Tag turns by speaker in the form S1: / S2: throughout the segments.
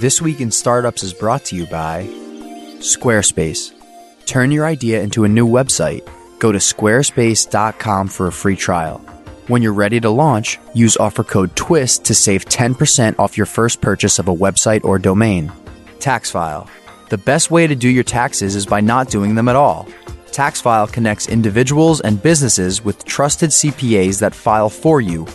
S1: This Week in Startups is brought to you by Squarespace. Turn your idea into a new website. Go to squarespace.com for a free trial. When you're ready to launch, use offer code TWIST to save 10% off your first purchase of a website or domain. Taxfyle. The best way to do your taxes is by not doing them at all. Taxfyle connects individuals and businesses with trusted CPAs that file for you.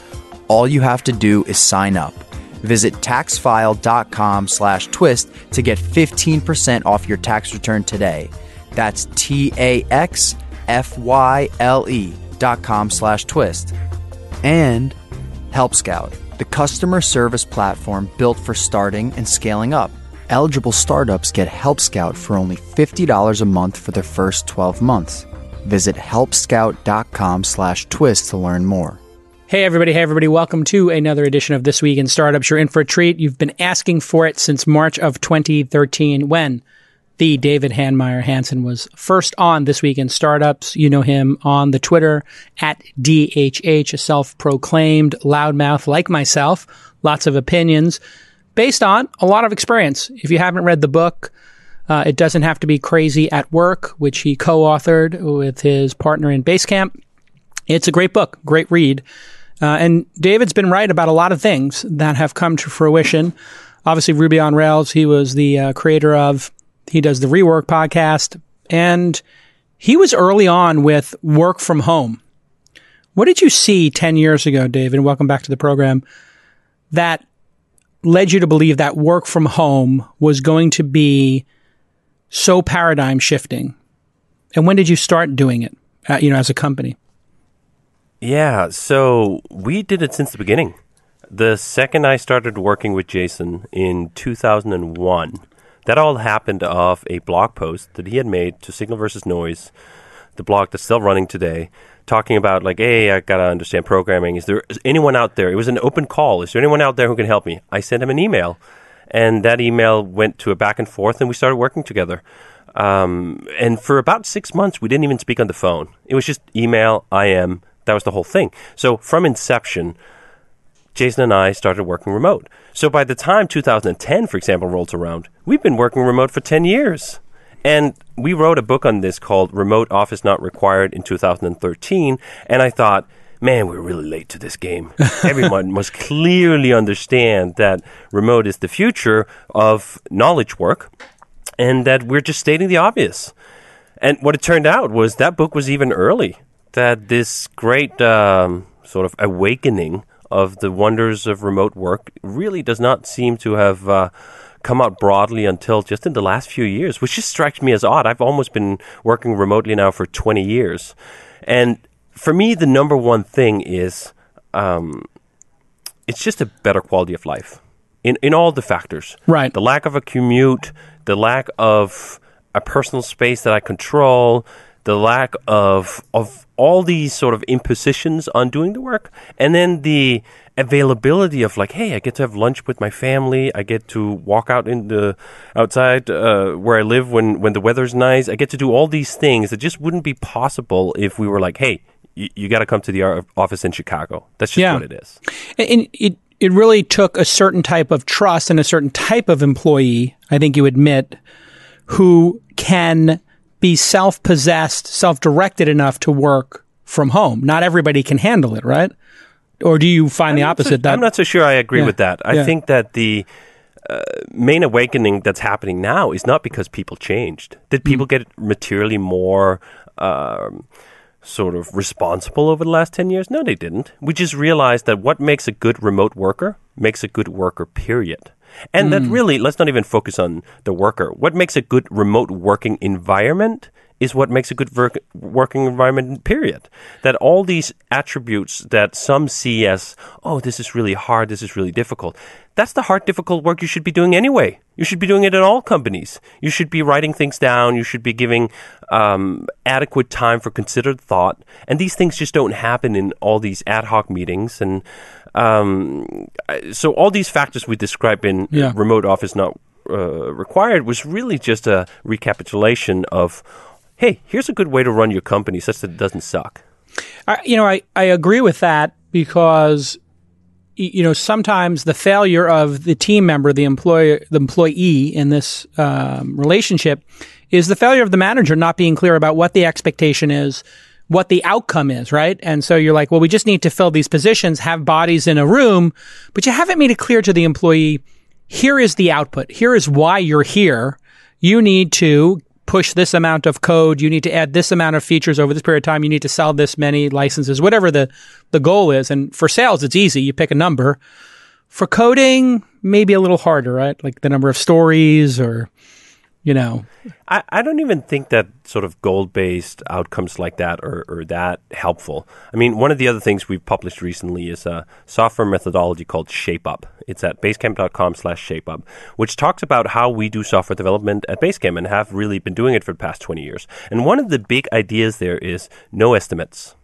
S1: All you have to do is sign up. Visit taxfyle.com slash twist to get 15% off your tax return today. That's T A X F Y L E dot com slash twist. And Help Scout, the customer service platform built for starting and scaling up. Eligible startups get Help Scout for only $50 a month for their first 12 months. Visit helpscout.com slash twist to learn more.
S2: Hey, everybody. Hey, everybody. Welcome to another edition of This Week in Startups. You're in for a treat. You've been asking for it since March of 2013 when the David Heinemeier Hansson was first on This Week in Startups. You know him on the Twitter at DHH, a self-proclaimed loudmouth like myself. Lots of opinions based on a lot of experience. If you haven't read the book, uh, it doesn't have to be crazy at work, which he co-authored with his partner in Basecamp. It's a great book, great read. Uh, and David's been right about a lot of things that have come to fruition. Obviously, Ruby on Rails, he was the uh, creator of, he does the Rework podcast, and he was early on with work from home. What did you see 10 years ago, David? Welcome back to the program. That led you to believe that work from home was going to be so paradigm shifting? And when did you start doing it, uh, you know, as a company?
S3: Yeah, so we did it since the beginning. The second I started working with Jason in 2001, that all happened off a blog post that he had made to Signal versus Noise, the blog that's still running today, talking about like, hey, I gotta understand programming. Is there anyone out there? It was an open call. Is there anyone out there who can help me? I sent him an email, and that email went to a back and forth, and we started working together. Um, and for about six months, we didn't even speak on the phone. It was just email, IM. That was the whole thing. So from inception, Jason and I started working remote. So by the time 2010, for example, rolls around, we've been working remote for 10 years. And we wrote a book on this called Remote Office Not Required in 2013. And I thought, man, we're really late to this game. Everyone must clearly understand that remote is the future of knowledge work and that we're just stating the obvious. And what it turned out was that book was even early that this great um, sort of awakening of the wonders of remote work really does not seem to have uh, come out broadly until just in the last few years, which just strikes me as odd. I've almost been working remotely now for 20 years. And for me, the number one thing is um, it's just a better quality of life in, in all the factors.
S2: Right.
S3: The lack of a commute, the lack of a personal space that I control, the lack of of all these sort of impositions on doing the work, and then the availability of like, hey, I get to have lunch with my family. I get to walk out in the outside uh, where I live when when the weather's nice. I get to do all these things that just wouldn't be possible if we were like, hey, you, you got to come to the office in Chicago. That's just
S2: Yeah.
S3: what it is.
S2: And it it really took a certain type of trust and a certain type of employee, I think you admit, who can be self-possessed, self-directed enough to work from home. Not everybody can handle it, right? Or do you find the
S3: I'm so-
S2: opposite? that
S3: I'm not so sure I agree
S2: Yeah.
S3: with that. I
S2: Yeah.
S3: think that the uh, main awakening that's happening now is not because people changed. Did people
S2: Mm.
S3: get materially more um, sort of responsible over the last 10 years? No, they didn't. We just realized that what makes a good remote worker makes a good worker, period. And
S2: Mm.
S3: that really, let's not even focus on the worker. What makes a good remote working environment is what makes a good work, working environment, period. That all these attributes that some see as, oh, this is really hard, this is really difficult, that's the hard, difficult work you should be doing anyway. You should be doing it in all companies. You should be writing things down. You should be giving um, adequate time for considered thought. And these things just don't happen in all these ad hoc meetings. And um, so all these factors we describe in
S2: Yeah.
S3: remote office not uh, required was really just a recapitulation of, hey, here's a good way to run your company such that it doesn't suck.
S2: I, you know, I, I agree with that because you know, sometimes the failure of the team member, the employer, the employee in this um, relationship, is the failure of the manager not being clear about what the expectation is, what the outcome is, right? And so you're like, well, we just need to fill these positions, have bodies in a room, but you haven't made it clear to the employee. Here is the output. Here is why you're here. You need to push this amount of code. You need to add this amount of features over this period of time. You need to sell this many licenses, whatever the, the goal is. And for sales, it's easy. You pick a number. For coding, maybe a little harder, right? Like the number of stories or you know.
S3: I, I don't even think that sort of goal based outcomes like that are, are that helpful. I mean, one of the other things we've published recently is a software methodology called ShapeUp. It's at basecamp.com slash ShapeUp, which talks about how we do software development at Basecamp and have really been doing it for the past 20 years. And one of the big ideas there is no estimates.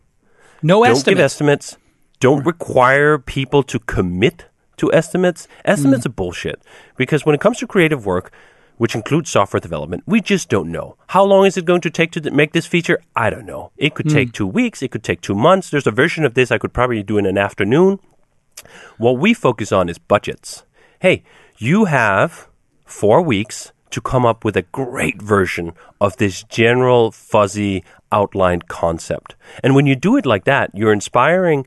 S2: No
S3: don't
S2: estimates.
S3: give estimates. Don't require people to commit to estimates. Estimates mm. are bullshit because when it comes to creative work, which includes software development, we just don't know. How long is it going to take to make this feature? I don't know. It could mm. take two weeks, it could take two months. There's a version of this I could probably do in an afternoon. What we focus on is budgets. Hey, you have four weeks to come up with a great version of this general, fuzzy, outlined concept. And when you do it like that, you're inspiring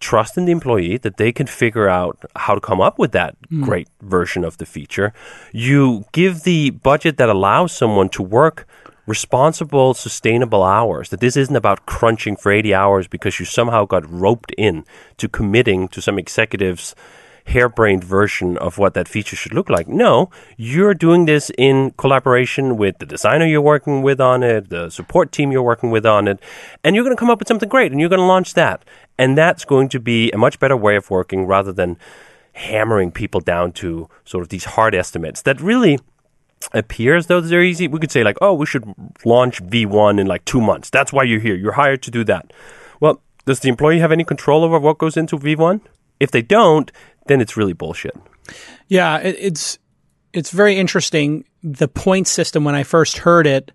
S3: trust in the employee that they can figure out how to come up with that mm. great version of the feature. You give the budget that allows someone to work responsible, sustainable hours. That this isn't about crunching for 80 hours because you somehow got roped in to committing to some executives harebrained version of what that feature should look like. No, you're doing this in collaboration with the designer you're working with on it, the support team you're working with on it, and you're going to come up with something great and you're going to launch that. And that's going to be a much better way of working rather than hammering people down to sort of these hard estimates that really appears though they're easy. We could say like, oh, we should launch V1 in like two months. That's why you're here. You're hired to do that. Well, does the employee have any control over what goes into V1? If they don't, then it's really bullshit.
S2: Yeah, it's it's very interesting. The point system when I first heard it,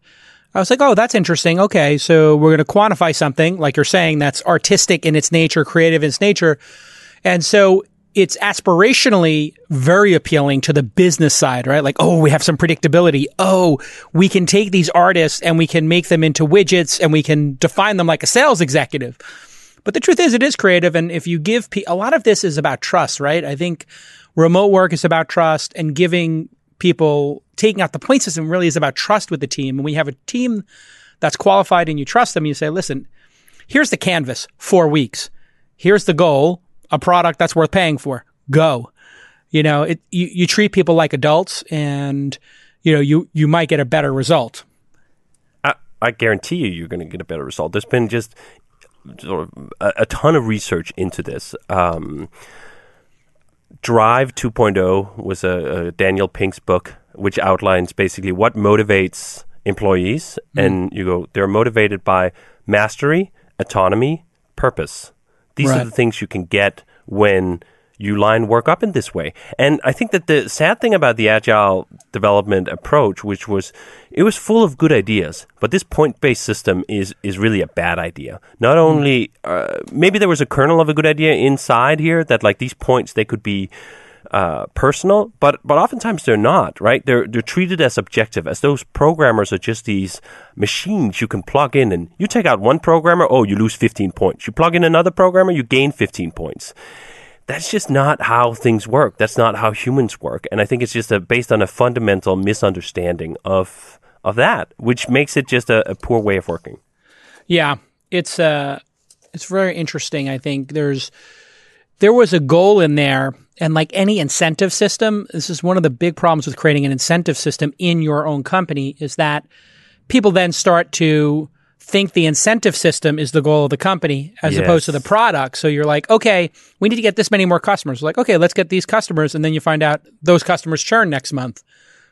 S2: I was like, oh, that's interesting. Okay, so we're going to quantify something like you're saying that's artistic in its nature, creative in its nature, and so it's aspirationally very appealing to the business side, right? Like, oh, we have some predictability. Oh, we can take these artists and we can make them into widgets and we can define them like a sales executive. But the truth is, it is creative. And if you give pe- a lot of this is about trust, right? I think remote work is about trust and giving people taking out the point system really is about trust with the team. And we have a team that's qualified and you trust them, you say, listen, here's the canvas, four weeks. Here's the goal, a product that's worth paying for. Go. You know, it, you, you treat people like adults and, you know, you, you might get a better result.
S3: I, I guarantee you, you're going to get a better result. There's been just sort of a, a ton of research into this. Um, Drive 2.0 was a, a, Daniel Pink's book, which outlines basically what motivates employees. Mm. And you go, they're motivated by mastery, autonomy, purpose. These right. are the things you can get when you line work up in this way. And I think that the sad thing about the agile development approach, which was it was full of good ideas, but this point based system is is really a bad idea. Not hmm. only uh, maybe there was a kernel of a good idea inside here that like these points they could be. Uh, personal, but but oftentimes they're not, right? They're they're treated as objective, as those programmers are just these machines you can plug in, and you take out one programmer, oh, you lose fifteen points. You plug in another programmer, you gain fifteen points that's just not how things work. That's not how humans work. And I think it's just a, based on a fundamental misunderstanding of of that, which makes it just a, a poor way of working.
S2: Yeah, it's uh, it's very interesting. I think there's there was a goal in there, and like any incentive system, this is one of the big problems with creating an incentive system in your own company is that people then start to think the incentive system is the goal of the company as yes. opposed to the product. So you're like, okay, we need to get this many more customers. Like, okay, let's get these customers. And then you find out those customers churn next month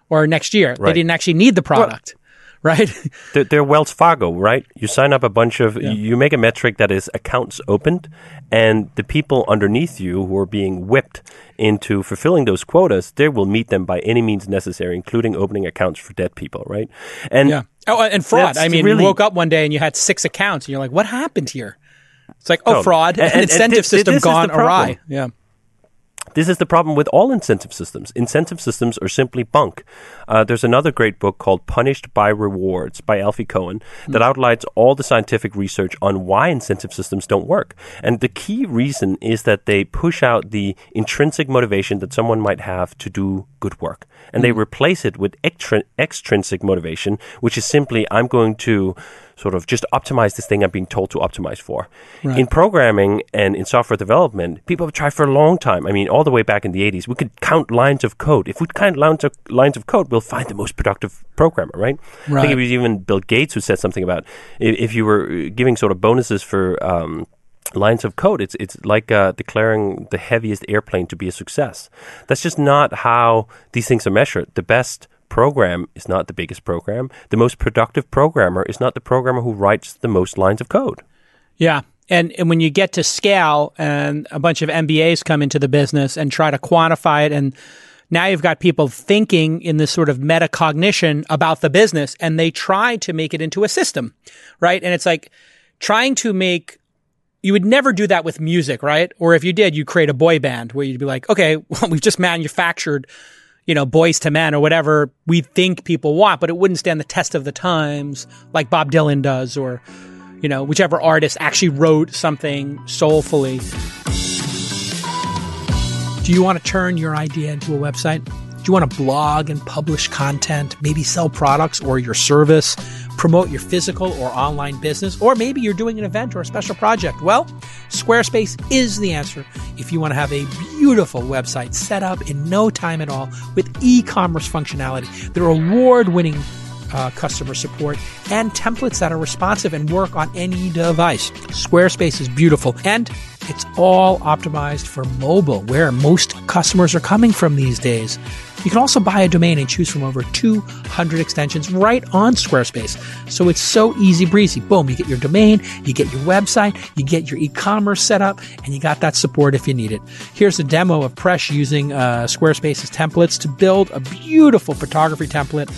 S2: or next year. Right. They didn't actually need the product. Well, right?
S3: they're, they're, Wells Fargo, right? You sign up a bunch of, yeah. you make a metric that is accounts opened, and the people underneath you who are being whipped into fulfilling those quotas, they will meet them by any means necessary, including opening accounts for dead people, right?
S2: And yeah. Oh, and fraud. I mean, really, you woke up one day and you had six accounts, and you're like, "What happened here?" It's like, oh, fraud, and, and incentive and system gone awry. Yeah.
S3: This is the problem with all incentive systems. Incentive systems are simply bunk. Uh, there's another great book called Punished by Rewards by Alfie Kohn that outlines all the scientific research on why incentive systems don't work. And the key reason is that they push out the intrinsic motivation that someone might have to do good work. And they replace it with extrin- extrinsic motivation, which is simply, I'm going to sort of just optimize this thing I'm being told to optimize for.
S2: Right.
S3: In programming and in software development, people have tried for a long time. I mean, all the way back in the 80s, we could count lines of code. If we count lines of, lines of code, we'll find the most productive programmer, right? I think it was even Bill Gates who said something about if, if you were giving sort of bonuses for um, lines of code, it's it's like uh, declaring the heaviest airplane to be a success. That's just not how these things are measured. The best program is not the biggest program. The most productive programmer is not the programmer who writes the most lines of code.
S2: Yeah. And, and when you get to scale and a bunch of MBAs come into the business and try to quantify it, and now you've got people thinking in this sort of metacognition about the business and they try to make it into a system, right? And it's like trying to make, you would never do that with music, right? Or if you did, you'd create a boy band where you'd be like, okay, well, we've just manufactured you know, Boyz II Men or whatever we think people want, but it wouldn't stand the test of the times like Bob Dylan does or, you know, whichever artist actually wrote something soulfully. Do you want to turn your idea into a website? Do you want to blog and publish content, maybe sell products or your service, promote your physical or online business, or maybe you're doing an event or a special project? Well, Squarespace is the answer if you want to have a beautiful website set up in no time at all with e commerce functionality, their award winning uh, customer support, and templates that are responsive and work on any device. Squarespace is beautiful and it's all optimized for mobile, where most customers are coming from these days. You can also buy a domain and choose from over 200 extensions right on Squarespace. So it's so easy breezy. Boom, you get your domain, you get your website, you get your e commerce set up, and you got that support if you need it. Here's a demo of Presh using uh, Squarespace's templates to build a beautiful photography template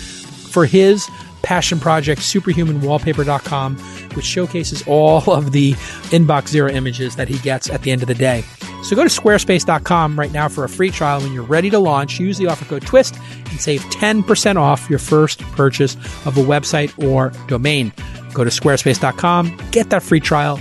S2: for his passion project, superhumanwallpaper.com, which showcases all of the inbox zero images that he gets at the end of the day. So go to squarespace.com right now for a free trial. When you're ready to launch, use the offer code TWIST and save 10% off your first purchase of a website or domain. Go to squarespace.com, get that free trial.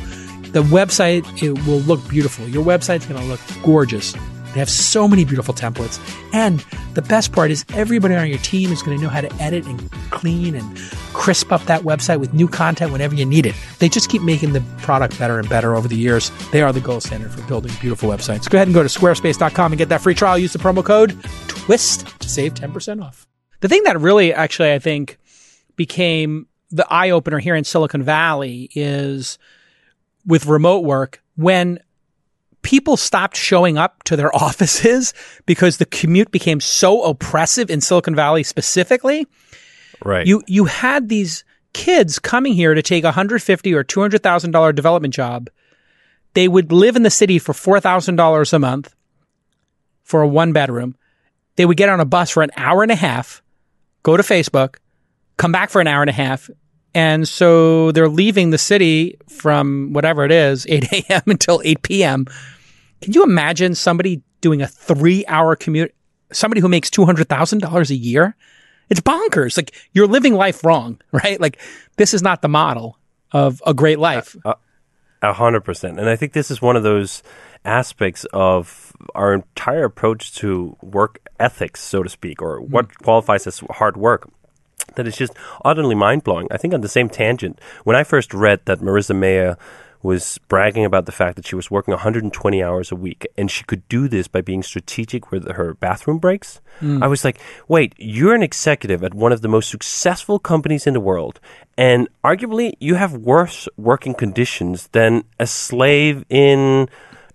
S2: The website it will look beautiful. Your website's going to look gorgeous. They have so many beautiful templates. And the best part is everybody on your team is going to know how to edit and clean and crisp up that website with new content whenever you need it. They just keep making the product better and better over the years. They are the gold standard for building beautiful websites. Go ahead and go to squarespace.com and get that free trial. Use the promo code TWIST to save 10% off. The thing that really actually I think became the eye opener here in Silicon Valley is with remote work when people stopped showing up to their offices because the commute became so oppressive in Silicon Valley specifically.
S3: Right.
S2: You you had these kids coming here to take a hundred fifty or two hundred thousand dollar development job. They would live in the city for four thousand dollars a month for a one bedroom. They would get on a bus for an hour and a half, go to Facebook, come back for an hour and a half. And so they're leaving the city from whatever it is, 8 a.m. until 8 p.m. Can you imagine somebody doing a three hour commute? Somebody who makes $200,000 a year? It's bonkers. Like you're living life wrong, right? Like this is not the model of a great life.
S3: A hundred percent. And I think this is one of those aspects of our entire approach to work ethics, so to speak, or hmm. what qualifies as hard work. That is just utterly mind blowing. I think on the same tangent, when I first read that Marissa Mayer was bragging about the fact that she was working 120 hours a week and she could do this by being strategic with her bathroom breaks. Hmm. I was like, wait, you're an executive at one of the most successful companies in the world, and arguably you have worse working conditions than a slave in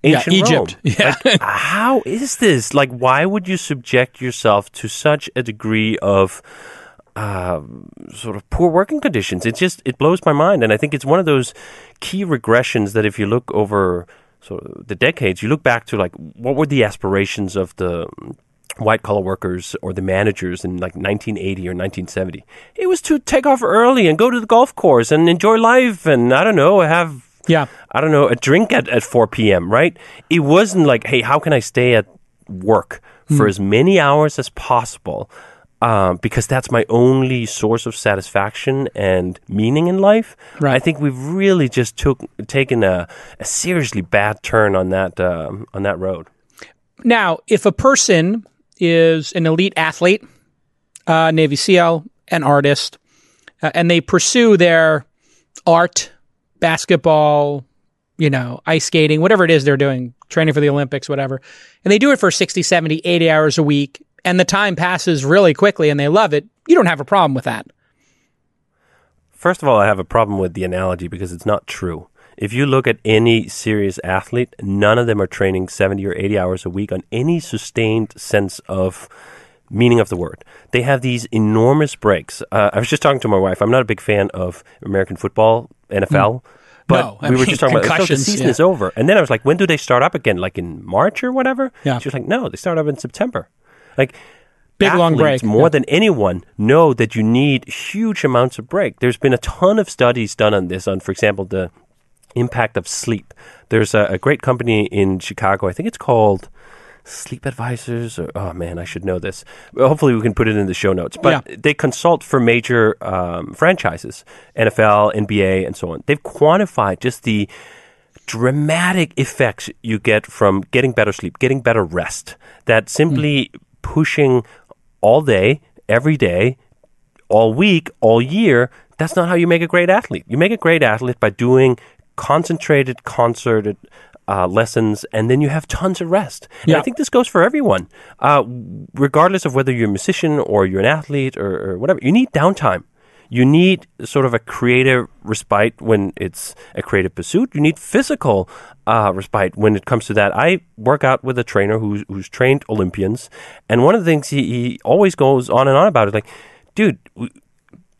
S3: ancient
S2: Egypt.
S3: Rome.
S2: Yeah.
S3: Like, how is this? Like, why would you subject yourself to such a degree of uh, sort of poor working conditions. It just it blows my mind, and I think it's one of those key regressions that if you look over sort of the decades, you look back to like what were the aspirations of the white collar workers or the managers in like 1980 or 1970. It was to take off early and go to the golf course and enjoy life, and I don't know, have
S2: Yeah.
S3: I don't know, a drink at, at 4 p.m., right? It wasn't like, hey, how can I stay at work for as many hours as possible um, because that's my only source of satisfaction and meaning in life.
S2: Right.
S3: I think we've really just took taken a, a seriously bad turn on that um, on that road.
S2: Now, if a person is an elite athlete, uh, Navy SEAL, an artist, uh, and they pursue their art, basketball, you know, ice skating, whatever it is they're doing, training for the Olympics, whatever, and they do it for 60, 70, 80 hours a week, and the time passes really quickly and they love it, you don't have a problem with that.
S3: First of all, I have a problem with the analogy because it's not true. If you look at any serious athlete, none of them are training 70 or 80 hours a week on any sustained sense of meaning of the word. They have these enormous breaks. Uh, I was just talking to my wife. I'm not a big fan of American football, NFL. But
S2: No,
S3: we were just talking about so the season
S2: yeah.
S3: is over. And then I was like, when do they start up again? Like in March or whatever?
S2: Yeah.
S3: She was like, no, they start up in September. Like
S2: Big long break,
S3: More
S2: yeah.
S3: than anyone know that you need huge amounts of break. There's been a ton of studies done on this, on, for example, the impact of sleep. There's a, a great company in Chicago, I think it's called Sleep Advisors, or oh man, I should know this. Hopefully, we can put it in the show notes. But
S2: Yeah.
S3: they consult for major um, franchises, NFL, NBA, and so on. They've quantified just the dramatic effects you get from getting better sleep, getting better rest. That simply pushing all day, every day, all week, all year, that's not how you make a great athlete. You make a great athlete by doing concentrated, concerted uh, lessons, and then you have tons of rest. And
S2: Yeah.
S3: I think this goes for everyone, uh, regardless of whether you're a musician or you're an athlete or, or whatever. You need downtime. You need sort of a creative respite when it's a creative pursuit. You need physical uh, respite when it comes to that. I work out with a trainer who's, who's trained Olympians, and one of the things he, he always goes on and on about is like, dude,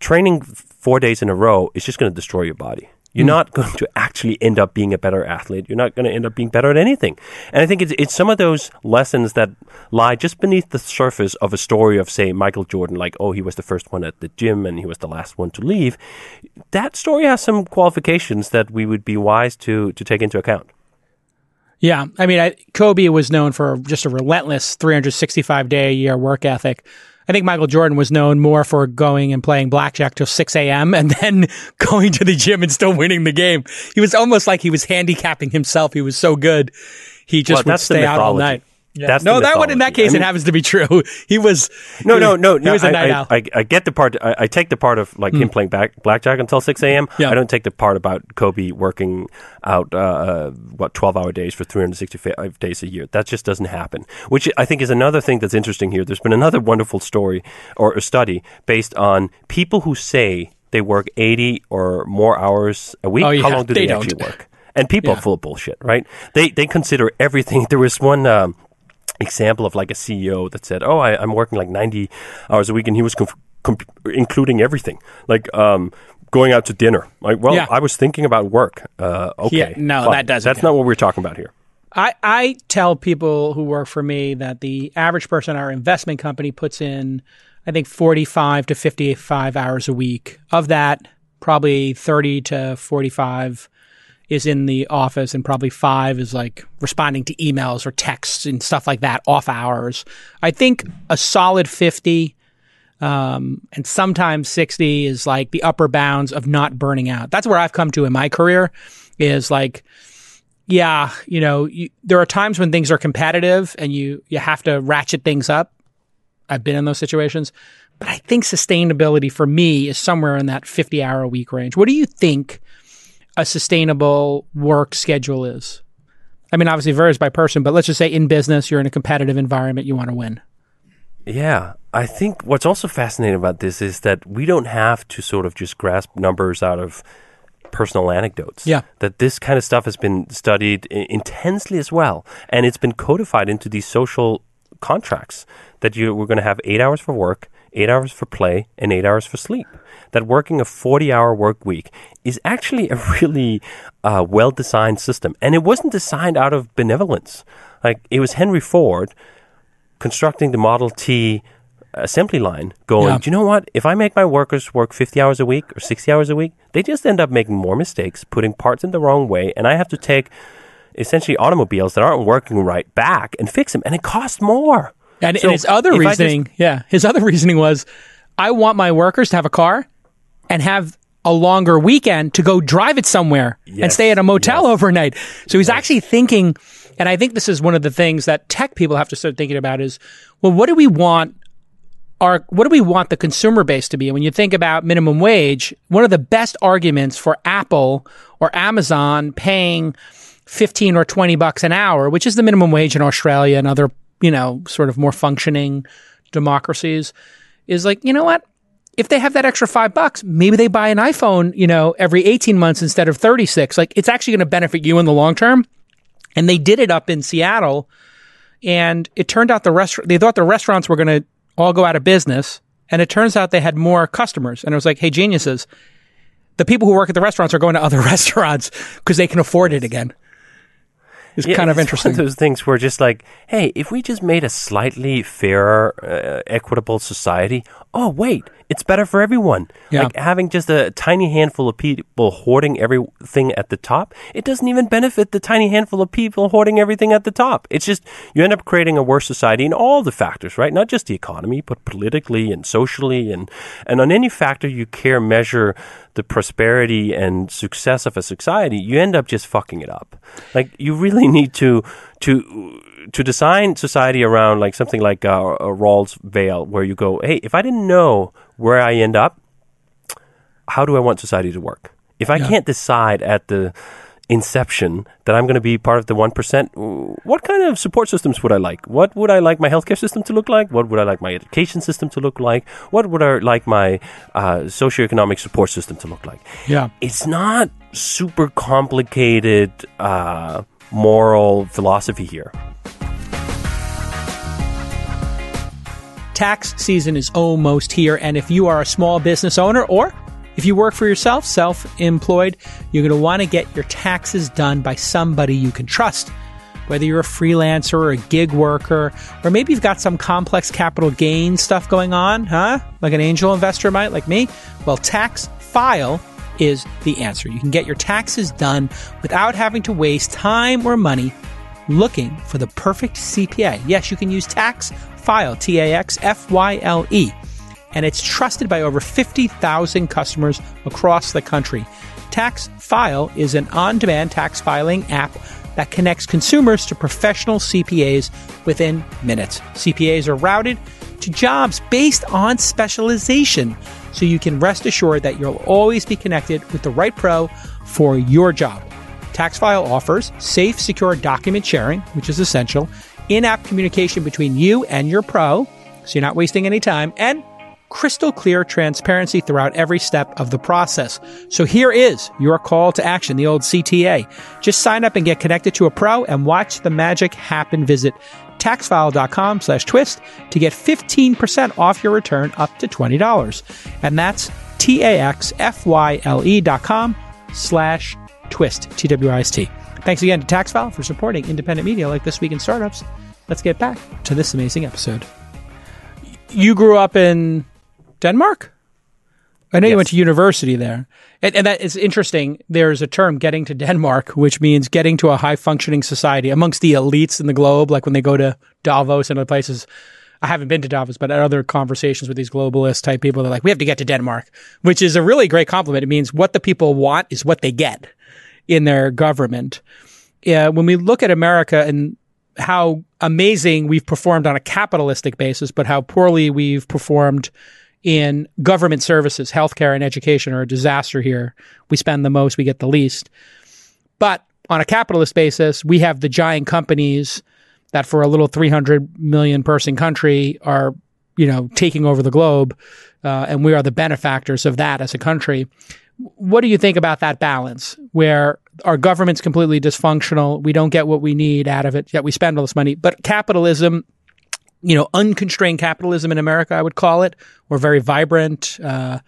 S3: training four days in a row is just going to destroy your body. You're not going to actually end up being a better athlete. You're not going to end up being better at anything. And I think it's, it's some of those lessons that lie just beneath the surface of a story of, say, Michael Jordan, like, oh, he was the first one at the gym and he was the last one to leave. That story has some qualifications that we would be wise to, to take into account.
S2: Yeah, I mean, I, Kobe was known for just a relentless 365 day a year work ethic. I think Michael Jordan was known more for going and playing blackjack till 6 a.m. and then going to the gym and still winning the game. He was almost like he was handicapping himself. He was so good. He just
S3: Well,
S2: would stay out all night. Yeah.
S3: That's
S2: no, that one in that case,
S3: I mean-
S2: it happens to be true. He was
S3: No,
S2: he
S3: no, no,
S2: He
S3: no.
S2: was a night
S3: I,
S2: owl.
S3: I, I get the part. I, I take the part of like him playing back, blackjack until six a.m.
S2: Yeah.
S3: I don't take the part about Kobe working out uh, uh, what twelve hour days for three hundred sixty five days a year. That just doesn't happen. Which I think is another thing that's interesting here. There's been another wonderful story or a study based on people who say they work eighty or more hours a week.
S2: Oh, yeah,
S3: How long do
S2: they
S3: they, actually work? And people
S2: Yeah.
S3: are full of bullshit, right? They they consider everything. There was one. Um, example of like a CEO that said, "Oh, I, I'm working like 90 hours a week," and he was including everything, like um, going out to dinner. Like, well,
S2: Yeah.
S3: I was thinking about work. Uh, okay,
S2: no,
S3: fine.
S2: that doesn't
S3: That's
S2: count.
S3: not what we're talking about here.
S2: I, I tell people who work for me that the average person in our investment company puts in, I think, 45 to 55 hours a week. Of that, probably 30 to 45 is in the office, and probably five is like responding to emails or texts and stuff like that, off hours. I think a solid 50 um, and sometimes 60 is like the upper bounds of not burning out. That's where I've come to in my career is like, yeah, you know, you, there are times when things are competitive and you you have to ratchet things up. I've been in those situations, but I think sustainability for me is somewhere in that 50 hour a week range. What do you think a sustainable work schedule is? I mean, obviously it varies by person, but let's just say in business, you're in a competitive environment, you want to win.
S3: Yeah, I think what's also fascinating about this is that we don't have to sort of just grasp numbers out of personal anecdotes.
S2: Yeah.
S3: That this kind of stuff has been studied intensely as well, and it's been codified into these social contracts that you we're going to have eight hours for work, eight hours for play, and eight hours for sleep. That working a forty-hour work week is actually a really uh, well-designed system, and it wasn't designed out of benevolence. Like it was Henry Ford constructing the Model T assembly line going,
S2: Yeah.
S3: do you know what? If I make my workers work 50 hours a week or 60 hours a week, they just end up making more mistakes, putting parts in the wrong way, and I have to take essentially automobiles that aren't working right back and fix them, and it costs more.
S2: And,
S3: So
S2: and his other
S3: I just-
S2: reasoning, yeah, his other reasoning was, I want my workers to have a car and have a longer weekend to go drive it somewhere and stay at a motel
S3: yes.
S2: overnight. So he's actually thinking, and I think this is one of the things that tech people have to start thinking about is, well, what do we want our what do we want the consumer base to be? And when you think about minimum wage, one of the best arguments for Apple or Amazon paying 15 or 20 bucks an hour, which is the minimum wage in Australia and other, you know, sort of more functioning democracies, is like, you know what? If they have that extra five bucks, maybe they buy an iPhone, you know, every 18 months instead of 36. Like it's actually going to benefit you in the long term. And they did it up in Seattle. And it turned out the restaurant, they thought the restaurants were going to all go out of business. And it turns out they had more customers. And it was like, hey, geniuses, the people who work at the restaurants are going to other restaurants because they can afford it again. It's
S3: Yeah,
S2: kind of
S3: it's
S2: interesting.
S3: One of those things where just like, hey, if we just made a slightly fairer, uh, equitable society, oh wait, it's better for everyone.
S2: Yeah.
S3: Like having just a tiny handful of people hoarding everything at the top, it doesn't even benefit the tiny handful of people hoarding everything at the top. It's just you end up creating a worse society in all the factors, right? Not just the economy, but politically and socially, and and on any factor you care measure the prosperity and success of a society, you end up just fucking it up. Like you really need to to to design society around like something like uh, a Rawls Veil, where you go, hey, if I didn't know where I end up, how do I want society to work? If I can't decide at the inception that I'm going to be part of the 1%, what kind of support systems would I like? What would I like my healthcare system to look like? What would I like my education system to look like? What would I like my uh, socioeconomic support system to look like?
S2: Yeah.
S3: It's not super complicated uh, moral philosophy here.
S2: tax season is almost here. And if you are a small business owner or if you work for yourself, self employed, you're going to want to get your taxes done by somebody you can trust. Whether you're a freelancer or a gig worker, or maybe you've got some complex capital gain stuff going on, huh? Like an angel investor might, like me. Well, Tax File is the answer. You can get your taxes done without having to waste time or money looking for the perfect CPA. Yes, you can use Tax File, T A X F Y L E, and it's trusted by over 50,000 customers across the country. Tax File is an on demand tax filing app that connects consumers to professional CPAs within minutes. CPAs are routed to jobs based on specialization, so you can rest assured that you'll always be connected with the right pro for your job. Taxfyle offers safe, secure document sharing, which is essential, in app communication between you and your pro, so you're not wasting any time, and crystal clear transparency throughout every step of the process. So here is your call to action, the old CTA. Just sign up and get connected to a pro and watch the magic happen. Visit taxfyle.com slash twist to get 15% off your return up to $20. And that's T-A-X-F-Y-L-E dot com slash twist, T-W-I-S-T. Thanks again to Taxfyle for supporting independent media like This Week in Startups. Let's get back to this amazing episode. You grew up in Denmark? I know you went to university there. And, and that is interesting. There's a term, getting to Denmark, which means getting to a high functioning society amongst the elites in the globe, like when they go to Davos and other places. I haven't been to Davos, but at other conversations with these globalist type people, they're like, we have to get to Denmark, which is a really great compliment. It means what the people want is what they get in their government. Yeah, when we look at America and how amazing we've performed on a capitalistic basis, but how poorly we've performed in government services, healthcare and education are a disaster here. We spend the most, we get the least. But on a capitalist basis, we have the giant companies that for a little 300 million person country are, you know, taking over the globe. Uh, and we are the benefactors of that as a country. What do you think about that balance where our government's completely dysfunctional? We don't get what we need out of it, yet we spend all this money. But capitalism, you know, unconstrained capitalism in America, I would call it, or very vibrant, uh,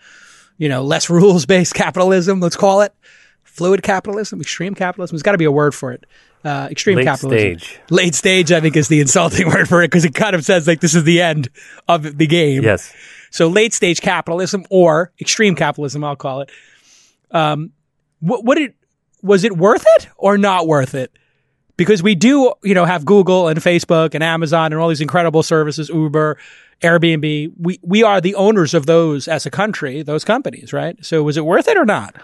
S2: you know, less rules based capitalism, let's call it. Fluid capitalism, extreme capitalism. There's got to be a word for it. Uh, extreme capitalism.
S3: Late
S2: capitalism.
S3: stage.
S2: Late stage, I think, is the insulting word for it because it kind of says like this is the end of the game.
S3: Yes.
S2: So late stage capitalism or extreme capitalism, I'll call it. Um, what, what it was it worth it or not worth it because we do, you know, have Google and Facebook and Amazon and all these incredible services, Uber, Airbnb. We we are the owners of those as a country, those companies, right? So was it worth it or not?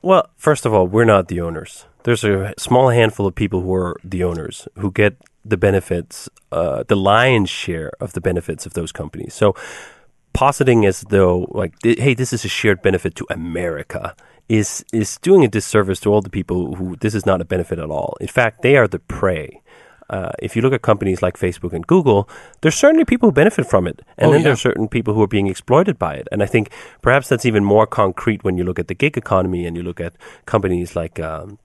S3: Well, first of all, we're not the owners. There's a small handful of people who are the owners who get the benefits, uh, the lion's share of the benefits of those companies. So, positing as though like, hey, this is a shared benefit to America is is doing a disservice to all the people who this is not a benefit at all. In fact, they are the prey. Uh, if you look at companies like Facebook and Google, there's certainly people who benefit from it, and
S2: Oh,
S3: then
S2: yeah.
S3: are certain people who are being exploited by it. And I think perhaps that's even more concrete when you look at the gig economy and you look at companies like um,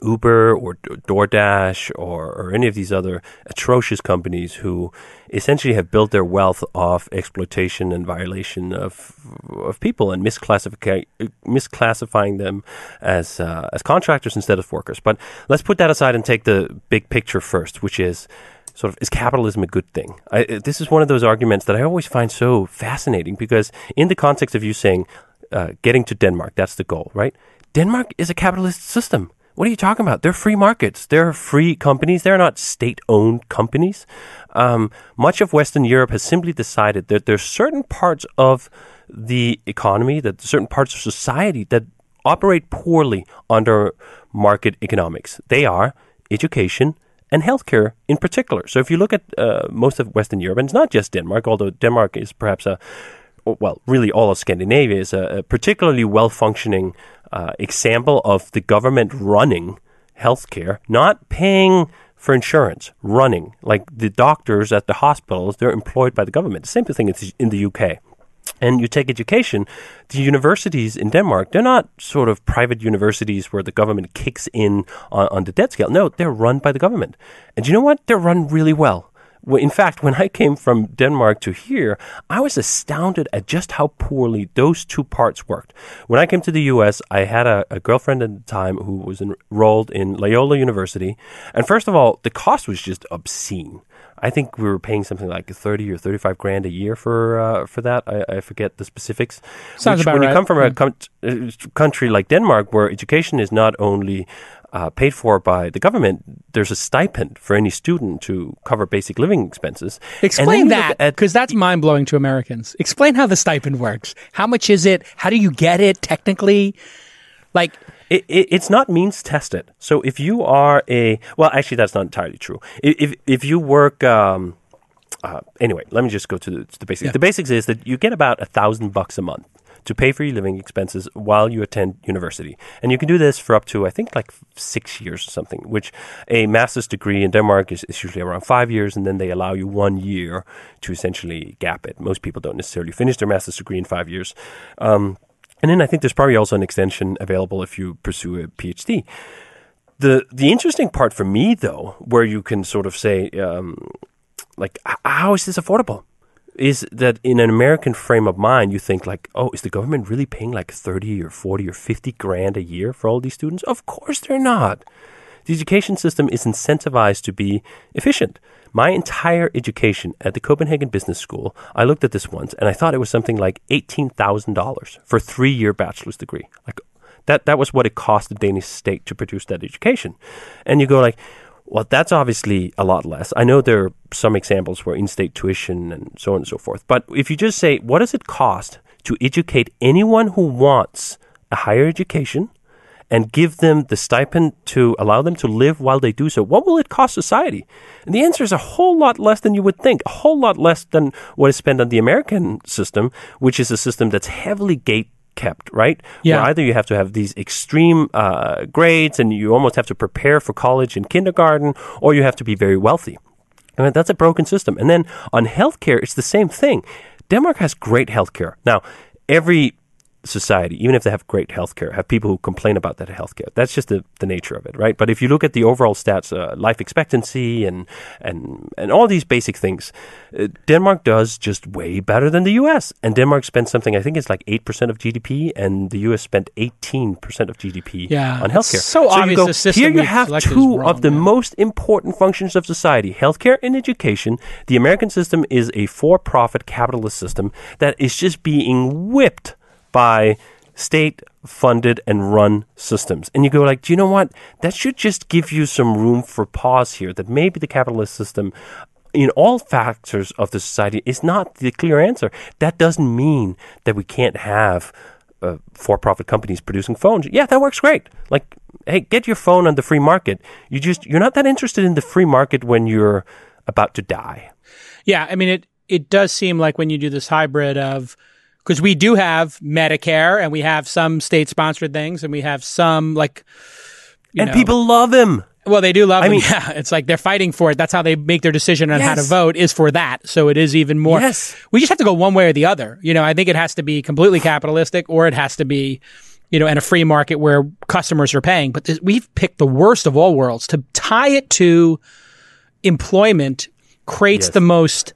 S3: Uber or DoorDash or, or any of these other atrocious companies who essentially have built their wealth off exploitation and violation of of people and misclassify, misclassifying them as uh, as contractors instead of workers. But let's put that aside and take the big picture first, which is sort of is capitalism a good thing? I, uh, this is one of those arguments that I always find so fascinating because in the context of you saying uh, getting to Denmark, that's the goal, right? Denmark is a capitalist system. What are you talking about? They're free markets. They're free companies. They're not state-owned companies. Um, much of Western Europe has simply decided that there's certain parts of the economy, that certain parts of society that operate poorly under market economics. They are education and healthcare in particular. So if you look at uh, most of Western Europe, and it's not just Denmark, although Denmark is perhaps a well, really all of Scandinavia is a, a particularly well functioning uh, example of the government running healthcare, not paying for insurance, running. Like the doctors at the hospitals, they're employed by the government. The same thing in the UK. And you take education, the universities in Denmark, they're not sort of private universities where the government kicks in on, on the debt scale. No, they're run by the government. And you know what? They're run really well. In fact, when I came from Denmark to here, I was astounded at just how poorly those two parts worked. When I came to the US, I had a, a girlfriend at the time who was enrolled in Loyola University. And first of all, the cost was just obscene. I think we were paying something like thirty or thirty-five grand a year for uh, for that. I, I forget the specifics.
S2: Sounds
S3: Which,
S2: about
S3: when
S2: right.
S3: you come from a com- uh, country like Denmark, where education is not only uh, paid for by the government, there's a stipend for any student to cover basic living expenses.
S2: Explain that because that's mind blowing to Americans. Explain how the stipend works. How much is it? How do you get it technically? Like,
S3: It, it, it's not means tested. So if you are a well, actually, that's not entirely true. If if you work, um, uh, anyway, let me just go to the, to the basics.
S2: Yeah.
S3: The basics is that you get about a thousand bucks a month to pay for your living expenses while you attend university, and you can do this for up to I think like six years or something. Which a master's degree in Denmark is, is usually around five years, and then they allow you one year to essentially gap it. Most people don't necessarily finish their master's degree in five years. Um, and then I think there's probably also an extension available if you pursue a PhD. The the interesting part for me though, where you can sort of say, um, like, how is this affordable? Is that in an American frame of mind, you think like, oh, is the government really paying like thirty or forty or fifty grand a year for all these students? Of course they're not. The education system is incentivized to be efficient. My entire education at the Copenhagen Business School, I looked at this once and I thought it was something like $18,000 for a three year bachelor's degree. Like that, that was what it cost the Danish state to produce that education. And you go like, well, that's obviously a lot less. I know there are some examples where in-state tuition and so on and so forth. But if you just say, what does it cost to educate anyone who wants a higher education and give them the stipend to allow them to live while they do so, what will it cost society? And the answer is a whole lot less than you would think, a whole lot less than what is spent on the American system, which is a system that's heavily gate kept, right?
S2: Yeah.
S3: Where either you have to have these extreme uh, grades and you almost have to prepare for college and kindergarten, or you have to be very wealthy. I mean, that's a broken system. And then on healthcare, it's the same thing. Denmark has great healthcare. Now, every society, even if they have great healthcare, have people who complain about that healthcare. That's just the, the nature of it, right? But if you look at the overall stats, uh, life expectancy and and and all these basic things, uh, Denmark does just way better than the U.S. And Denmark spends something I think it's like eight percent of GDP, and the U.S. spent eighteen percent of GDP
S2: Yeah,
S3: on healthcare.
S2: so
S3: you
S2: obvious
S3: go,
S2: the system
S3: here you have two
S2: wrong,
S3: of the
S2: yeah.
S3: most important functions of society healthcare and education. The American system is a for profit capitalist system that is just being whipped by state funded and run systems. And you go like, do you know what? That should just give you some room for pause here that maybe the capitalist system in all factors of the society is not the clear answer. That doesn't mean that we can't have uh, for-profit companies producing phones. Yeah, that works great. Like, hey, get your phone on the free market. You just you're not that interested in the free market when you're about to die.
S2: Yeah, I mean it. It does seem like when you do this hybrid of because we do have Medicare and we have some state-sponsored things and we have some like.
S3: and
S2: know,
S3: people love him.
S2: Well, they do love
S3: I
S2: him.
S3: mean-
S2: yeah, it's like they're fighting for it. That's how they make their decision on how to vote is for that. So it is even more.
S3: Yes.
S2: We just have to go one way or the other. You know, I think it has to be completely capitalistic or it has to be, you know, in a free market where customers are paying. But this, we've picked the worst of all worlds to tie it to employment creates
S3: Yes.
S2: the most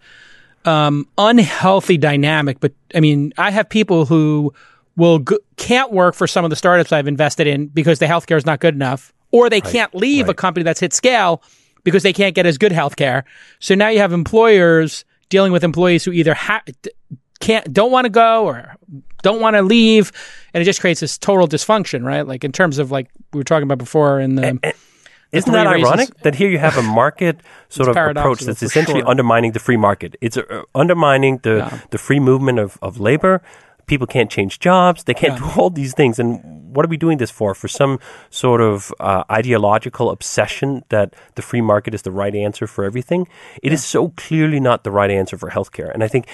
S2: um, unhealthy dynamic. But I mean, I have people who will can't work for some of the startups I've invested in because the healthcare is not good enough, or they can't leave a company that's hit scale because they can't get as good healthcare. So now you have employers dealing with employees who either ha- can't don't want to go or don't want to leave, and it just creates this total dysfunction, right? Like in terms of like we were talking about before in the.
S3: Isn't that
S2: reasons-
S3: ironic that here you have a market sort of approach that's essentially
S2: sure.
S3: undermining the free market? It's uh, undermining the,
S2: Yeah.
S3: the free movement of, of labor. People can't change jobs. They can't
S2: Yeah.
S3: do all these things. And what are we doing this for? For some sort of uh, ideological obsession that the free market is the right answer for everything? It is so clearly not the right answer for healthcare. And I think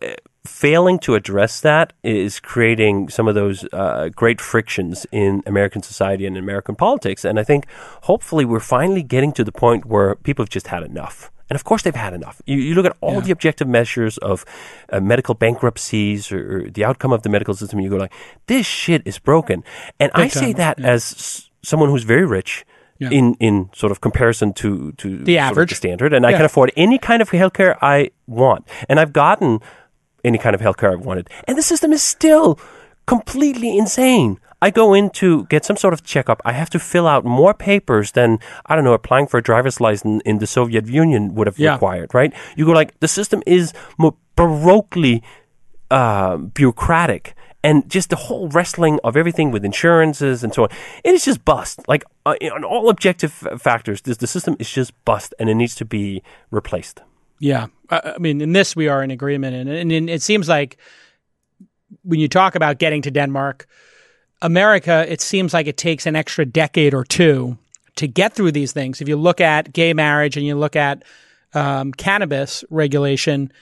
S3: uh, failing to address that is creating some of those uh, great frictions in American society and American politics. And I think hopefully we're finally getting to the point where people have just had enough. And of course, they've had enough. You, you look at all the objective measures of uh, medical bankruptcies or, or the outcome of the medical system, and you go like, "This shit is broken." And I say
S2: time,
S3: that as s- someone who's very rich,
S2: Yeah.
S3: in in sort of comparison to to
S2: The
S3: sort of
S2: average.
S3: the standard, and I can afford any kind of healthcare I want, and I've gotten any kind of healthcare I've wanted, and the system is still completely insane. I go in to get some sort of checkup. I have to fill out more papers than I don't know applying for a driver's license in the Soviet Union would have
S2: Yeah.
S3: required. Right? You go like the system is baroquely uh, bureaucratic and just the whole wrestling of everything with insurances and so on. It is just bust. Like uh, on all objective f- factors, this, the system is just bust and it needs to be replaced.
S2: Yeah, I, mean, in this we are in agreement, and, and, and it seems like when you talk about getting to Denmark, America, it seems like it takes an extra decade or two to get through these things. If you look at gay marriage and you look at um, cannabis regulation,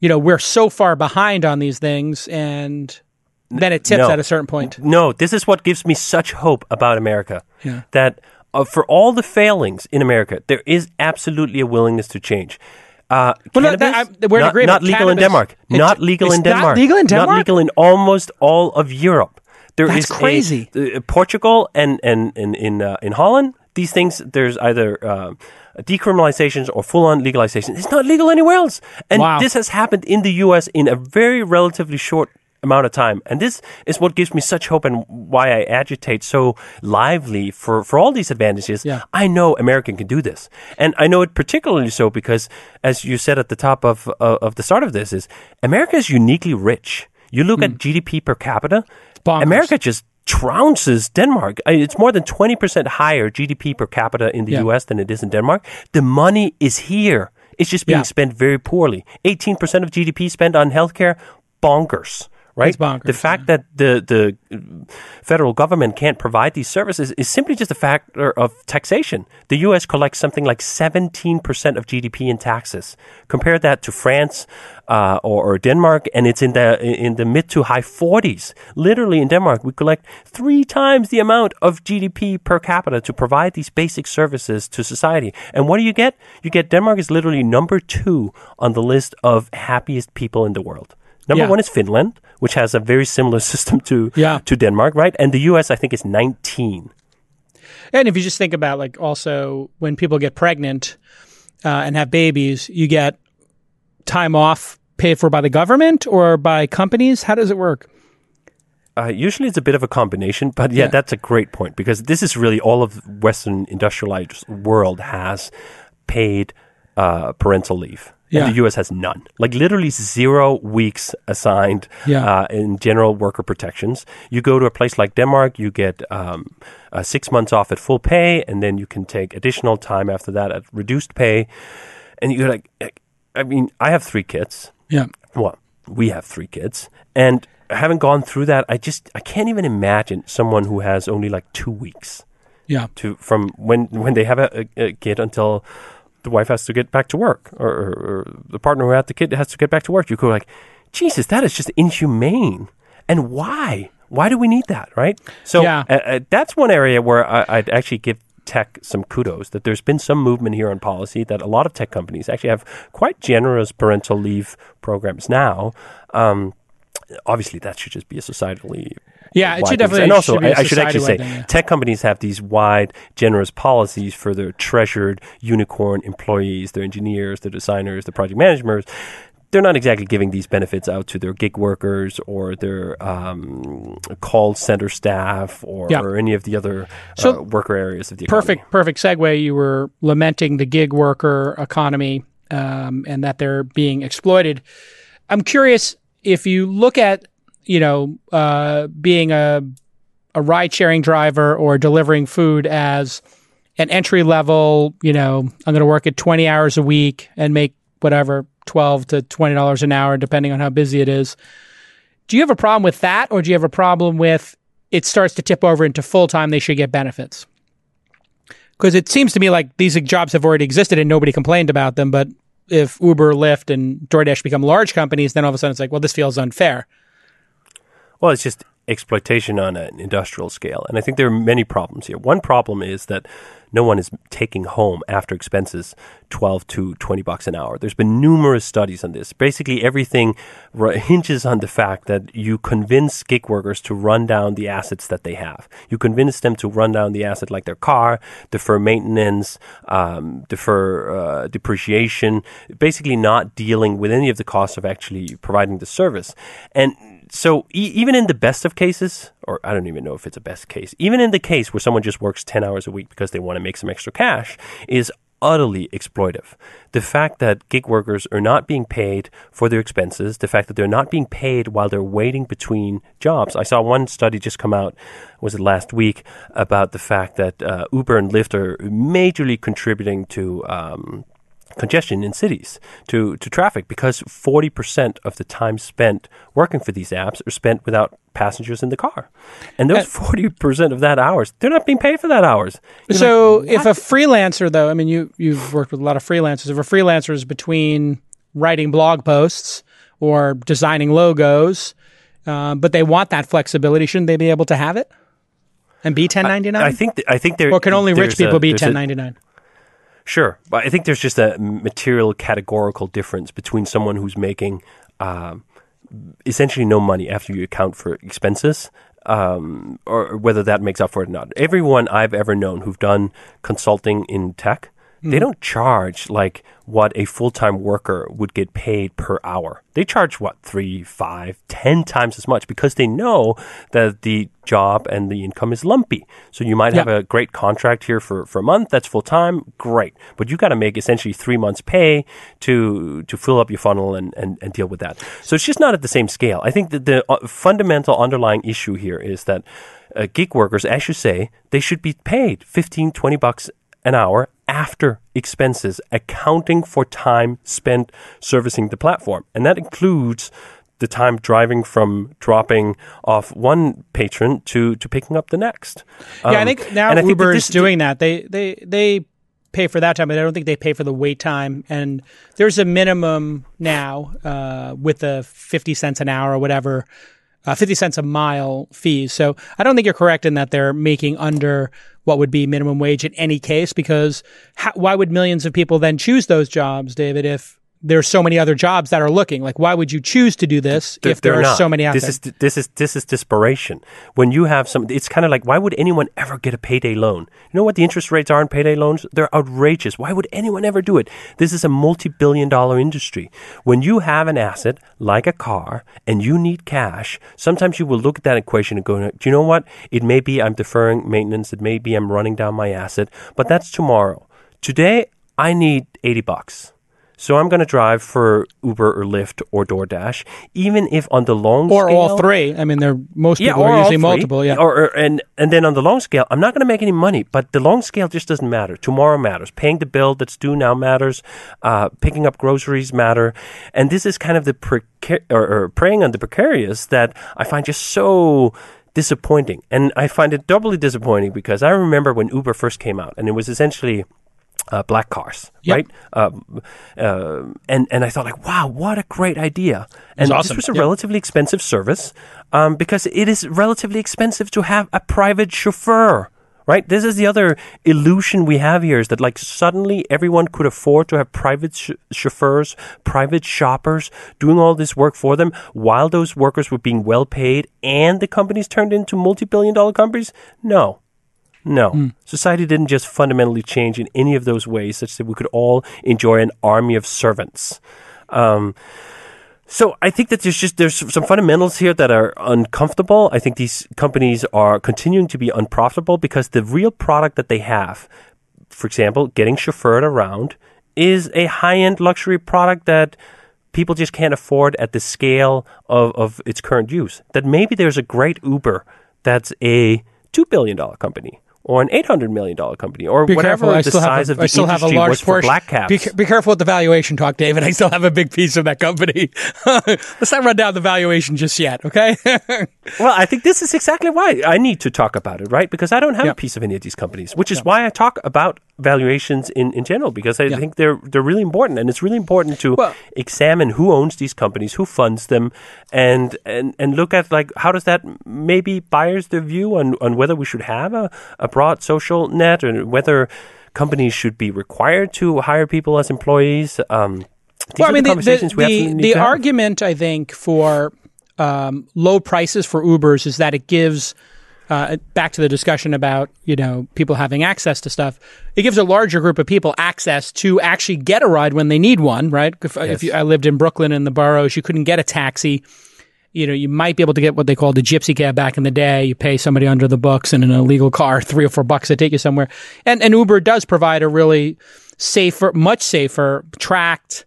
S2: you know we're so far behind on these things, and then it tips
S3: no.
S2: at a certain point.
S3: No, this is what gives me such hope about America.
S2: Yeah.
S3: That uh, for all the failings in America, there is absolutely a willingness to change. Uh,
S2: Well, no,
S3: cannabis,
S2: that- I- we're in
S3: not,
S2: agreement.
S3: not legal in Denmark. Not legal in
S2: not
S3: Denmark.
S2: legal in Denmark?
S3: Not legal in almost all of Europe. There
S2: That's
S3: is a-
S2: crazy.
S3: uh, Portugal and and, and in uh, in Holland, these things there's either uh, decriminalizations or full on legalization. It's not legal anywhere else, and
S2: Wow.
S3: this has happened in the U.S. in a very relatively short amount of time. And this is what gives me such hope and why I agitate so lively for, for all these advantages.
S2: Yeah.
S3: I know American can do this. And I know it particularly so because, as you said at the top of, uh, of the start of this, is America is uniquely rich. You look at GDP per capita,
S2: bonkers.
S3: America just trounces Denmark. It's more than 20% higher GDP per capita in the
S2: Yeah.
S3: US than it is in Denmark. The money is here. It's just being
S2: Yeah.
S3: spent very poorly. 18% of GDP spent on healthcare, bonkers. Right?
S2: Bonkers,
S3: the fact that the the federal government can't provide these services is simply just a factor of taxation. The U.S. collects something like 17% of GDP in taxes. Compare that to France uh, or, or Denmark, and it's in the in the mid to high 40s. Literally in Denmark, we collect three times the amount of GDP per capita to provide these basic services to society. And what do you get? You get Denmark is literally number two on the list of happiest people in the world. Number
S2: Yeah.
S3: one is Finland, which has a very similar system to
S2: Yeah.
S3: to Denmark, right? And the U.S. I think is 19.
S2: And if you just think about like also when people get pregnant uh, and have babies, you get time off paid for by the government or by companies. How does it work?
S3: Uh, usually it's a bit of a combination, but yeah,
S2: Yeah.
S3: that's a great point because this is really all of Western industrialized world has paid uh, parental leave.
S2: Yeah.
S3: And the U.S. has none. Like literally zero weeks assigned
S2: Yeah.
S3: uh, in general worker protections. You go to a place like Denmark, you get um, uh, six months off at full pay, and then you can take additional time after that at reduced pay. And you're like, I mean, I have three kids.
S2: Yeah.
S3: Well, we have three kids, and having gone through that, I just I can't even imagine someone who has only like two weeks
S2: Yeah.
S3: to from when when they have a, a, a kid until the wife has to get back to work or, or, or the partner who had the kid has to get back to work. You go like, Jesus, that is just inhumane. And why? Why do we need that? Right? So
S2: Yeah.
S3: uh, uh, that's one area where I, I'd actually give tech some kudos that there's been some movement here on policy that a lot of tech companies actually have quite generous parental leave programs now. Um, obviously, that should just be a societally
S2: Yeah, it should definitely
S3: And also,
S2: should
S3: I, I should actually say,
S2: thing, yeah.
S3: tech companies have these wide, generous policies for their treasured unicorn employees, their engineers, their designers, their project managers. They're not exactly giving these benefits out to their gig workers or their um, call center staff or,
S2: Yeah.
S3: or any of the other
S2: So-
S3: uh, worker areas of the economy.
S2: perfect perfect segue you were lamenting the gig worker economy um, and that they're being exploited i'm curious if you look at you know uh, being a a ride sharing driver or delivering food as an entry level you know i'm going to work at 20 hours a week and make whatever 12 to 20 dollars an hour depending on how busy it is do you have a problem with that or do you have a problem with it starts to tip over into full time they should get benefits because it seems to me like these jobs have already existed and nobody complained about them. But if Uber, Lyft, and DoorDash become large companies, then all of a sudden it's like, well, this feels unfair.
S3: Well, it's just exploitation on an industrial scale. And I think there are many problems here. One problem is that no one is taking home after expenses 12 to 20 bucks an hour. There's been numerous studies on this. Basically, everything hinges on the fact that you convince gig workers to run down the assets that they have. You convince them to run down the asset like their car, defer maintenance, um, defer uh, depreciation, basically not dealing with any of the costs of actually providing the service. And so e- even in the best of cases, or I don't even know if it's a best case, even in the case where someone just works 10 hours a week because they want to make some extra cash, is utterly exploitive. The fact that gig workers are not being paid for their expenses, the fact that they're not being paid while they're waiting between jobs. I saw one study just come out, was it last week, about the fact that uh, Uber and Lyft are majorly contributing to um, congestion in cities to, to traffic because 40% of the time spent working for these apps are spent without passengers in the car. And those 40% of that hours, they're not being paid for that hours. You're
S2: so
S3: like,
S2: if a freelancer, though, I mean, you you've worked with a lot of freelancers. If a freelancer is between writing blog posts or designing logos, um, but they want that flexibility, shouldn't they be able to have it and be 1099?
S3: I think th- I think there
S2: or can only rich
S3: there's a-
S2: people be
S3: there's a-
S2: 1099?
S3: Sure, but I think there's just a material categorical difference between someone who's making um, essentially no money after you account for expenses, um, or whether that makes up for it or not. Everyone I've ever known who've done consulting in tech, they don't charge like what a full time worker would get paid per hour. They charge what three, five, ten times as much because they know that the job and the income is lumpy. So you might have a great contract here for, for a month that's full time, great. But you got to make essentially three months' pay to to fill up your funnel and, and, and deal with that. So it's just not at the same scale. I think that the uh, fundamental underlying issue here is that uh, gig workers, as you say, they should be paid 15, 20 bucks an hour after expenses, accounting for time spent servicing the platform. And that includes the time driving from dropping off one patron to, to picking up the next.
S2: yeah, I
S3: Um,
S2: think now
S3: I
S2: Uber
S3: this-
S2: is doing that. They they they pay for that time, but I don't think they pay for the wait time. And there's a minimum now uh, with the fifty cents an hour or whatever, uh, fifty cents a mile fees. So I don't think you're correct in that they're making under what would be minimum wage in any case. Because how, why would millions of people then choose those jobs, David? If there's so many other jobs that are looking, like why would you choose to do this
S3: They're-
S2: if there are
S3: not.
S2: so many out
S3: this
S2: there?
S3: is this is this is desperation. When you have some, it's kind of like why would anyone ever get a payday loan? You know what the interest rates are on payday loans? They're outrageous. Why would anyone ever do it? This is a multi-billion-dollar industry. When you have an asset like a car and you need cash, sometimes you will look at that equation and go, "Do you know what? It may be I'm deferring maintenance. It may be I'm running down my asset, but that's tomorrow. Today I need eighty bucks." So I'm going to drive for Uber or Lyft or DoorDash, even if on the long
S2: or
S3: scale,
S2: all three. I mean, they're most people
S3: or
S2: are using multiple. Yeah.
S3: Or, or and and then on the long scale, I'm not going to make any money, but the long scale just doesn't matter. Tomorrow matters. Paying the bill that's due now matters. Uh, picking up groceries matter, and this is kind of the precar- or, or preying on the precarious that I find just so disappointing, and I find it doubly disappointing because I remember when Uber first came out, and it was essentially uh, black cars,
S2: Yep.
S3: right? Um, uh, and and I thought like, wow, what a great idea! And
S2: awesome.
S3: this was a
S2: Yep.
S3: relatively expensive service um, because it is relatively expensive to have a private chauffeur. Right, this is the other illusion we have here is that like suddenly everyone could afford to have private ch- chauffeurs, private shoppers doing all this work for them while those workers were being well paid and the companies turned into multi-billion dollar companies. No, no. Society didn't just fundamentally change in any of those ways such that we could all enjoy an army of servants. Um, so I think that there's just there's some fundamentals here that are uncomfortable. I think these companies are continuing to be unprofitable because the real product that they have, for example, getting chauffeured around, is a high-end luxury product that people just can't afford at the scale of, of its current use. That maybe there's a great Uber that's a two billion dollar company or an eight hundred million dollar company or
S2: Be
S3: whatever
S2: careful.
S3: The size
S2: have
S3: of
S2: a,
S3: the
S2: I still have a large
S3: was for
S2: portion.
S3: black caps.
S2: Be, be careful with the valuation talk, David. I still have a big piece of that company. Let's not run down the valuation just yet, okay?
S3: Well, I think this is exactly why I need to talk about it, right? Because I don't have a piece of any of these companies, which is why I talk about valuations in, in general, because I
S2: Yeah.
S3: think they're they're really important, and it's really important to
S2: Well-
S3: examine who owns these companies, who funds them, and and and look at like how does that maybe bias their view on on whether we should have a, a broad social net or whether companies should be required to hire people as employees. Um, these
S2: well,
S3: are
S2: I mean,
S3: the
S2: the,
S3: conversations
S2: the,
S3: we
S2: the, the argument, I think, for um, low prices for Ubers is that it gives, uh, back to the discussion about, you know, people having access to stuff, it gives a larger group of people access to actually get a ride when they need one, right? If, if you, I lived in Brooklyn in the boroughs, you couldn't get a taxi. You know, you might be able to get what they called a gypsy cab back in the day. You pay somebody under the books in an illegal car, three or four bucks to take you somewhere. And, and Uber does provide a really safer, much safer, tracked,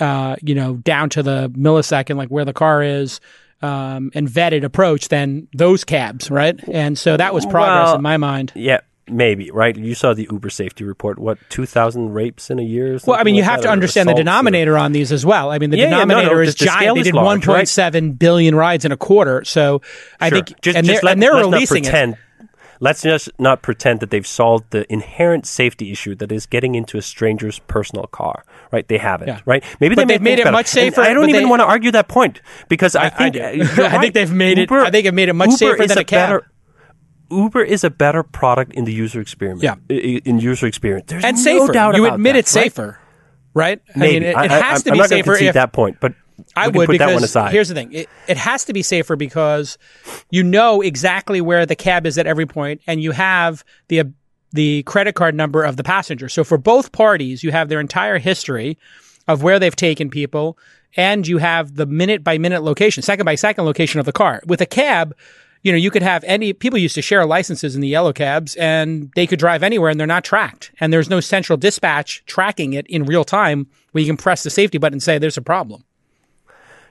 S2: uh, you know, down to the millisecond, like where the car is, um, and vetted approach than those cabs, right? And so that was progress
S3: Well,
S2: in my mind.
S3: Yeah, maybe right. You saw the Uber safety report. What two thousand rapes in a year? or
S2: Well, I mean, you
S3: like
S2: have to understand the
S3: assaults or-
S2: denominator on these as well. I mean, the
S3: Yeah, yeah, no, no,
S2: denominator is
S3: the
S2: giant. They did
S3: large, right?
S2: 1.7 billion rides in a quarter. So I
S3: Sure.
S2: think,
S3: just,
S2: and
S3: just
S2: they're,
S3: let,
S2: and they're releasing it.
S3: Let's just not pretend that they've solved the inherent safety issue that is getting into a stranger's personal car. Right? They haven't.
S2: Yeah.
S3: Right? Maybe
S2: But
S3: they
S2: they've made it
S3: better.
S2: much
S3: And
S2: safer,
S3: I don't even
S2: they-
S3: want to argue that point because I
S2: I
S3: think uh, you're
S2: I think they've made it- I think they've made it much
S3: Uber
S2: safer than a cab.
S3: better- Uber is a better product in the user experience.
S2: Yeah.
S3: i- i- in user experience. There's
S2: and
S3: no
S2: safer.
S3: doubt
S2: you admit
S3: that,
S2: it's
S3: right?
S2: safer, right? I
S3: Maybe.
S2: mean, it, it has
S3: I,
S2: to
S3: I'm
S2: be
S3: not gonna
S2: safer if
S3: that point, but
S2: I would
S3: put that one aside.
S2: here's the thing: it, it has to be safer because you know exactly where the cab is at every point, and you have the the credit card number of the passenger. So for both parties, you have their entire history of where they've taken people, and you have the minute by minute location, second by second location of the car. With a cab, you know, you could have any people used to share licenses in the yellow cabs and they could drive anywhere and they're not tracked. And there's no central dispatch tracking it in real time where you can press the safety button and say there's a problem.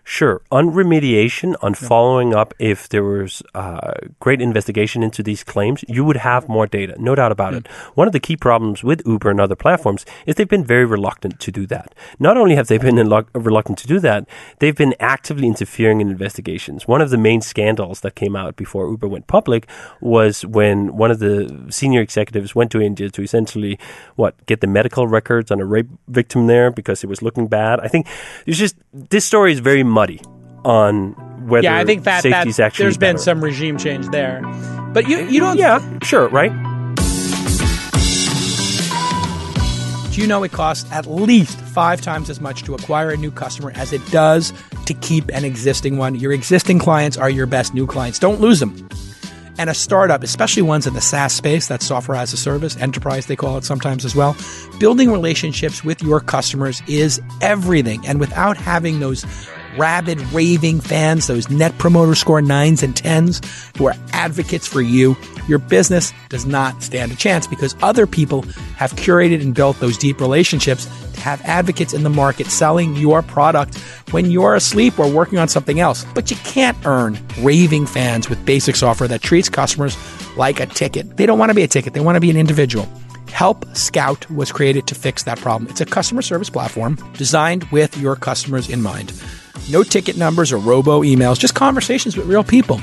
S3: Sure. On remediation, on following up, if there was uh, great investigation into these claims, you would have more data, no doubt about it. One of the key problems with Uber and other platforms is they've been very reluctant to do that. Not only have they been inlo- reluctant to do that, they've been actively interfering in investigations. One of the main scandals that came out before Uber went public was when one of the senior executives went to India to essentially, what, get the medical records on a rape victim there because it was looking bad. I think it's just, this story is very muddy on whether
S2: yeah, I think that, that
S3: actually
S2: there's been some regime change there. But you you don't
S3: Yeah, sure, right?
S2: Do you know it costs at least five times as much to acquire a new customer as it does to keep an existing one? Your existing clients are your best new clients. Don't lose them. And a startup, especially ones in the SaaS space, that's software as a service, enterprise they call it sometimes as well, building relationships with your customers is everything. And without having those rabid, raving fans, those net promoter score nines and tens who are advocates for you, your business does not stand a chance because other people have curated and built those deep relationships to have advocates in the market selling your product when you're asleep or working on something else. But you can't earn raving fans with basic software that treats customers like a ticket. They don't want to be a ticket, they want to be an individual. Help Scout was created to fix that problem. It's a customer service platform designed with your customers in mind. No ticket numbers or robo emails, just conversations with real people.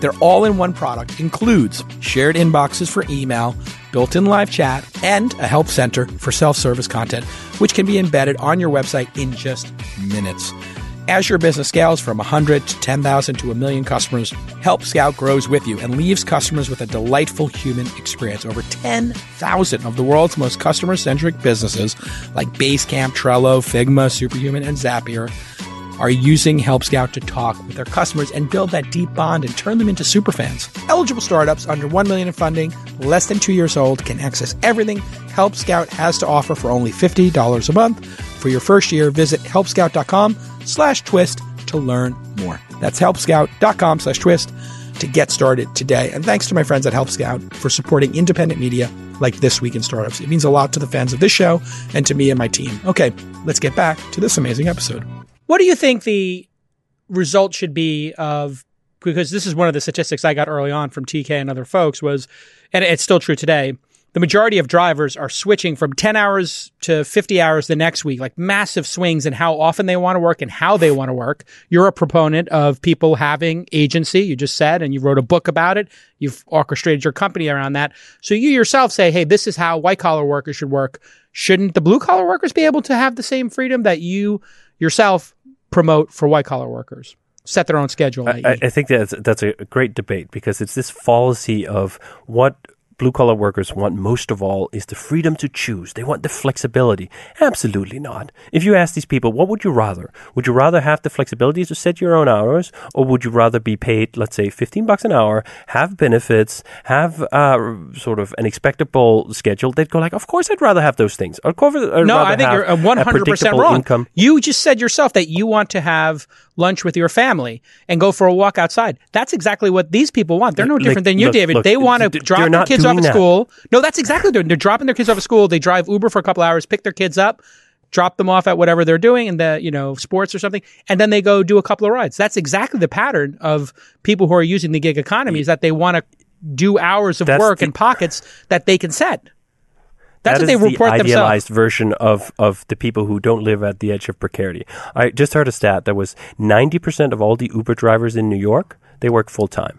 S2: Their all in one product includes shared inboxes for email, built in live chat, and a help center for self service content, which can be embedded on your website in just minutes. As your business scales from 100 to 10,000 to a million customers, Help Scout grows with you and leaves customers with a delightful human experience. Over 10,000 of the world's most customer centric businesses like Basecamp, Trello, Figma, Superhuman, and Zapier are using Help Scout to talk with their customers and build that deep bond and turn them into superfans. Eligible startups under 1 million in funding, less than 2 years old can access everything Help Scout has to offer for only $50 a month. For your first year, visit helpscout.com/twist to learn more. That's helpscout.com/twist to get started today. And thanks to my friends at Help Scout for supporting independent media like This Week in Startups. It means a lot to the fans of this show and to me and my team. Okay, let's get back to this amazing episode. What do you think the result should be of because this is one of the statistics I got early on from TK and other folks was and it's still true today. The majority of drivers are switching from 10 hours to 50 hours the next week, like massive swings in how often they want to work and how they want to work. You're a proponent of people having agency, you just said, and you wrote a book about it. You've orchestrated your company around that. So you yourself say, hey, this is how white collar workers should work. Shouldn't the blue collar workers be able to have the same freedom that you yourself promote for white collar workers? Set their own schedule.
S3: I, I think that's that's a great debate because it's this fallacy of what blue collar workers want most of all is the freedom to choose. They want the flexibility. Absolutely not. If you ask these people, what would you rather? Would you rather have the flexibility to set your own hours, or would you rather be paid, let's say, 15 bucks an hour, have benefits, have uh, sort of an expectable schedule? They'd go like, of course, I'd rather have those things. I'd
S2: no, I think you're 100% wrong.
S3: Income.
S2: You just said yourself that you want to have lunch with your family and go for a walk outside. That's exactly what these people want. They're no different than you,
S3: look,
S2: David.
S3: Look,
S2: they want to drop their kids off at school. No, that's exactly what they're doing. They're dropping their kids off at school. They drive Uber for a couple hours, pick their kids up, drop them off at whatever they're doing in the, you know, sports or something, and then they go do a couple of rides. That's exactly the pattern of people who are using the gig economy is that they want to do hours of
S3: That's
S2: work
S3: the-
S2: in pockets that they can set. That's
S3: That
S2: what they
S3: is the idealized
S2: themselves.
S3: version of, of the people who don't live at the edge of precarity. I just heard a stat that was 90% of all the Uber drivers in New York, they work full time.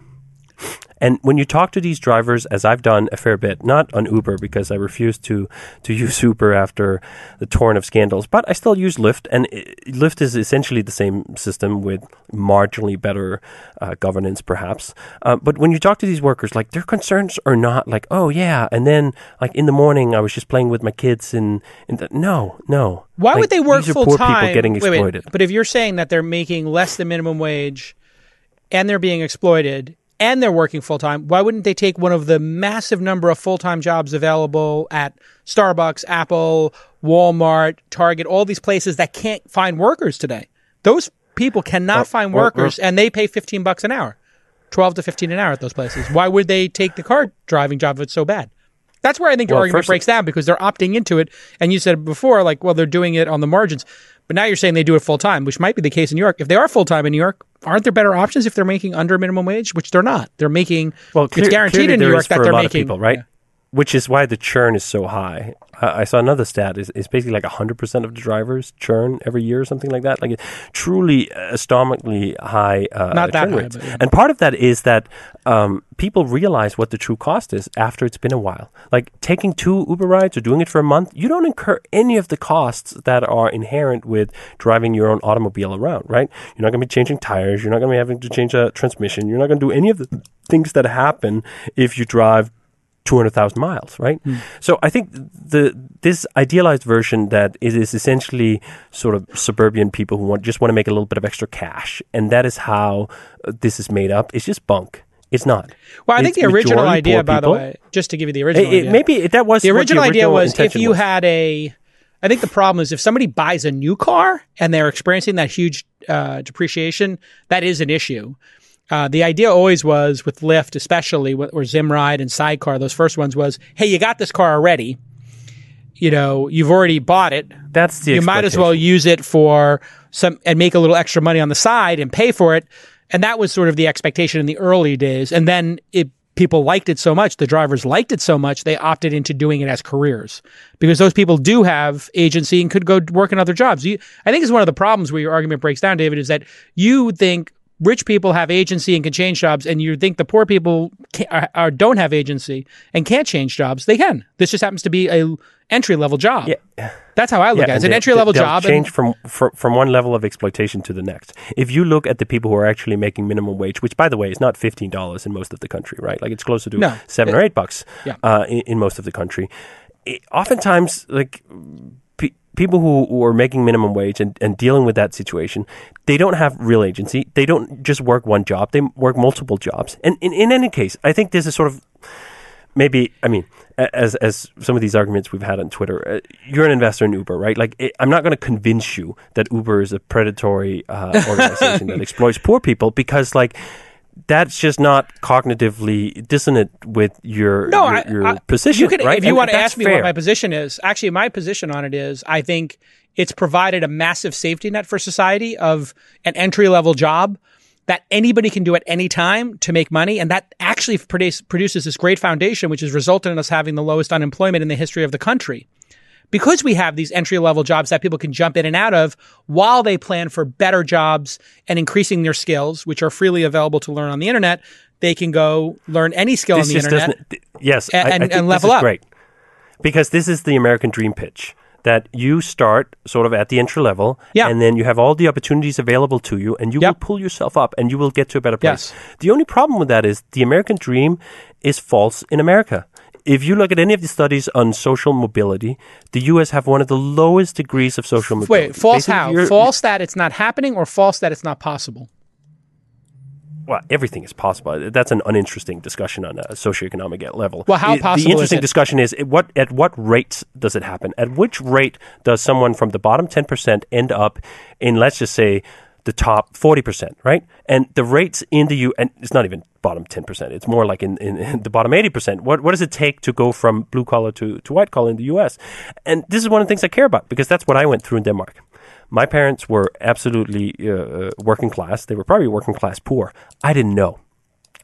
S3: And when you talk to these drivers, as I've done a fair bit, not on Uber because I refuse to, to use Uber after the torrent of scandals, but I still use Lyft. And i- Lyft is essentially the same system with marginally better uh, governance, perhaps. Uh, but when you talk to these workers, like their concerns are not like, oh yeah, and then like in the morning I was just playing with my kids and, and the, no, no.
S2: Why
S3: Like,
S2: would they work full
S3: poor
S2: time?
S3: people getting
S2: Wait, wait,
S3: exploited.
S2: but if you're saying that they're making less than minimum wage and they're being exploited and they're working full time, why wouldn't they take one of the massive number of full time jobs available at Starbucks, Apple, Walmart, Target, all these places that can't find workers today? Those people cannot
S3: Or-
S2: find
S3: or- or-
S2: workers and they pay 15 bucks an hour. 12 to 15 an hour at those places. Why would they take the car driving job if it's so bad? That's where I think your
S3: Well,
S2: argument breaks down because they're opting into it. And you said before, like, well, they're doing it on the margins. But now you're saying they do it full time, which might be the case in New York. If they are full time in New York, aren't there better options if they're making under minimum wage? Which they're not. They're making,
S3: Well, clear-
S2: it's guaranteed in New York that
S3: for
S2: they're
S3: a lot
S2: making.
S3: of people, right?
S2: Yeah.
S3: Which is why the churn is so high. I I saw another stat is, is basically like 100% of the drivers churn every year or something like that. Like truly astronomically high uh,
S2: Not that
S3: churn
S2: high,
S3: rates.
S2: yeah.
S3: And part of that is that um, people realize what the true cost is after it's been a while. Like taking two Uber rides or doing it for a month, you don't incur any of the costs that are inherent with driving your own automobile around, right? You're not going to be changing tires. You're not going to be having to change a transmission. You're not going to do any of the things that happen if you drive 200,000 miles, right? So I think the this idealized version that it is essentially sort of suburban people who want just want to make a little bit of extra cash, and that is how this is made up. It's just bunk. It's not.
S2: Well, I think
S3: It's
S2: the original idea, by the way, just to give you the original
S3: It- it-
S2: idea.
S3: maybe that was
S2: the
S3: what
S2: original idea was if you had a I think the problem is if somebody buys a new car and they're experiencing that huge uh, depreciation, that is an issue. Uh, the idea always was with Lyft, especially or Zimride and Sidecar, those first ones was, hey, you got this car already. You know, you've already bought it.
S3: That's the
S2: you might as well use it for some and make a little extra money on the side and pay for it. And that was sort of the expectation in the early days. And then it people liked it so much, the drivers liked it so much, they opted into doing it as careers because those people do have agency and could go work in other jobs. You, I think is one of the problems where your argument breaks down, David, is that you think rich people have agency and can change jobs, and you think the poor people are, are, don't have agency and can't change jobs. They can. This just happens to be a entry level job. Yeah. That's how I look
S3: yeah,
S2: at it. It's an entry level job.
S3: Change from, from from one level of exploitation to the next. If you look at the people who are actually making minimum wage, which by the way is not fifteen dollars in most of the country, right? Like it's closer to no, seven it, or eight bucks yeah. uh, in, in, most of the country. It, oftentimes, like people who, who, are making minimum wage and, and dealing with that situation, they don't have real agency. They don't just work one job. They work multiple jobs. And in, in any case, I think this is sort of maybe I mean, as as some of these arguments we've had on Twitter, uh, you're an investor in Uber, right? Like, it, I'm not going to convince you that Uber is a predatory uh, organization that exploits poor people because, like. That's just not cognitively dissonant with your
S2: no,
S3: your, your
S2: I,
S3: position.
S2: You can,
S3: right?
S2: If you
S3: and,
S2: want to ask
S3: me
S2: fair. what my position is, actually, my position on it is, I think it's provided a massive safety net for society of an entry level job that anybody can do at any time to make money. And that actually produce, produces this great foundation, which has resulted in us having the lowest unemployment in the history of the country. Because we have these entry level jobs that people can jump in and out of while they plan for better jobs and increasing their skills, which are freely available to learn on the internet, they can go learn any skill
S3: this
S2: on the internet.
S3: Yes,
S2: and,
S3: I, I
S2: and level up.
S3: Great, because this is the American dream pitch that you start sort of at the entry level
S2: yeah.
S3: and then you have all the opportunities available to you and you yep. will pull yourself up and you will get to a better place.
S2: Yes.
S3: The only problem with that is the American dream is false in America. If you look at any of the studies on social mobility, the U.S. have one of the lowest degrees of social mobility.
S2: Wait, false Basically, how? False that it's not happening or false that it's not possible?
S3: well, everything is possible. That's an uninteresting discussion on a socioeconomic level.
S2: Well, how possible?
S3: The interesting discussion is what at what rates does it happen? At which rate does someone from the bottom ten percent end up in, let's just say, the top forty percent, right? And the rates in the U, and it's not even bottom ten percent. It's more like in, in, in the bottom eighty percent. What what does it take to go from blue collar to to white collar in the U.S.? And this is one of the things I care about because that's what I went through in Denmark. My parents were absolutely uh, uh, working class. They were probably working class poor. I didn't know.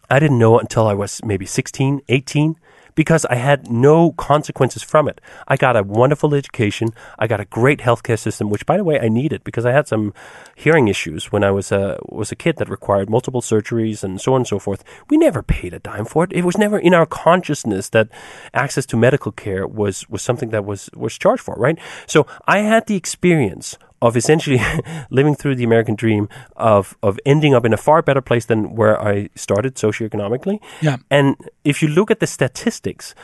S3: I didn't know until I was maybe 16, 18 because I had no consequences from it. I got a wonderful education. I got a great healthcare system, which, by the way, I needed because I had some hearing issues when I was a was a kid that required multiple surgeries and so on and so forth. We never paid a dime for it. It was never in our consciousness that access to medical care was was something that was was charged for. Right. So I had the experience of essentially living through the American dream of of ending up in a far better place than where I started socioeconomically.
S2: Yeah.
S3: And if you look at the statistics,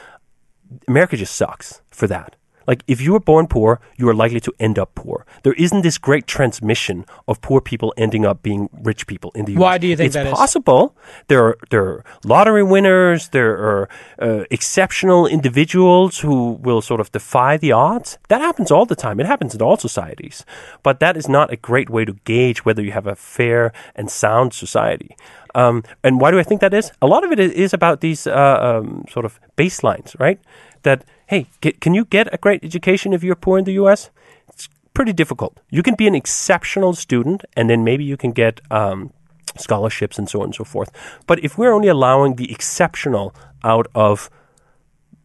S3: America just sucks for that. Like, if you were born poor, you are likely to end up poor. There isn't this great transmission of poor people ending up being rich people in the U.S.
S2: Why do you think
S3: it's
S2: that
S3: is? possible. There are there are lottery winners. There are uh, exceptional individuals who will sort of defy the odds. That happens all the time. It happens in all societies. But that is not a great way to gauge whether you have a fair and sound society. Um, and why do I think that is? A lot of it is about these uh, um, sort of baselines, right? That hey, can you get a great education if you're poor in the U.S.? It's pretty difficult. You can be an exceptional student, and then maybe you can get um, scholarships and so on and so forth. But if we're only allowing the exceptional out of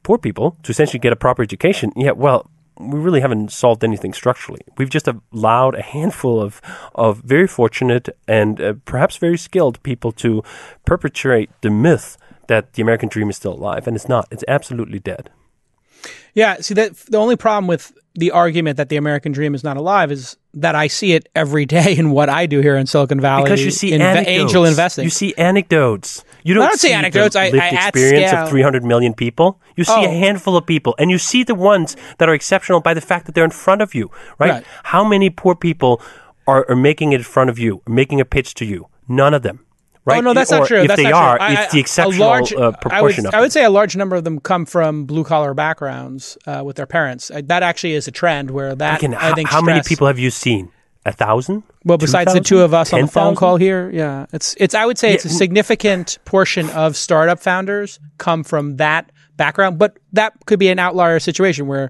S3: poor people to essentially get a proper education, yeah, well, we really haven't solved anything structurally. We've just allowed a handful of, of very fortunate and uh, perhaps very skilled people to perpetuate the myth that the American dream is still alive, and it's not. It's absolutely dead.
S2: Yeah, see that the only problem with the argument that the American dream is not alive is that I see it every day in what I do here in Silicon Valley.
S3: Because you see
S2: in
S3: anecdotes.
S2: angel investing.
S3: You see anecdotes. You don't,
S2: I don't
S3: see,
S2: see anecdotes.
S3: The
S2: I,
S3: lived
S2: I
S3: experience
S2: scale.
S3: of 300 million people. You see
S2: Oh.
S3: a handful of people, and you see the ones that are exceptional by the fact that they're in front of you. Right?
S2: Right.
S3: How many poor people are, are making it in front of you, making a pitch to you? None of them. Right?
S2: Oh no, that's
S3: or
S2: not true.
S3: If
S2: that's
S3: they are,
S2: true. I-
S3: it's the
S2: I-
S3: exceptional
S2: large,
S3: uh,
S2: I would,
S3: proportion of
S2: I would say a large number of them come from blue collar backgrounds uh, with their parents. Uh, that actually is a trend where that
S3: Again,
S2: I
S3: how,
S2: think
S3: how many people have you seen? A thousand?
S2: Well, besides the two of us on the phone
S3: 10,000?
S2: call here, yeah, it's it's. I would say it's a significant portion of startup founders come from that background, but that could be an outlier situation where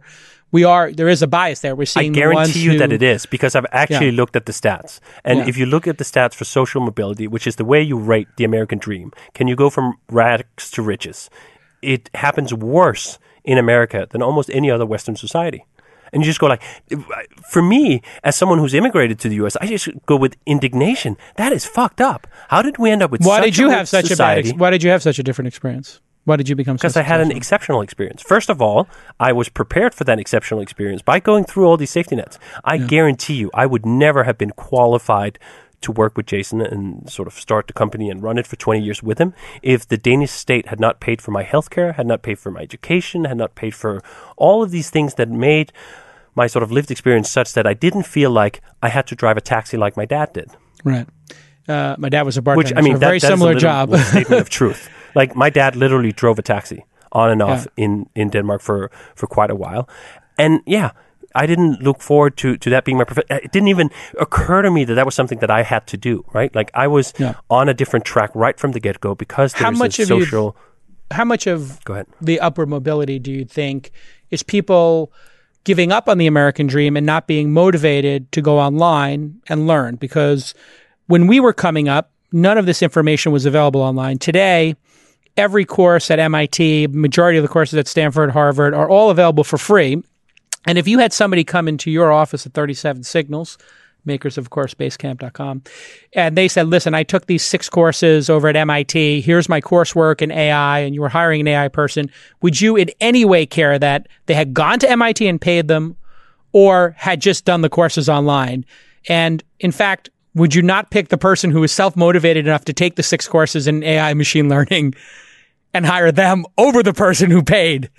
S2: we are there is a bias there. We're
S3: I
S2: seeing the ones
S3: guarantee you
S2: who,
S3: that it is because I've actually
S2: Yeah.
S3: looked at the stats. And
S2: Yeah.
S3: if you look at the stats for social mobility, which is the way you rate the American dream, can you go from rags to riches? It happens worse in America than almost any other Western society. And you just go like, for me, as someone who's immigrated to the U.S., I just go with indignation. That is fucked up. How did we end up with
S2: Why
S3: such
S2: did you
S3: a
S2: have such
S3: society?
S2: a bad? Ex- why did you have such a different experience? Why did you become?
S3: because I had an exceptional experience. First of all, I was prepared for that exceptional experience by going through all these safety nets. I guarantee you, I would never have been qualified to work with Jason and sort of start the company and run it for 20 years with him if the Danish state had not paid for my healthcare, had not paid for my education, had not paid for all of these things that made my sort of lived experience such that I didn't feel like I had to drive a taxi like my dad did.
S2: right. Uh, my dad was a bartender.
S3: Which I mean,
S2: so a
S3: that,
S2: very
S3: that
S2: similar job.
S3: statement of truth. Like my dad literally drove a taxi on and off in in Denmark for for quite a while, and yeah. I didn't look forward to, to that being my profession. It didn't even occur to me that that was something that I had to do, right? Like I was
S2: Yeah.
S3: on a different track right from the get go because
S2: How
S3: there's
S2: much
S3: a
S2: you-
S3: social.
S2: How much of
S3: Go ahead.
S2: the upward mobility do you think is people giving up on the American dream and not being motivated to go online and learn? Because when we were coming up, none of this information was available online. Today, every course at MIT, majority of the courses at Stanford, Harvard are all available for free. And if you had somebody come into your office at 37 Signals, makers of course basecamp.com, and they said, listen, I took these six courses over at MIT. Here's my coursework in AI, and you were hiring an AI person. Would you in any way care that they had gone to MIT and paid them or had just done the courses online? And in fact, would you not pick the person who is self motivated enough to take the six courses in AI machine learning and hire them over the person who paid?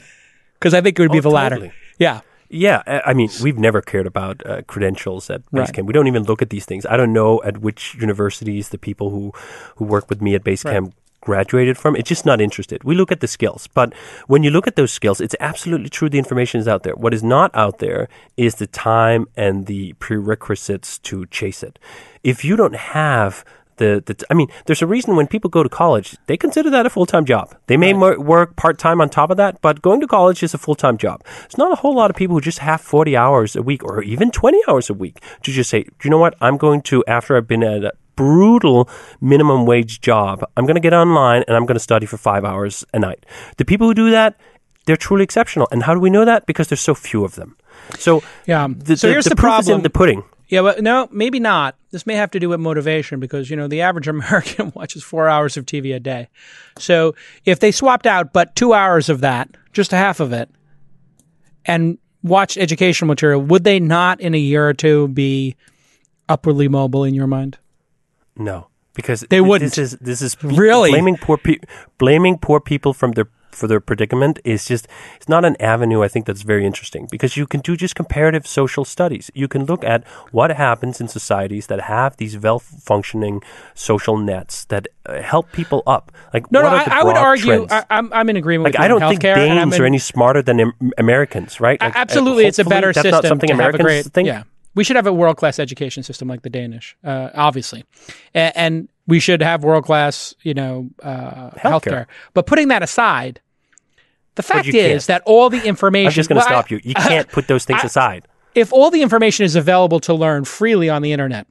S2: Because I think it would be
S3: Oh,
S2: the latter. Yeah.
S3: Yeah, I mean, we've never cared about uh, credentials at
S2: Right.
S3: Basecamp. We don't even look at these things. I don't know at which universities the people who who work with me at Basecamp graduated from. It's just not interested. We look at the skills, but when you look at those skills, it's absolutely true. The information is out there. What is not out there is the time and the prerequisites to chase it. If you don't have the, the I mean, there's a reason when people go to college, they consider that a full time job. They may mo- work part time on top of that, but going to college is a full time job. It's not a whole lot of people who just have 40 hours a week or even 20 hours a week to just say, you know what, I'm going to, after I've been at a brutal minimum wage job, I'm going to get online and I'm going to study for five hours a night. The people who do that, they're truly exceptional. And how do we know that? Because there's so few of them. So,
S2: Yeah.
S3: the,
S2: So
S3: the-
S2: here's
S3: the
S2: the
S3: proof is in
S2: problem.
S3: the pudding.
S2: Yeah, but no, maybe not. This may have to do with motivation because, you know, the average American watches four hours of TV a day. So if they swapped out but two hours of that, just a half of it, and watched educational material, would they not in a year or two be upwardly mobile in your mind?
S3: No, because
S2: They
S3: th-
S2: wouldn't.
S3: This is this is
S2: Really?
S3: blaming poor pe- blaming poor people from their for their predicament is just it's not an avenue I think that's very interesting because you can do just comparative social studies. You can look at what happens in societies that have these well functioning social nets that uh, help people up. Like
S2: No, no, I, I would argue.
S3: trends?
S2: I, I'm, I'm in agreement
S3: like
S2: with
S3: I don't think
S2: I'm
S3: Danes
S2: in-
S3: are any smarter than Am- Americans, right? Like,
S2: Absolutely, it's a better
S3: that's
S2: system
S3: not something
S2: to have a
S3: Americans
S2: great.
S3: think.
S2: Yeah, we should have a world class education system like the Danish, uh, obviously, and, and we should have world class, you know, uh, healthcare. But putting that aside, the fact is
S3: can't.
S2: that all the information.
S3: I'm just going to
S2: well, I-
S3: stop you. You can't put those things aside.
S2: If all the information is available to learn freely on the internet,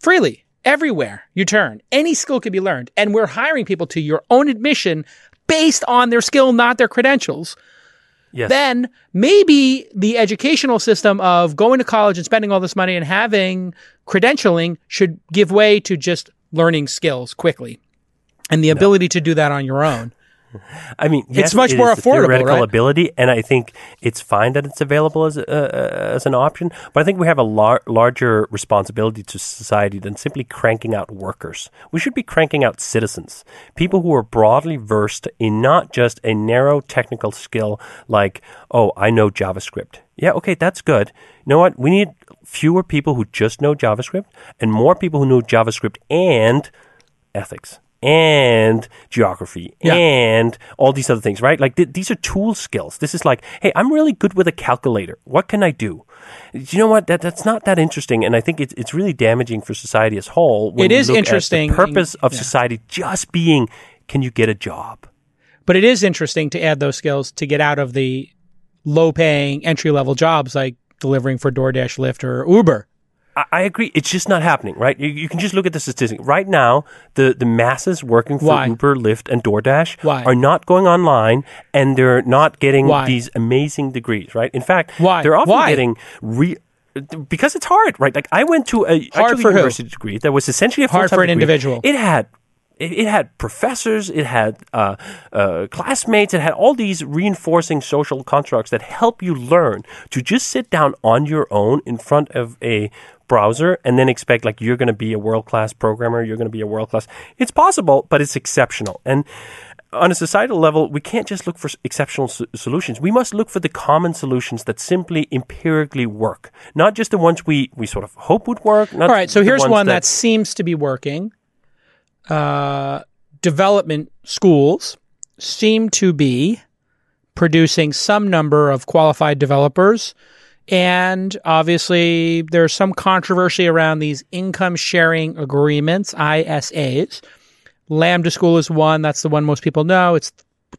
S2: freely everywhere you turn, any skill can be learned, and we're hiring people to your own admission based on their skill, not their credentials
S3: Yes.
S2: then maybe the educational system of going to college and spending all this money and having credentialing should give way to just learning skills quickly and the ability to do that on your own.
S3: I mean, yes,
S2: much
S3: it
S2: more affordable,
S3: theoretical
S2: right?
S3: ability, and I think it's fine that it's available as uh, as an option. But I think we have a lar- larger responsibility to society than simply cranking out workers. We should be cranking out citizens, people who are broadly versed in not just a narrow technical skill like, oh, I know JavaScript. Yeah, okay, that's good. You know what? We need fewer people who just know JavaScript and more people who know JavaScript and ethics. And geography
S2: Yeah.
S3: and all these other things, right? Like th- these are tool skills. This is like, hey, I'm really good with a calculator. What can I do? Do you know what? That that's not that interesting, and I think it's it's really damaging for society as a whole. When
S2: It is interesting
S3: The purpose of
S2: yeah.
S3: society just being, can you get a job?
S2: But it is interesting to add those skills to get out of the low paying entry level jobs like delivering for DoorDash, Lyft, or Uber.
S3: I, agree. It's just not happening, right? You, you can just look at the statistic. Right now, the, the masses working for
S2: Why?
S3: Uber, Lyft, and DoorDash
S2: Why?
S3: are not going online and they're not getting
S2: Why?
S3: these amazing degrees, right? In fact,
S2: Why?
S3: they're often getting re- because it's hard, right? Like I went to a
S2: Hard
S3: took a
S2: who?
S3: university degree that was essentially a
S2: Hard for an
S3: degree.
S2: individual.
S3: It had it, it had professors, it had uh, uh, classmates, it had all these reinforcing social constructs that help you learn to just sit down on your own in front of a browser and then expect like you're going to be a world class programmer, you're going to be a world class. It's possible, but it's exceptional. And on a societal level, we can't just look for exceptional s- solutions. We must look for the common solutions that simply empirically work, not just the ones we, we sort of hope would work. Not
S2: All right, so here's one that, seems to be working. Uh, development schools seem to be producing some number of qualified developers. And obviously, there's some controversy around these income sharing agreements, ISAs. Lambda School is one. That's the one most people know. It's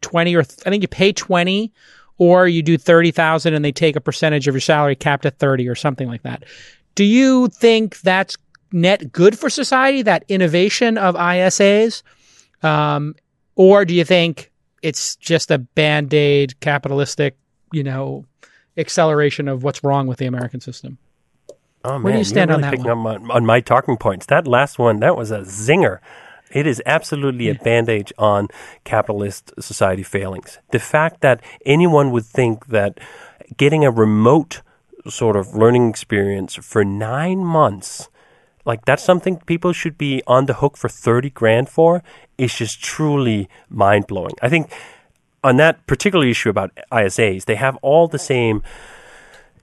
S2: 20 or I think you pay 20 or you do 30,000 and they take a percentage of your salary capped at 30 or something like that. Do you think that's net good for society, that innovation of ISAs? Um, or do you think it's just a band aid capitalistic, you know, acceleration of what's wrong with the American system?
S3: Oh, man,
S2: Where do you stand
S3: you're
S2: on that
S3: picking up on, on my talking points. That last one, that was a zinger. It is absolutely a bandage on capitalist society failings. The fact that anyone would think that getting a remote sort of learning experience for nine months, like that's something people should be on the hook for 30 grand for, is just truly mind blowing. I think on that particular issue about ISAs, they have all the same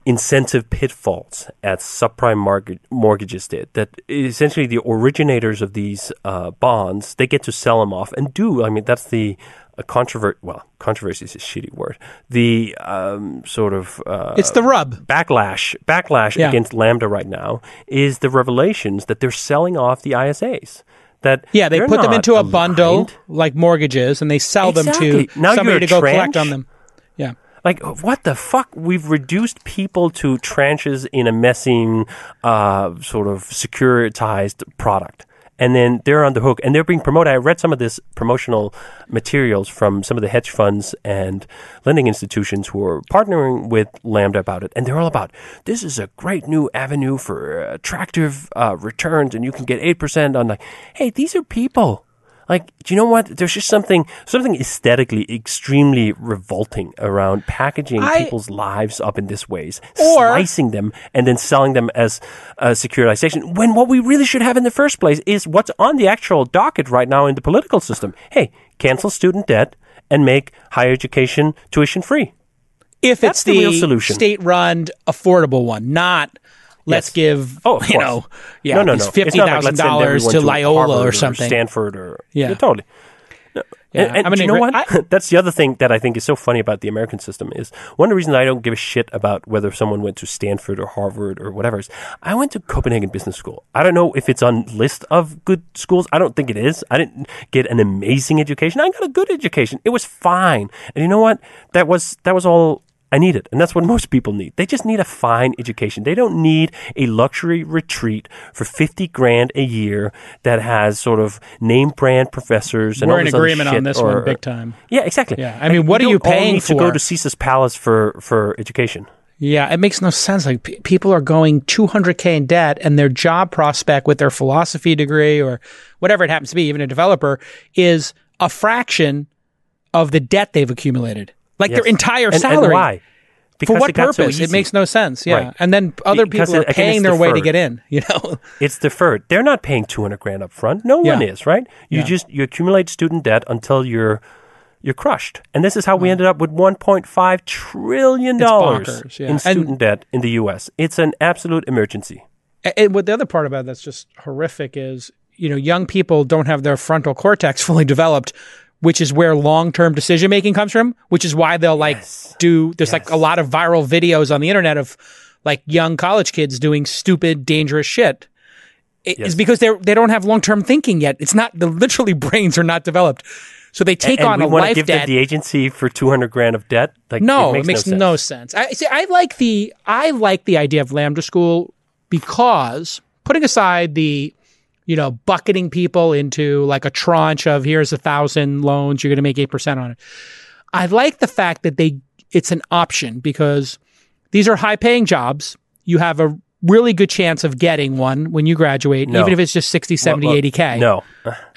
S3: incentive pitfalls as subprime mortgage, mortgages did. That essentially the originators of these uh, bonds they get to sell them off and do. I mean, that's the uh, controvert. Well, controversy is a shitty word. The um, sort of uh,
S2: It's the rub.
S3: backlash backlash
S2: Yeah.
S3: against Lambda right now is the revelations that they're selling off the ISAs. That
S2: Yeah, they put them into a bundle like mortgages and they sell them to
S3: Now
S2: somebody to go
S3: tranche.
S2: collect on them. Yeah.
S3: Like what the fuck? We've reduced people to tranches in a messing, uh, sort of securitized product, and then they're on the hook and they're being promoted. I read some of this promotional materials from some of the hedge funds and lending institutions who are partnering with Lambda about it, and they're all about this is a great new avenue for attractive uh, returns, and you can get eight percent on like, hey, these are people. Like, do you know what? There's just something something aesthetically extremely revolting around packaging
S2: I-
S3: people's lives up in this ways,
S2: Or-
S3: slicing them and then selling them as a securitization. When what we really should have in the first place is what's on the actual docket right now in the political system. Hey, cancel student debt and make higher education tuition free.
S2: If
S3: That's
S2: it's
S3: the
S2: the,
S3: real solution.
S2: state-run, affordable one, not let's
S3: Yes.
S2: give
S3: Oh,
S2: you know, yeah,
S3: no, no, no.
S2: fifty
S3: like,
S2: thousand
S3: send
S2: dollars
S3: everyone
S2: to Loyola or something.
S3: Stanford or
S2: Yeah.
S3: totally. No.
S2: Yeah,
S3: and, and
S2: I'm
S3: do you know what?
S2: I-
S3: That's the other thing that I think is so funny about the American system is one of the reasons I don't give a shit about whether someone went to Stanford or Harvard or whatever is I went to Copenhagen Business School. I don't know if it's on list of good schools. I don't think it is. I didn't get an amazing education. I got a good education. It was fine. And you know what? That was that was all I need it. And that's what most people need. They just need a fine education. They don't need a luxury retreat for 50 grand a year that has sort of name brand professors and
S2: We're
S3: all
S2: in agreement on this
S3: or-
S2: one big time.
S3: Yeah, exactly.
S2: Yeah, I mean, what are you paying
S3: need to go to Caesar's Palace for for education?
S2: Yeah, it makes no sense. Like p- people are going 200k in debt, and their job prospect with their philosophy degree or whatever it happens to be, even a developer, is a fraction of the debt they've accumulated. Like
S3: Yes.
S2: their entire
S3: And- and
S2: salary.
S3: why?
S2: For what
S3: it got so
S2: purpose? it makes no sense. Yeah,
S3: Right.
S2: and then other
S3: Because
S2: people
S3: it-
S2: are
S3: again,
S2: paying their way to get in. You know,
S3: It's deferred. They're not paying 200 grand up front. No one is, right? You
S2: Yeah.
S3: just you accumulate student debt until you're you're crushed. And this is how we ended up with 1.5 trillion dollars
S2: yeah.
S3: in
S2: And-
S3: student debt in the US. It's an absolute emergency.
S2: And what the other part about that's just horrific is you know, young people don't have their frontal cortex fully developed, which is where long term decision making comes from, which is why they'll like
S3: Yes.
S2: do, there's like a lot of viral videos on the internet of like young college kids doing stupid, dangerous shit. It-
S3: Yes.
S2: It's because they're, they don't have long term thinking yet. It's not, the literally brains are not developed. So they take
S3: and
S2: on
S3: we
S2: a life
S3: give
S2: debt.
S3: them the agency for 200 grand of debt? Like,
S2: No,
S3: it makes,
S2: no, sense. I see. I like the I like the idea of lambda school because putting aside the you know bucketing people into like a tranche of here's a thousand loans you're going to make eight percent on it. I like the fact that they it's an option because these are high paying jobs. You have a really good chance of getting one when you graduate,
S3: No.
S2: even if it's just 60, 70,
S3: Well, well,
S2: 80K
S3: No.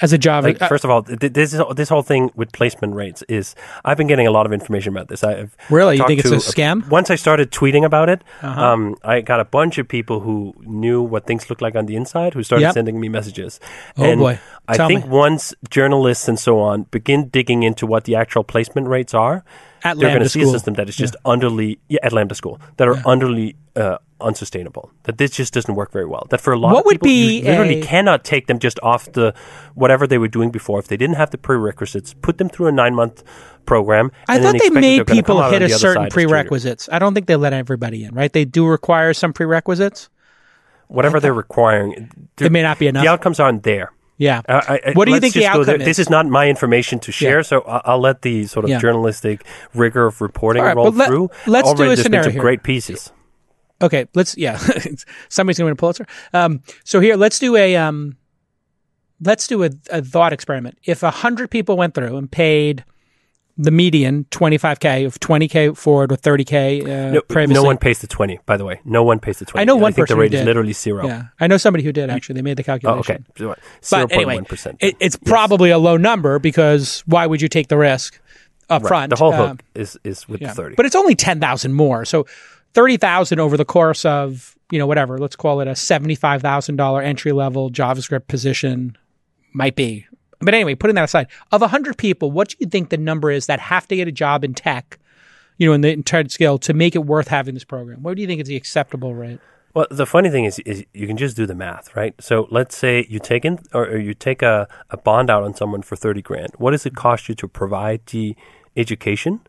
S2: as a job.
S3: Like,
S2: uh,
S3: first of all, th- this is, this whole thing with placement rates is I've been getting a lot of information about this. I've
S2: Really? You think it's a scam? Uh-huh.
S3: Once I started tweeting about it, um, I got a bunch of people who knew what things looked like on the inside who started
S2: Yep.
S3: sending me messages.
S2: Oh,
S3: and
S2: boy.
S3: I
S2: Tell
S3: think
S2: me.
S3: once journalists and so on begin digging into what the actual placement rates are,
S2: At
S3: they're going to see a system that is just underly yeah, at Lambda School that are underly uh, unsustainable. That this just doesn't work very well. That for a lot
S2: What
S3: of
S2: would
S3: people, you
S2: be
S3: literally
S2: a-
S3: cannot take them just off the whatever they were doing before if they didn't have the prerequisites. Put them through a nine month program.
S2: I thought they made people hit a certain
S3: side as junior.
S2: prerequisites. I don't think they let everybody in, right? They do require some prerequisites.
S3: Whatever they're requiring,
S2: It may not be enough.
S3: the outcomes aren't there.
S2: Yeah.
S3: I- I-
S2: what do you think the outcome
S3: there. This
S2: is?
S3: is not my information to share,
S2: Yeah.
S3: so I- I'll let the sort of
S2: Yeah.
S3: journalistic rigor of reporting
S2: right,
S3: roll
S2: let-
S3: through.
S2: let's do
S3: Already
S2: a
S3: there's been
S2: scenario here.
S3: great pieces.
S2: Okay, let's yeah. Somebody's going to win a Pulitzer. Um, so here, let's do a um, let's do a, a thought experiment. If a hundred people went through and paid the median twenty five k of twenty k forward with thirty k uh,
S3: No,
S2: previously,
S3: no one pays the 20, by the way. No one pays the 20.
S2: I know one
S3: I think
S2: person
S3: the
S2: who
S3: rate
S2: did.
S3: is literally zero.
S2: Yeah, I know somebody who did actually. They made the calculation.
S3: Oh, okay.
S2: But anyway,
S3: 0.1%.
S2: it, it's probably a low number because why would you take the risk up
S3: Right.
S2: front?
S3: The whole
S2: Um,
S3: hook is, is with
S2: Yeah.
S3: the 30.
S2: But it's only 10,000 more. So 30,000 over the course of, you know, whatever, let's call it a $75,000 entry level JavaScript position might be. But anyway, putting that aside, of 100 people, what do you think the number is that have to get a job in tech, you know, in the entire scale to make it worth having this program? What do you think is the acceptable rate?
S3: Well, the funny thing is, is you can just do the math, right? So let's say you take in, or, or you take a, a bond out on someone for 30 grand. What does it cost you to provide the education?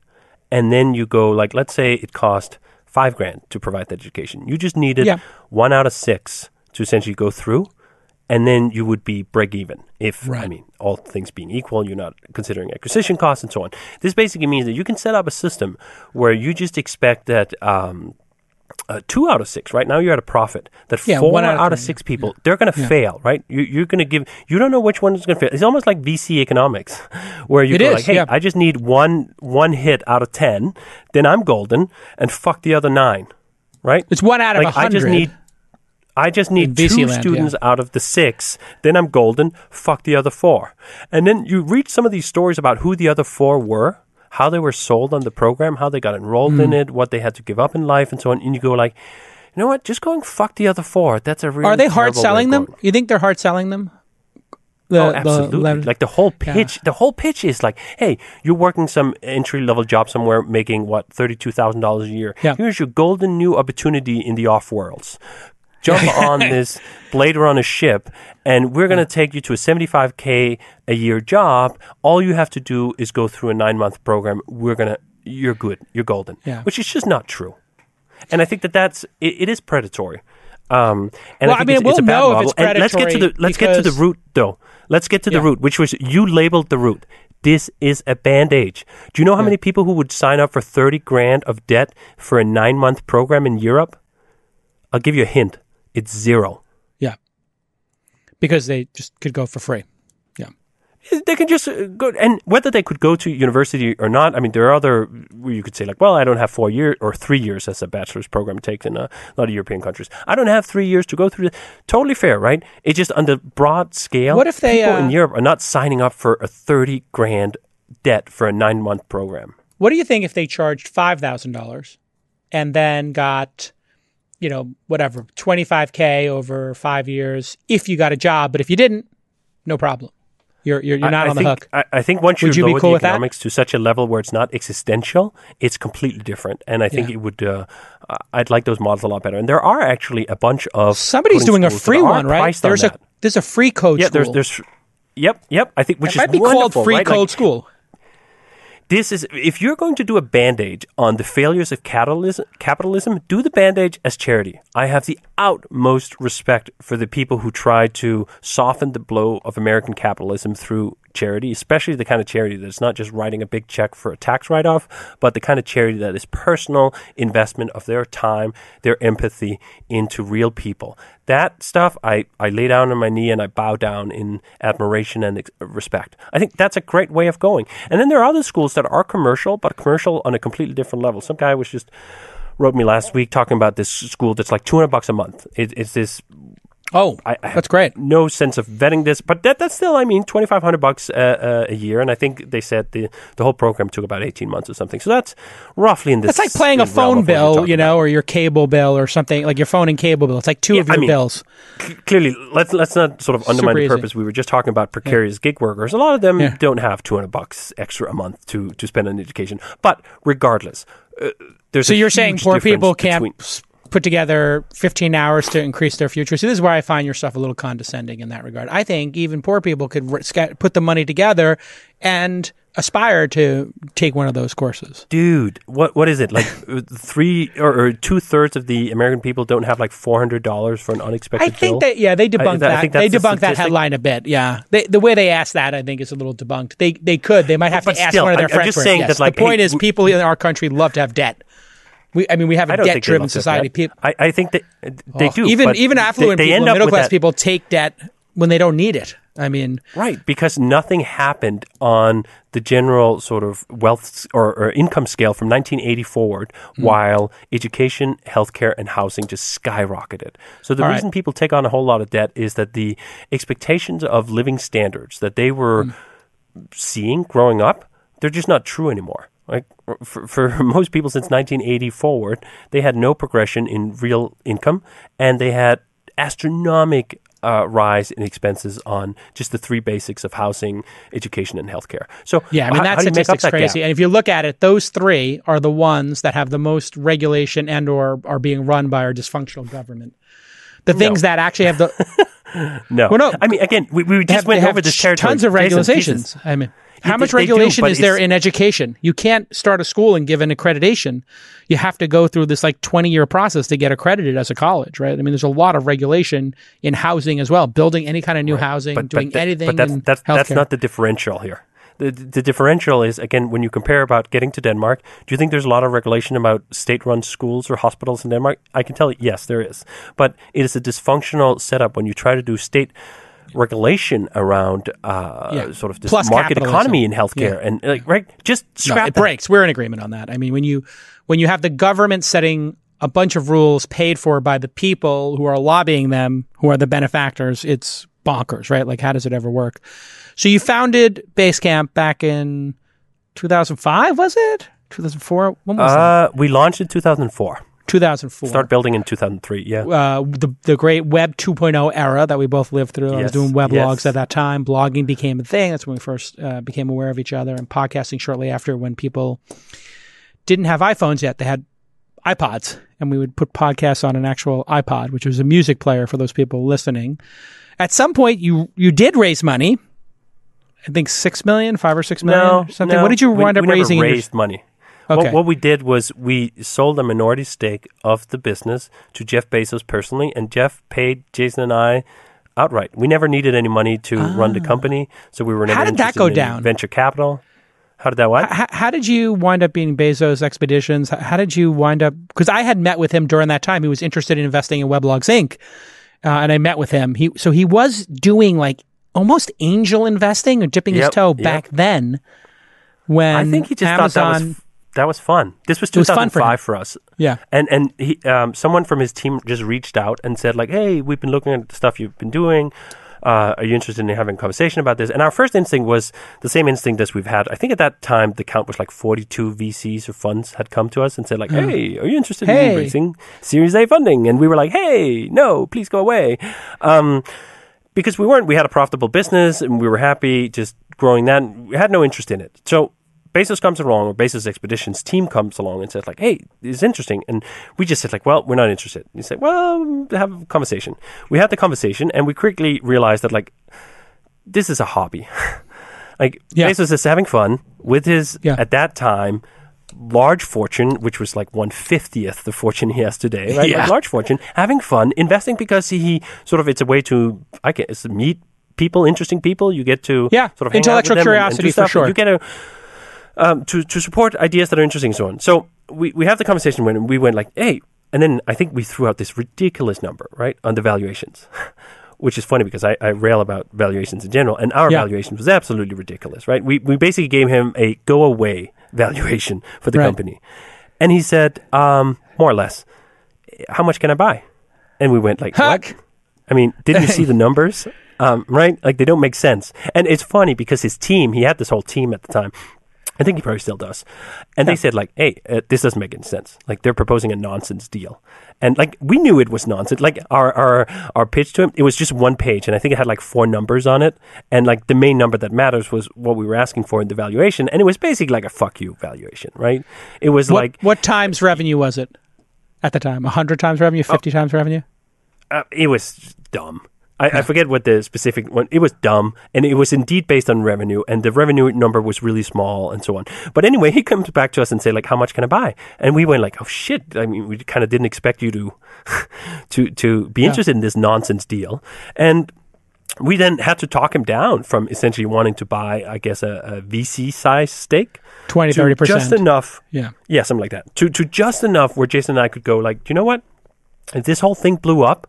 S3: And then you go, like, let's say it cost five grand to provide that education. You just needed
S2: Yeah.
S3: one out of six to essentially go through. And then you would be break even if, I mean, all things being equal, you're not considering acquisition costs and so on. This basically means that you can set up a system where you just expect that um, uh, two out of six. Right now, you're at a profit. That
S2: Yeah,
S3: four out,
S2: out of three,
S3: six people they're going to fail. Right? You, you're going to give. You don't know which one is going to fail. It's almost like VC economics, where you
S2: It
S3: go
S2: is,
S3: like, "Hey,
S2: yeah.
S3: I just need one one hit out of ten, then I'm golden, and fuck the other nine, Right?
S2: It's one out of
S3: like I just
S2: 100.
S3: need. I just need two
S2: land,
S3: students out of the six. Then I'm golden. Fuck the other four. And then you read some of these stories about who the other four were, how they were sold on the program, how they got enrolled
S2: Hmm.
S3: in it, what they had to give up in life, and so on. And you go like, you know what? Just going fuck the other four. That's a really
S2: Are they hard
S3: terrible way of
S2: selling them? You think they're hard selling them? The,
S3: oh, absolutely.
S2: lev-
S3: like the whole pitch, the whole pitch is like, hey, you're working some entry level job somewhere, making what thirty two thousand dollars a year.
S2: Yeah.
S3: Here's your golden new opportunity in the off worlds. Jump on this Blade Runner ship, and we're going to take you to a seventy five k a year job. All you have to do is go through a nine month program. We're gonna, you're good, you're golden.
S2: Yeah.
S3: Which is just not true. And I think that that's it, it is predatory. Um, and
S2: Well,
S3: I
S2: I mean,
S3: it's,
S2: we'll
S3: it's a bad
S2: know if
S3: model. and let's get to the let's get to the root though. Let's get to the
S2: Yeah.
S3: root, which was you labeled the root. This is a band aid. Do you know how many people who would sign up for thirty grand of debt for a nine month program in Europe? I'll give you a hint. It's zero.
S2: yeah. Because they just could go for free. Yeah.
S3: They can just uh, go, and whether they could go to university or not. I mean, there are other where you could say like, well, I don't have four years or three years as a bachelor's program takes in a lot of European countries. I don't have three years to go through. The, totally fair, right? It's just on the broad scale.
S2: What if they,
S3: people
S2: uh,
S3: in Europe are not signing up for a thirty grand debt for a nine month program?
S2: What do you think if they charged five thousand dollars and then got, you know, whatever twenty five k over five years if you got a job, but if you didn't, no problem. You're you're, you're not
S3: I,
S2: on
S3: I
S2: the
S3: think,
S2: hook.
S3: I, I think once
S2: Would
S3: you
S2: you be
S3: lower
S2: cool
S3: the
S2: that?
S3: economics to such a level where it's not existential, it's completely different. And I think
S2: Yeah.
S3: it would. Uh, I'd like those models a lot better. And there are actually a bunch of
S2: Somebody's doing a free one, right?
S3: priced on
S2: There's a
S3: that.
S2: There's a free code
S3: Yeah,
S2: school.
S3: there's there's Yep, yep. I think which
S2: it might
S3: is
S2: be called free
S3: right?
S2: code
S3: Like,
S2: school.
S3: This is if you're going to do a bandage on the failures of capitalism, capitalism, do the bandage as charity. I have the utmost respect for the people who try to soften the blow of American capitalism through charity, especially the kind of charity that's not just writing a big check for a tax write-off, but the kind of charity that is personal investment of their time, their empathy into real people. That stuff, I, I lay down on my knee and I bow down in admiration and ex- respect. I think that's a great way of going. And then there are other schools that are commercial, but commercial on a completely different level. Some guy was just wrote me last week talking about this school that's like 200 bucks a month. It, it's this
S2: Oh,
S3: I, I
S2: that's great.
S3: No sense of vetting this, but that that's still, I mean, twenty five hundred bucks uh, uh, a year, and I think they said the the whole program took about eighteen months or something. So that's roughly in this.
S2: It's like playing a phone
S3: of what you're
S2: bill, you know,
S3: about.
S2: or your cable bill or something like your phone and cable bill. It's like two
S3: Yeah,
S2: of your
S3: I mean,
S2: bills.
S3: C- clearly, let's let's not sort of undermine
S2: Super
S3: the
S2: easy.
S3: purpose. We were just talking about precarious gig workers. A lot of them
S2: Yeah.
S3: don't have two hundred bucks extra a month to to spend on education. But regardless, uh, there's
S2: So
S3: a
S2: you're saying poor people can't
S3: between-
S2: put together 15 hours to increase their future. So this is where I find yourself a little condescending in that regard. I think even poor people could put the money together and aspire to take one of those courses.
S3: Dude, what what is it like? uh, three or, or two thirds of the American people don't have like four hundred dollars for an unexpected
S2: I think
S3: bill.
S2: that yeah, they debunked
S3: I
S2: that.
S3: think
S2: They debunked that headline a bit. Yeah, they, the way they asked that, I think, is a little debunked. They they could. They might have
S3: But
S2: to ask one of their
S3: I- I'm
S2: friends.
S3: just saying
S2: yes.
S3: that, like,
S2: the point
S3: hey,
S2: is, people in our country love to have debt. We, I mean, we have a
S3: I don't think they
S2: debt-driven society. People,
S3: I, I think that uh, they
S2: Oh,
S3: do.
S2: Even even affluent
S3: they,
S2: people, middle class people take debt when they don't need it. I mean,
S3: Right, because nothing happened on the general sort of wealth or, or income scale from 1980 forward,
S2: Hmm.
S3: while education, healthcare, and housing just skyrocketed. So the
S2: All right.
S3: reason people take on a whole lot of debt is that the expectations of living standards that they were
S2: Hmm.
S3: seeing growing up, they're just not true anymore. Like for, for most people since 1980 forward, they had no progression in real income, and they had astronomic uh, rise in expenses on just the three basics of housing, education, and healthcare. So
S2: yeah, I mean
S3: how-
S2: that
S3: how do you make up
S2: statistic's
S3: that
S2: crazy.
S3: gap?
S2: And if you look at it, those three are the ones that have the most regulation and or are being run by our dysfunctional government. The things that actually have the
S3: No,
S2: Well, no.
S3: I mean again, we, we just
S2: have,
S3: went over this territory.
S2: tons of regulations. I mean, how much
S3: they do,
S2: regulation is there in education? You can't start a school and give an accreditation. You have to go through this like 20 year process to get accredited as a college, right? I mean, there's a lot of regulation in housing as well, building any kind of new housing, doing
S3: th-
S2: anything
S3: But that's
S2: in
S3: that's, that's not the differential here. The, the differential is again when you compare about getting to Denmark. Do you think there's a lot of regulation about state-run schools or hospitals in Denmark? I can tell you, yes, there is. But it is a dysfunctional setup when you try to do state regulation around uh,
S2: Yeah.
S3: sort of this
S2: Plus
S3: market
S2: capitalism.
S3: economy in healthcare
S2: Yeah.
S3: and like right just
S2: No, it
S3: that.
S2: breaks. We're in agreement on that. I mean, when you when you have the government setting a bunch of rules paid for by the people who are lobbying them, who are the benefactors, it's bonkers, right? Like, how does it ever work? So you founded Basecamp back in 2005, was it? 2004? When was that?
S3: Uh, we launched in 2004.
S2: 2004.
S3: Start building in 2003. Yeah.
S2: uh, the the great Web 2.0 era that we both lived through. I was doing weblogs
S3: yes.
S2: at that time. Blogging became a thing. That's when we first uh, became aware of each other, and podcasting shortly after when people didn't have iPhones yet. They had iPods, and we would put podcasts on an actual iPod, which was a music player for those people listening. At some point, you you did raise money. I think six million, five or six million,
S3: no,
S2: or something.
S3: no,
S2: what did you
S3: we-
S2: wind up
S3: we never
S2: raising? in your-
S3: raised money.
S2: Okay.
S3: What, what we did was we sold a minority stake of the business to Jeff Bezos personally, and Jeff paid Jason and I outright. We never needed any money to run the company, so we were never
S2: Ah. How did that go
S3: in
S2: down?
S3: venture capital. How did that what?
S2: how, how did you wind up being Bezos Expeditions? How, how did you wind up? Because I had met with him during that time. He was interested in investing in Weblogs Inc. Uh, and I met with him. He so he was doing like almost angel investing or dipping his
S3: Yep,
S2: toe
S3: yep.
S2: back then. When
S3: I think he just
S2: Amazon,
S3: thought that was that was fun. This was
S2: was fun for
S3: 2005 for, us.
S2: yeah.
S3: And and he, um, someone from his team just reached out and said like, "Hey, we've been looking at the stuff you've been doing. Uh, are you interested in having a conversation about this?" And our first instinct was the same instinct as we've had. I think at that time the count was like 42 VCs or funds had come to us and said like, "Hey, are you interested
S2: Hey.
S3: in raising Series A funding?" And we were like, "Hey, no, please go away." Um, because we weren't, we had a profitable business and we were happy just growing that. We had no interest in it. So Bezos comes along, or Bezos Expeditions team comes along and says like, "Hey, it's interesting," and we just said like, "Well, we're not interested." And he said, "Well, have a conversation." We had the conversation, and we quickly realized that like, this is a hobby. like
S2: Yeah.
S3: Bezos is having fun with his
S2: Yeah.
S3: at that time large fortune, which was like one fiftieth the fortune he has today, right?
S2: Yeah.
S3: Like large fortune, having fun, investing because he sort of it's a way to I guess meet people, interesting people. You get to
S2: Yeah,
S3: sort of
S2: intellectual
S3: them and- and
S2: curiosity for
S3: stuff.
S2: sure.
S3: You get to um, to to support ideas that are interesting and so on. So we we have the conversation when we went like, hey, and then I think we threw out this ridiculous number right on the valuations. Which is funny because I, I rail about valuations in general, and our
S2: Yeah.
S3: valuation was absolutely ridiculous, right? We we basically gave him a go away valuation for the
S2: Right.
S3: company, and he said, um, more or less, how much can I buy? And we went like,
S2: Huck.
S3: what? I mean, didn't you see the numbers? Um, right? Like they don't make sense. And it's funny because his team, he had this whole team at the time. I think he probably still does. And they said like, "Hey, uh, this doesn't make any sense. Like they're proposing a nonsense deal." And like we knew it was nonsense. Like our our our pitch to him, it was just one page, and I think it had like four numbers on it. And like the main number that matters was what we were asking for in the valuation, and it was basically like a "fuck you" valuation, right? It was
S2: What,
S3: like
S2: what times revenue was it at the time? 100 times revenue? 50 times revenue?
S3: uh, it was dumb. I, I forget what the specific one. It was dumb, and it was indeed based on revenue, and the revenue number was really small, and so on. But anyway, he comes back to us and say like, "How much can I buy?" And we went like, "Oh shit!" I mean, we kind of didn't expect you to to to be interested in this nonsense deal, and we then had to talk him down from essentially wanting to buy, I guess, a, a VC size stake
S2: 20, 30%.
S3: just enough
S2: yeah.
S3: yeah, something like that. To to just enough where Jason and I could go like, do you know what? If this whole thing blew up,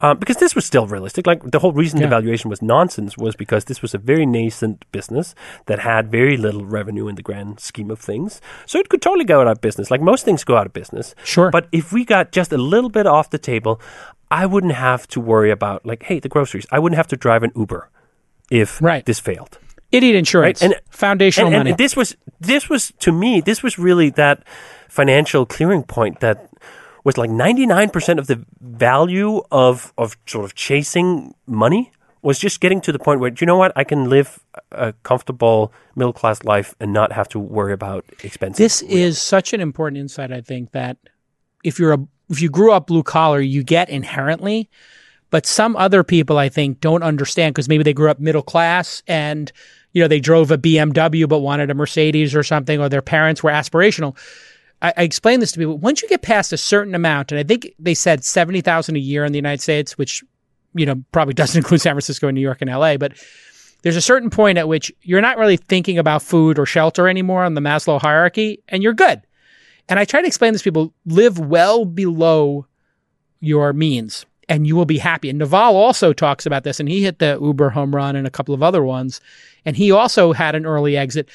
S3: um, because this was still realistic. Like the whole reason
S2: Yeah.
S3: the valuation was nonsense was because this was a very nascent business that had very little revenue in the grand scheme of things. So it could totally go out of business. Like most things go out of business.
S2: Sure.
S3: But if we got just a little bit off the table, I wouldn't have to worry about like, hey, the groceries. I wouldn't have to drive an Uber if
S2: Right.
S3: this failed.
S2: Idiot insurance.
S3: Right, and-
S2: foundational
S3: and, and
S2: money.
S3: this was this was to me this was really that financial clearing point that was like 99% of the value of of sort of chasing money was just getting to the point where you know what I can live a comfortable middle class life and not have to worry about expenses.
S2: this is such an important insight, I think, that if you're a if you grew up blue collar, you get inherently. But some other people, I think, don't understand because maybe they grew up middle class and you know they drove a BMW but wanted a Mercedes or something, or their parents were aspirational. I, I this to people. Once you get past a certain amount, and I think they said seventy thousand a year in the United States, which you know probably doesn't include San Francisco and New York and LA, but there's a certain point at which you're not really thinking about food or shelter anymore on the Maslow hierarchy, and you're good. And I try to explain this to people live well below your means and you will be happy. And Naval also talks about this, and he hit the Uber home run and a couple of other ones. And he also had an early exit.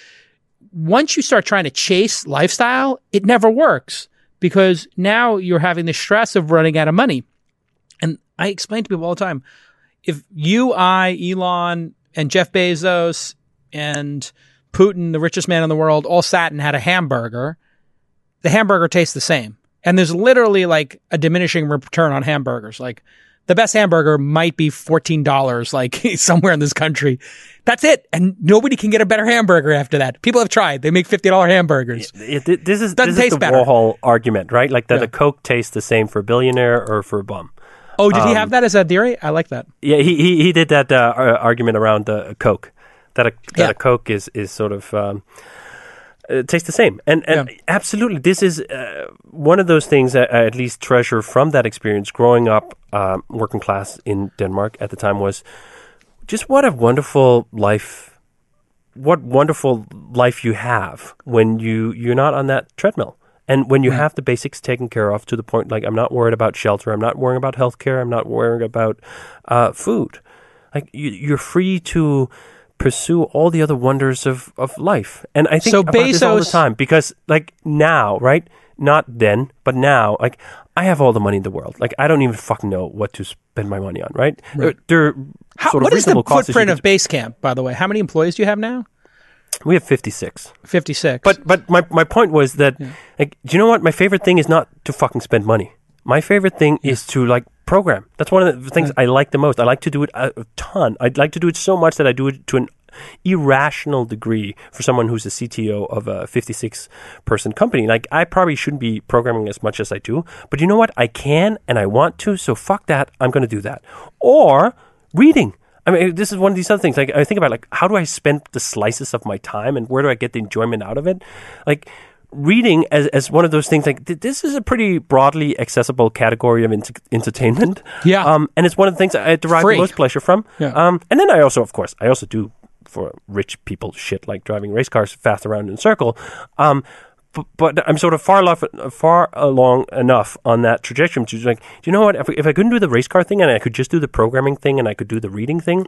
S2: Once you start trying to chase lifestyle, it never works because now you're having the stress of running out of money. And I explain to people all the time if you, I, Elon, and Jeff Bezos and Putin, the richest man in the world, all sat and had a hamburger, the hamburger tastes the same. And there's literally like a diminishing return on hamburgers. Like the best hamburger might be $14, like somewhere in this country. That's it. And nobody can get a better hamburger after that. People have tried. They make $50 hamburgers.
S3: It- it- this is
S2: Doesn't
S3: this is
S2: taste
S3: the
S2: better.
S3: Warhol argument, right? Like that
S2: Yeah.
S3: a Coke tastes the same for a billionaire or for a bum.
S2: Oh, did he
S3: Um,
S2: have that as a theory? I like that.
S3: Yeah, he he, he did that uh, argument around the Coke that a that
S2: Yeah.
S3: a Coke is is sort of um, it tastes the same, and and
S2: Yeah.
S3: absolutely, this is uh, one of those things that I at least treasure from that experience. Growing up, um, working class in Denmark at the time was just what a wonderful life, what wonderful life you have when you you're not on that treadmill. And when you have the basics taken care of to the point, like I'm not worried about shelter, I'm not worrying about healthcare, I'm not worrying about uh, food. Like you, you're free to pursue all the other wonders of, of life. And I think
S2: So
S3: about this all the time because, like now, right? Not then, but now, like I have all the money in the world. Like I don't even fucking know what to spend my money on. Right? There, there are
S2: How,
S3: sort of
S2: what is the
S3: reasonable costs that
S2: footprint of Basecamp, by the way? How many employees do you have now?
S3: We have 56.
S2: 56.
S3: But but my my point was that like do you know what my favorite thing is not to fucking spend money. My favorite thing is to like program. That's one of the things I like the most. I like to do it a, a ton. I'd like to do it so much that I do it to an irrational degree for someone who's a CTO of a 56 person company. Like, I probably shouldn't be programming as much as I do, but you know what? I can and I want to, so fuck that. I'm going to do that. Or reading. I mean, this is one of these other things. Like, I think about like, how do I spend the slices of my time and where do I get the enjoyment out of it? Like, reading as, as one of those things like th- this is a pretty broadly accessible category of ent- entertainment
S2: Yeah.
S3: um, and it's one of the things I derive
S2: Free.
S3: the most pleasure from
S2: Yeah.
S3: um, and then I also of course I also do for rich people shit like driving race cars fast around in a circle um, but, but I'm sort of far, enough, far along enough on that trajectory to like, do you know what? If, if I couldn't do the race car thing and I could just do the programming thing and I could do the reading thing,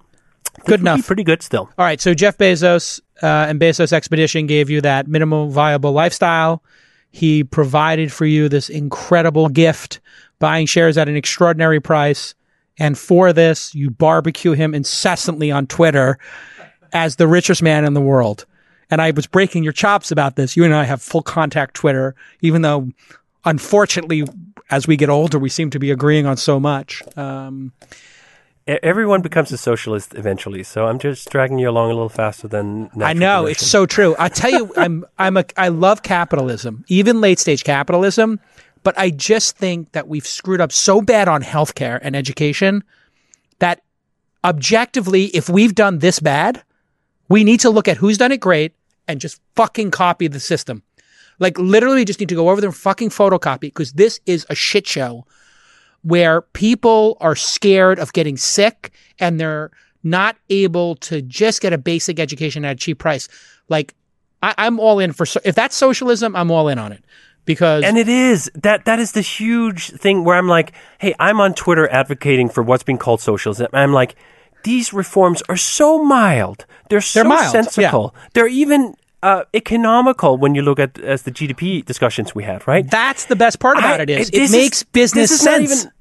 S2: Good enough.
S3: pretty good still.
S2: All right, so Jeff Bezos uh, and Bezos Expedition gave you that minimal viable lifestyle. He provided for you this incredible gift, buying shares at an extraordinary price. And for this, you barbecue him incessantly on Twitter as the richest man in the world. And I was breaking your chops about this. You and I have full contact Twitter, even though, unfortunately, as we get older, we seem to be agreeing on so much. Um,
S3: Everyone becomes a socialist eventually, so I'm just dragging you along a little faster than
S2: I know
S3: progression.
S2: it's so true. I tell you, I'm I'm a I love capitalism, even late stage capitalism, but I just think that we've screwed up so bad on healthcare and education that objectively, if we've done this bad, we need to look at who's done it great and just fucking copy the system. Like literally, just need to go over there and fucking photocopy because this is a shit show where people are scared of getting sick and they're not able to just get a basic education at a cheap price. Like, I, I'm all in for if that's socialism, I'm all in on it because
S3: And it is that that is the huge thing where I'm like, hey, I'm on Twitter advocating for what's being called socialism. I'm like, these reforms are so mild. They're so
S2: mild,
S3: sensical. They're even uh, economical when you look at as the GDP discussions we had, right?
S2: that's the best part about
S3: I-
S2: it is
S3: this
S2: it makes business
S3: is not
S2: sense.
S3: even-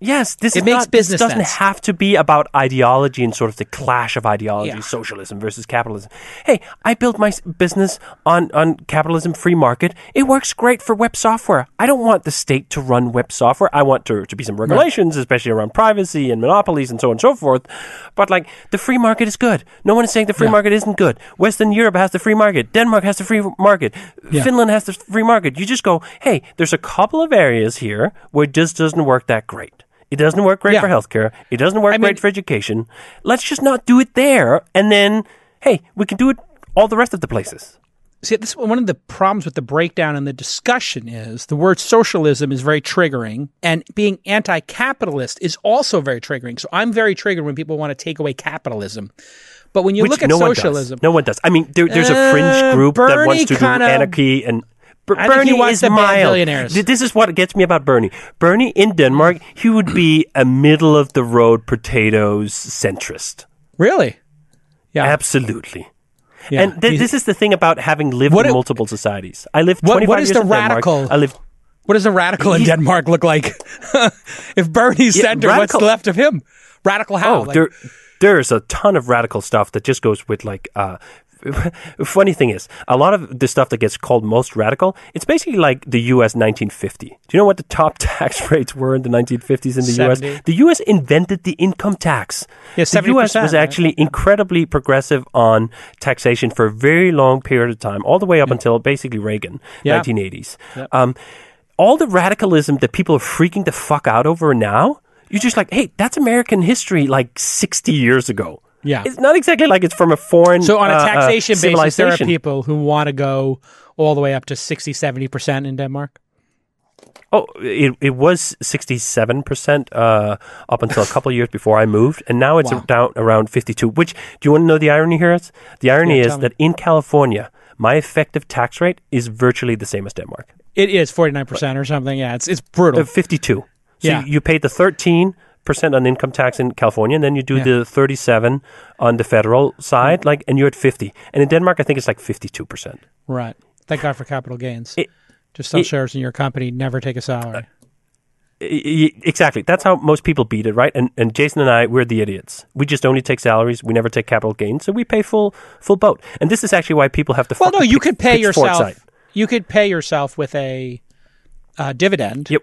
S3: yes, this
S2: It makes
S3: not,
S2: business
S3: This doesn't
S2: sense.
S3: have to be about ideology and sort of the clash of ideology,
S2: Yeah.
S3: socialism versus capitalism. Hey, I built my business on on capitalism, free market. It works great for web software. I don't want the state to run web software. I want there to be some regulations, especially around privacy and monopolies and so on and so forth. But like the free market is good. No one is saying the free market isn't good. Western Europe has the free market. Denmark has the free market.
S2: Yeah.
S3: Finland has the free market. You just go, hey, there's a couple of areas here where it just doesn't work that great. It doesn't work great
S2: Yeah.
S3: for healthcare. It doesn't work
S2: I mean-
S3: great for education. Let's just not do it there. And then, hey, we can do it all the rest of the places.
S2: See, this one of the problems with the breakdown and the discussion is the word socialism is very triggering, and being anti-capitalist is also very triggering. So I'm very triggered when people want to take away capitalism. But when you
S3: Which
S2: look at
S3: no
S2: socialism,
S3: one. No one does. I mean, there, there's a
S2: Uh,
S3: fringe group that wants to
S2: kinda-
S3: do anarchy and. Ber-
S2: I think he
S3: Bernie
S2: wants
S3: is
S2: to ban
S3: mild.
S2: billionaires.
S3: This is what gets me about Bernie. Bernie in Denmark, he would be a middle of the road potatoes centrist.
S2: really, yeah,
S3: Absolutely.
S2: yeah.
S3: And th- this is the thing about having lived
S2: What
S3: in
S2: it-
S3: multiple societies. I lived
S2: What-
S3: 25
S2: what is
S3: years
S2: the
S3: in Denmark.
S2: radical-
S3: I lived
S2: what does a radical in Denmark look like? if Bernie's
S3: Yeah,
S2: center, what's left of him? Radical how?
S3: Oh,
S2: Like-
S3: there, there's a ton of radical stuff that just goes with like. Uh, funny thing is, a lot of the stuff that gets called most radical, it's basically like the U.S. 1950. Do you know what the top tax rates were in the 1950s in the
S2: 70.
S3: U.S.? The U.S. invented the income tax.
S2: Yeah,
S3: the U.S.
S2: 70%,
S3: was
S2: right?
S3: actually incredibly progressive on taxation for a very long period of time, all the way up until basically Reagan,
S2: Yeah.
S3: 1980s. Um, all the radicalism that people are freaking the fuck out over now, you're just like, hey, that's American history like 60 years ago.
S2: Yeah.
S3: It's not exactly like it's from a foreign
S2: so on a
S3: uh, uh,
S2: taxation basis, there are people who want to go all the way up to 60, 70 percent in Denmark.
S3: Oh, it, it was 67% uh, up until a couple of years before I moved, and now it's
S2: Wow.
S3: down around 52. Which, do you want to know the irony here is? The irony
S2: Yeah,
S3: is that in California, my effective tax rate is virtually the same as Denmark.
S2: It is forty nine percent or something. Yeah, it's it's brutal.
S3: Uh, 52. So
S2: Yeah.
S3: you paid the 13% on income tax in California, and then you do
S2: Yeah.
S3: the 37 on the federal side, like, and you're at 50. And in Denmark, I think it's like 52%.
S2: right. Thank God for capital gains.
S3: It-
S2: Just sell
S3: it-
S2: shares in your company. Never take a salary.
S3: I- Exactly. That's how most people beat it, right? And and Jason and I, we're the idiots. We just only take salaries. We never take capital gains, so we pay full full boat. And this is actually why people have to.
S2: well, no, you could pay yourself.
S3: side.
S2: You could pay yourself with a uh, dividend.
S3: Yeah,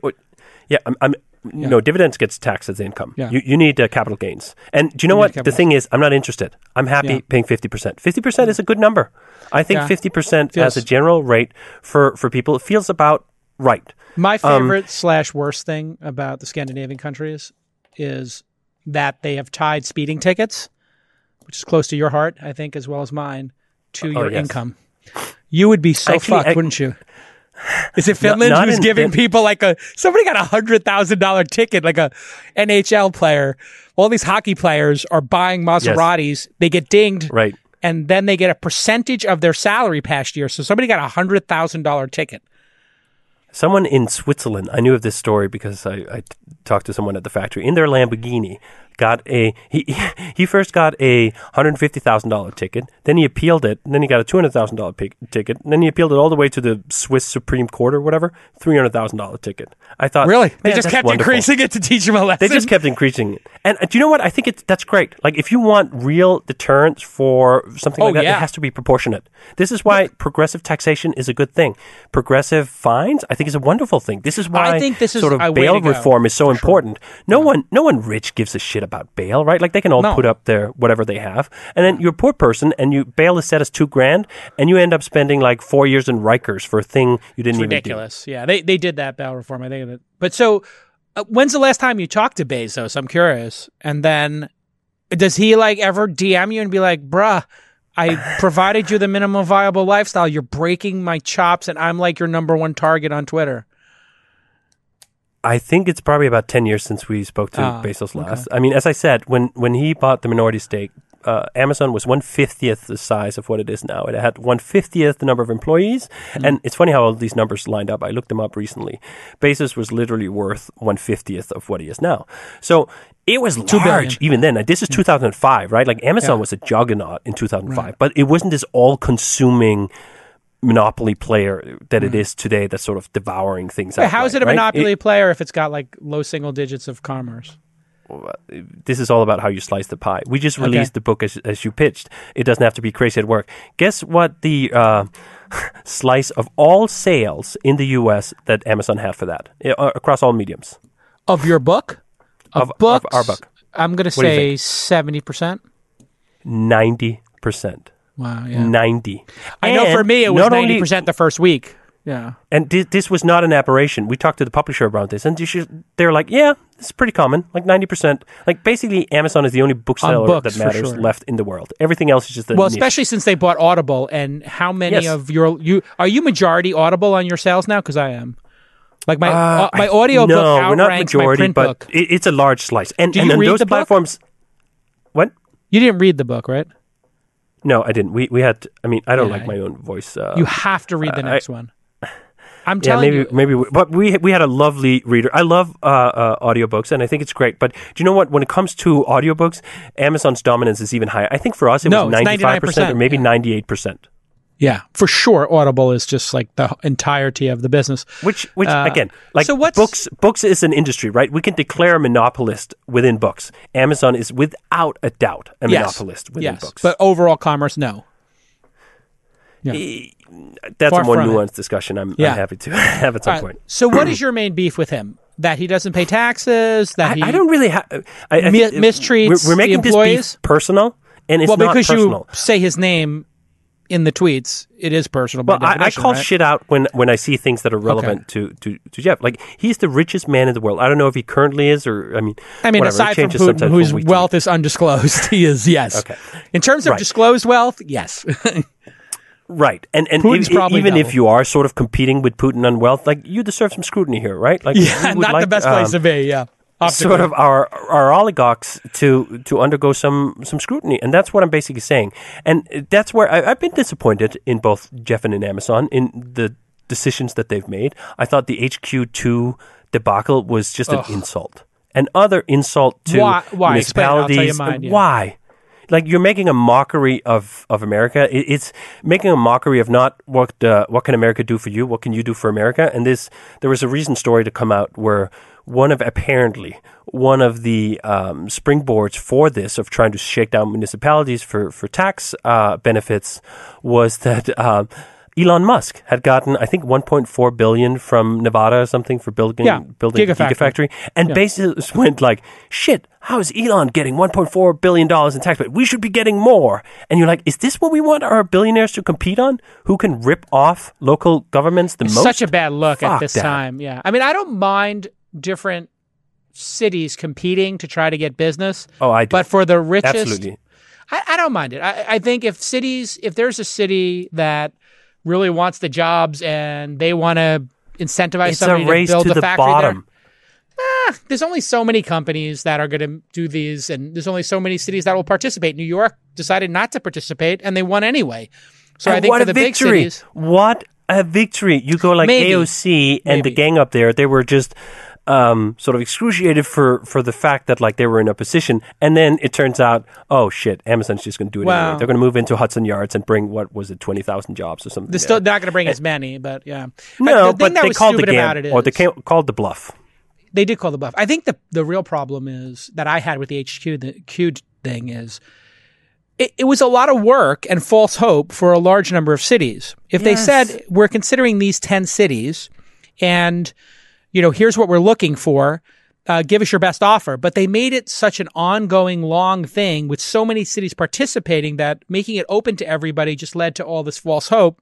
S3: yeah. I'm, I'm no dividends gets taxed as income.
S2: Yeah.
S3: You, you need uh, capital gains. And do you know
S2: You
S3: what? The thing is, I'm not interested. I'm happy
S2: Yeah.
S3: paying 50%. 50% is a good number. I think
S2: Yeah.
S3: 50%
S2: Feels-
S3: as a general rate for, for people it feels about right.
S2: My
S3: Um,
S2: favorite slash worst thing about the Scandinavian countries is that they have tied speeding tickets, which is close to your heart, I think, as well as mine, to your
S3: Oh, yes.
S2: income. You would be so
S3: Actually,
S2: fucked,
S3: I-
S2: wouldn't you? Is it Finland
S3: not
S2: who's
S3: in
S2: giving
S3: Fin-
S2: people like a somebody got a hundred thousand dollar ticket, like a NHL player? All these hockey players are buying Maseratis. They get dinged,
S3: Right.
S2: and then they get a percentage of their salary past year. So somebody got a hundred thousand dollar ticket.
S3: Someone in Switzerland, I knew of this story because I, talked to someone at the factory. In their Lamborghini, got a he he first got a hundred fifty thousand dollar ticket. Then he appealed it. And then he got a two hundred thousand dollar ticket. And then he appealed it all the way to the Swiss Supreme Court or whatever. Three hundred thousand dollar ticket. I thought
S2: Really? They just kept
S3: wonderful."
S2: increasing it to teach him a lesson.
S3: They just kept increasing it. And uh, do you know what? I think it's that's great. Like if you want real deterrence for something
S2: Oh,
S3: like that,
S2: yeah.
S3: it has to be proportionate. This is why progressive taxation is a good thing. Progressive fines, I think, is a wonderful thing. This is why
S2: I think this is
S3: sort of bail reform is so important. No one, no one rich gives a shit about bail, right? Like they can all
S2: No.
S3: put up their whatever they have, and then you're a poor person, and you bail is set as two grand, and you end up spending like four years in Rikers for a thing you didn't even do.
S2: ridiculous. Yeah, they they did that bail reform. I think. That, but so, uh, when's the last time you talked to Bezos? I'm curious. And then, does he like ever DM you and be like, "Bruh, I provided you the minimum viable lifestyle. You're breaking my chops, and I'm like your number one target on Twitter."
S3: I think it's probably about ten years since we spoke to
S2: Ah,
S3: Bezos last. I mean, as I said, when when he bought the minority stake, uh, Amazon was one fiftieth the size of what it is now. It had one fiftieth the number of employees,
S2: Hmm.
S3: and it's funny how all these numbers lined up. I looked them up recently. Bezos was literally worth one fiftieth of what he is now. So. It was
S2: billion.
S3: large even then. Like, this is 2005, right? Like Amazon was a juggernaut in 2005, but it wasn't this all-consuming monopoly player that it is today that's sort of devouring things
S2: Wait,
S3: out.
S2: how is it a
S3: right?
S2: monopoly player if it's got like low single digits of commerce?
S3: this is all about how you slice the pie. We just
S2: Okay.
S3: released the book as, as you pitched. It doesn't have to be crazy at work. Guess what the uh, slice of all sales in the U.S. that Amazon had for that uh, across all mediums?
S2: Of your book?
S3: Of- of
S2: books?
S3: our book.
S2: I'm going to say 70%.
S3: Ninety percent.
S2: Wow, yeah.
S3: Ninety.
S2: I know for me it was
S3: not
S2: ninety
S3: only-
S2: percent the first week. Yeah.
S3: And thi- this was not an aberration. We talked to the publisher about this, and they're like, "Yeah, it's pretty common. Like ninety percent. Like basically, Amazon is the only bookseller
S2: books,
S3: that matters
S2: sure.
S3: left in the world. Everything else is just a
S2: Well,
S3: niche.
S2: especially since they bought Audible, and how many
S3: Yes.
S2: of your you are you majority Audible on your sales now? Because I am. Like my
S3: Uh,
S2: uh, my audio
S3: no,
S2: book
S3: we're not majority,
S2: my print
S3: but
S2: book.
S3: It, it's a large slice. And, and
S2: read
S3: those
S2: the
S3: platforms, what?
S2: You didn't read the book, right?
S3: No, I didn't. We we had. I mean, I don't
S2: Yeah,
S3: like my own voice. Uh,
S2: You have to read the
S3: I-
S2: next one. I'm
S3: yeah,
S2: telling
S3: maybe
S2: you.
S3: maybe. We, but we we had a lovely reader. I love uh, uh, audiobooks, and I think it's great. But do you know what? When it comes to audiobooks, Amazon's dominance is even higher. I think for us it
S2: No,
S3: was ninety five percent or
S2: 99%,
S3: maybe
S2: yeah.
S3: ninety eight percent.
S2: Yeah, for sure. Audible is just like the entirety of the business.
S3: Which, which
S2: Uh,
S3: again, like
S2: so what's-
S3: books, books is an industry, right? We can declare a monopolist within books. Amazon is without a doubt a
S2: Yes.
S3: monopolist within
S2: yes,
S3: books.
S2: but overall commerce, no.
S3: that's
S2: far
S3: a more
S2: from it.
S3: nuanced discussion. I'm,
S2: Yeah.
S3: I'm happy to have at some
S2: right,
S3: point.
S2: So, what is your main beef with him? That he doesn't pay taxes? That
S3: I,
S2: he
S3: I don't really have. I, I
S2: Mi- mistreats
S3: We're, we're making
S2: the
S3: this
S2: employees?
S3: beef personal, and it's
S2: well
S3: not
S2: because
S3: personal.
S2: you say his name in the tweets, it is personal.
S3: Well, I, I call
S2: right?
S3: shit out when, when I see things that are relevant to, to, to Jeff. Like he's the richest man in the world. I don't know if he currently is, or I mean,
S2: I mean,
S3: whatever.
S2: Aside from Putin, whose
S3: from week to
S2: wealth is undisclosed, he is yes.
S3: Okay.
S2: In terms of
S3: Right.
S2: disclosed wealth, yes.
S3: Right, and and if- even if you are sort of competing with Putin on wealth, like you deserve some scrutiny here, right? Like
S2: yeah, not the best place
S3: um,
S2: to be. Yeah,
S3: sort of our our oligarchs to to undergo some some scrutiny, and that's what I'm basically saying. And that's where I, I've been disappointed in both Jeff and in Amazon in the decisions that they've made. I thought the HQ two debacle was just an insult, an other insult to
S2: Why- why? Explain. I'll tell you
S3: municipalities.
S2: mine, yeah.
S3: Why? Like you're making a mockery of, of America. It, it's making a mockery of not what uh, what can America do for you, what can you do for America. And this there was a recent story to come out where one of apparently one of the um, springboards for this of trying to shake down municipalities for for tax uh, benefits was that um, Elon Musk had gotten, I think, 1.4 billion from Nevada or something for building
S2: Yeah,
S3: building
S2: Gigafactory.
S3: Gigafactory, and
S2: Yeah.
S3: basically went like, "Shit, how is Elon getting 1.4 billion dollars in tax? But we should be getting more." And you're like, "Is this what we want our billionaires to compete on? Who can rip off local governments the most?"
S2: Such a bad look at this
S3: that.
S2: time. Yeah. I mean, I don't mind different cities competing to try to get business.
S3: Oh, I do.
S2: But for the richest,
S3: Absolutely.
S2: I, I don't mind it. I, I think if cities, if there's a city that really wants the jobs and they want to incentivize
S3: It's
S2: somebody to build
S3: to
S2: the, factory
S3: bottom.
S2: there, there's only so many companies that are going to do these, and there's only so many cities that will participate. New York decided not to participate, and they won anyway. So I think
S3: what
S2: for
S3: a
S2: the big
S3: victory!
S2: cities,
S3: What a victory! You go like
S2: Maybe.
S3: AOC and the gang up there; they were just um, sort of excruciated for for the fact that like they were in a position, and then it turns out, oh shit, Amazon's just going to do it
S2: Wow.
S3: anyway. They're going to move into Hudson Yards and bring what was it, twenty thousand jobs or something.
S2: they're still not going to bring as many, but yeah.
S3: no,
S2: the thing
S3: but
S2: that
S3: they
S2: was
S3: called the
S2: stupid about
S3: game, or they
S2: is-
S3: ca- called the bluff.
S2: they did call the bluff. I think the the real problem is that I had with the HQ the Q thing is it, it was a lot of work and false hope for a large number of cities. If they said we're considering these ten cities, and you know here's what we're looking for. Uh, give us your best offer. But they made it such an ongoing, long thing with so many cities participating that making it open to everybody just led to all this false hope.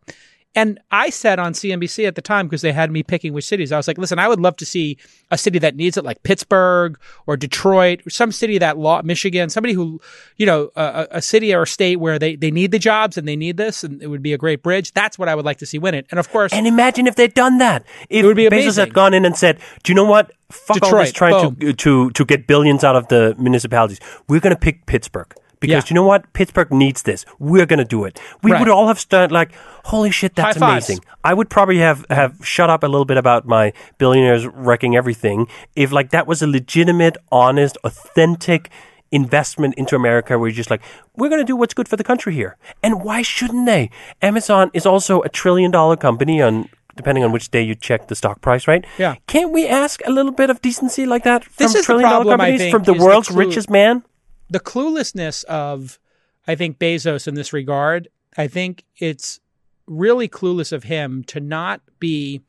S2: And I said on CNBC at the time, because they had me picking which cities, I was like, listen, I would love to see a city that needs it, like Pittsburgh or Detroit, or some city that law, Michigan, somebody who, you know, a, a city or a state where they, they need the jobs and they need this, and it would be a great bridge. That's what I would like to see win it. And of course,
S3: And imagine if they'd done that. If
S2: would be
S3: Bezos
S2: amazing.
S3: had gone in and said, "Do you know what? Fuck all this
S2: Detroit,
S3: trying to to to get billions out of the municipalities. We're going to pick Pittsburgh." Because
S2: Yeah.
S3: you know what? Pittsburgh needs this. We're going to do it. We
S2: Right.
S3: would all have started like, holy shit, that's amazing. I would probably have, have shut up a little bit about my billionaires wrecking everything if like that was a legitimate, honest, authentic investment into America where you're just like, we're going to do what's good for the country here. And why shouldn't they? Amazon is also a trillion dollar company on depending on which day you check the stock price, right?
S2: Yeah.
S3: Can't we ask a little bit of decency like that from
S2: This is
S3: trillion dollar
S2: problem, I
S3: companies
S2: think,
S3: from the
S2: is the
S3: world's richest man?
S2: The cluelessness of I think Bezos in this regard, I think it's really clueless of him to not be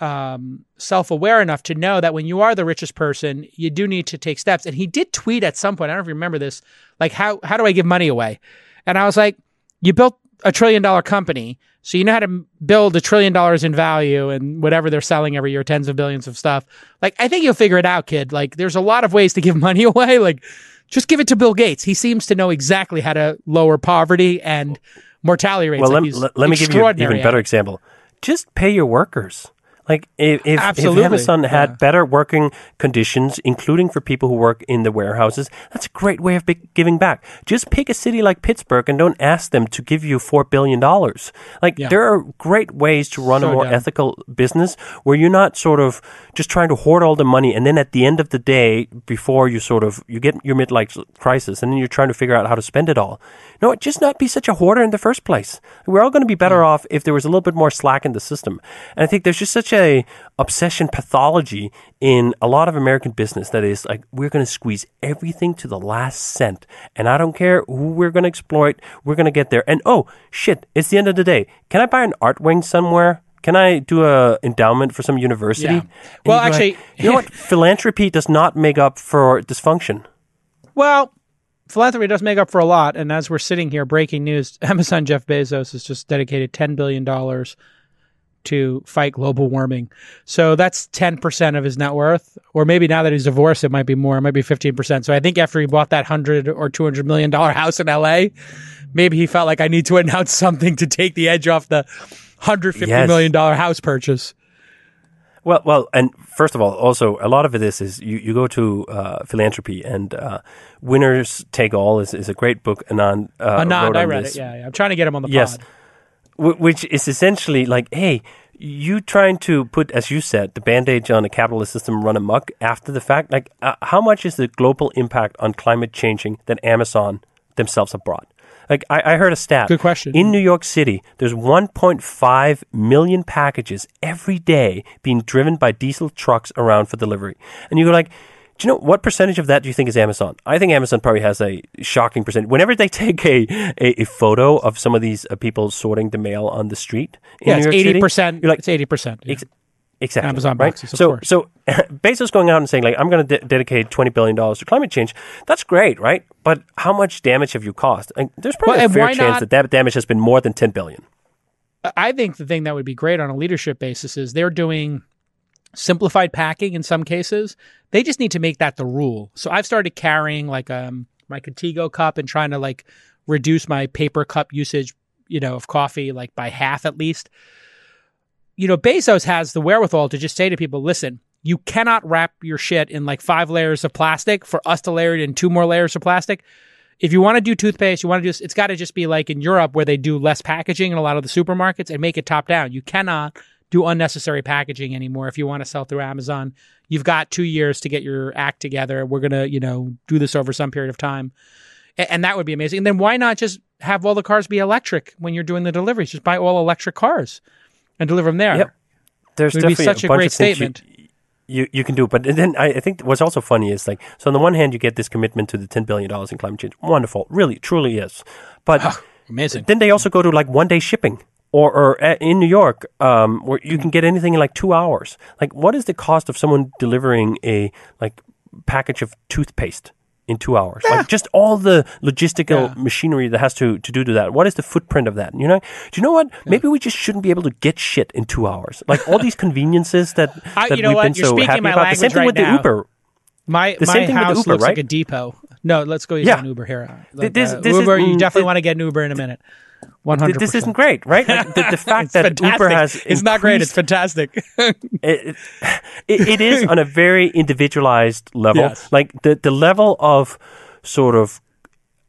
S2: um, self-aware enough to know that when you are the richest person, you do need to take steps. And he did tweet at some point. I don't know if you remember this. Like, how how do I give money away? And I was like, you built a trillion dollar company, so you know how to build a trillion dollars in value and whatever they're selling every year, tens of billions of stuff. Like, I think you'll figure it out, kid. Like, there's a lot of ways to give money away. Like, just give it to Bill Gates. He seems to know exactly how to lower poverty and mortality rates.
S3: Well,
S2: Like,
S3: let, let, let me give you an even better example. Just pay your workers. Like if if, if Amazon had
S2: yeah.
S3: better working conditions, including for people who work in the warehouses, that's a great way of giving back. Just pick a city like Pittsburgh and don't ask them to give you four billion dollars. Like
S2: Yeah.
S3: there are great ways to run a more
S2: dumb.
S3: ethical business where you're not sort of just trying to hoard all the money and then at the end of the day, before you sort of you get your midlife crisis and then you're trying to figure out how to spend it all. No, it just not be such a hoarder in the first place. We're all going to be better off if there was a little bit more slack in the system. And I think there's just such a obsession pathology in a lot of American business that is like we're going to squeeze everything to the last cent, and I don't care who we're going to exploit. We're going to get there. And oh shit, it's the end of the day. Can I buy an art wing somewhere? Can I do a endowment for some university?
S2: Yeah. Well,
S3: you'd like,
S2: actually-
S3: you know what? Philanthropy does not make up for dysfunction.
S2: Well, philanthropy does make up for a lot. And as we're sitting here, breaking news: Amazon Jeff Bezos has just dedicated ten billion dollars to fight global warming. So that's ten percent of his net worth, or maybe now that he's divorced, it might be more. It might be fifteen percent. So I think after he bought that hundred or two hundred million dollar house in L.A., maybe he felt like I need to announce something to take the edge off the hundred fifty
S3: Yes.
S2: million dollar house purchase.
S3: Well, well, and first of all, also a lot of this is you, you go to uh, philanthropy and uh, winners take all is, is a great book. Anand, uh,
S2: Anand, I read
S3: this.
S2: it. Yeah, yeah, I'm trying to get him on the
S3: Yes.
S2: pod.
S3: Wh- which is essentially like, hey, you trying to put, as you said, the bandage on a capitalist system run amok after the fact. Like, uh, how much is the global impact on climate changing that Amazon themselves have brought? Like, I, I heard a stat.
S2: Good question.
S3: In New York City, there's 1.5 million packages every day being driven by diesel trucks around for delivery. And you go like, Do you know what percentage of that do you think is Amazon? I think Amazon probably has a shocking percentage. Whenever they take a a, a photo of some of these uh, people sorting the mail on the street in
S2: Yeah,
S3: New
S2: it's
S3: York
S2: eighty
S3: City,
S2: percent.
S3: you're like,
S2: It's eighty percent.
S3: Exactly
S2: Amazon
S3: right?
S2: boxes,
S3: so
S2: course.
S3: so Bezos going out and saying like I'm going to de- dedicate twenty billion dollars to climate change. That's great, right? But how much damage have you caused? And there's probably
S2: Well,
S3: a fair chance
S2: not-
S3: that that damage has been more than ten billion.
S2: I think the thing that would be great on a leadership basis is they're doing simplified packing in some cases. They just need to make that the rule. So I've started carrying like um my Contigo cup and trying to like reduce my paper cup usage, you know, of coffee like by half at least. You know, Bezos has the wherewithal to just say to people, listen, you cannot wrap your shit in like five layers of plastic for us to layer it in two more layers of plastic if you want to do toothpaste, you want to just, it's got to just be like in Europe where they do less packaging in a lot of the supermarkets and make it top down. You cannot do unnecessary packaging anymore if you want to sell through Amazon. You've got two years to get your act together. We're going to, you know, do this over some period of time. And that would be amazing. And then why not just have all the cars be electric when you're doing the deliveries? Just buy all electric cars and deliver them there.
S3: Yep. There's
S2: It would be
S3: definitely
S2: such a
S3: bunch
S2: great
S3: you-
S2: statement.
S3: You, you can do it, but then I, I think what's also funny is like so on the one hand you get this commitment to the ten billion dollars in climate change, wonderful, really, truly is, but
S2: Amazing.
S3: then they also go to like one day shipping or, or uh, in New York um, where you can get anything in like two hours. Like, what is the cost of someone delivering a like package of toothpaste in two hours? Like, just all the logistical
S2: Yeah.
S3: machinery that has to to do to that. What is the footprint of that? You know, do you know what? Maybe we just shouldn't be able to get shit in two hours. Like all these conveniences that
S2: I-
S3: that
S2: you
S3: we've
S2: what?
S3: been
S2: You're
S3: so
S2: speaking
S3: happy about. The same thing
S2: right
S3: with
S2: now.
S3: the Uber.
S2: My
S3: The
S2: my
S3: same thing with
S2: house
S3: Uber,
S2: looks like
S3: right?
S2: a depot. No, let's go use
S3: Yeah.
S2: an Uber here. Like,
S3: this-
S2: uh,
S3: this is-
S2: Uber, you
S3: mm,
S2: definitely
S3: thi-
S2: want to get an Uber in a minute. One hundred.
S3: This isn't great, right? Like the, the fact that
S2: fantastic.
S3: Uber has
S2: it's not great. It's fantastic.
S3: it, it, it is on a very individualized level.
S2: Yes.
S3: Like the the level of sort of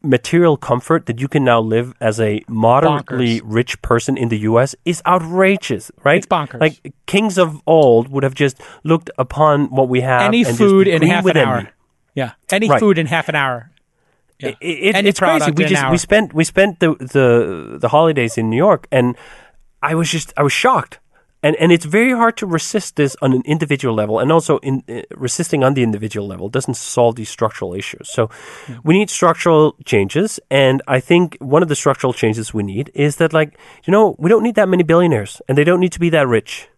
S3: material comfort that you can now live as a moderately
S2: Bonkers.
S3: rich person in the US is outrageous, right?
S2: It's bonkers.
S3: Like kings of old would have just looked upon what we have
S2: Any food in half an
S3: envy.
S2: hour. Yeah, any
S3: Right.
S2: food in half an hour. Yeah.
S3: It, it, it's crazy. We just
S2: an
S3: we spent we spent the the the holidays in New York, and I was just I was shocked. And and it's very hard to resist this on an individual level, and also in uh, resisting on the individual level doesn't solve these structural issues. So we need structural changes, and I think one of the structural changes we need is that like you know we don't need that many billionaires, and they don't need to be that rich.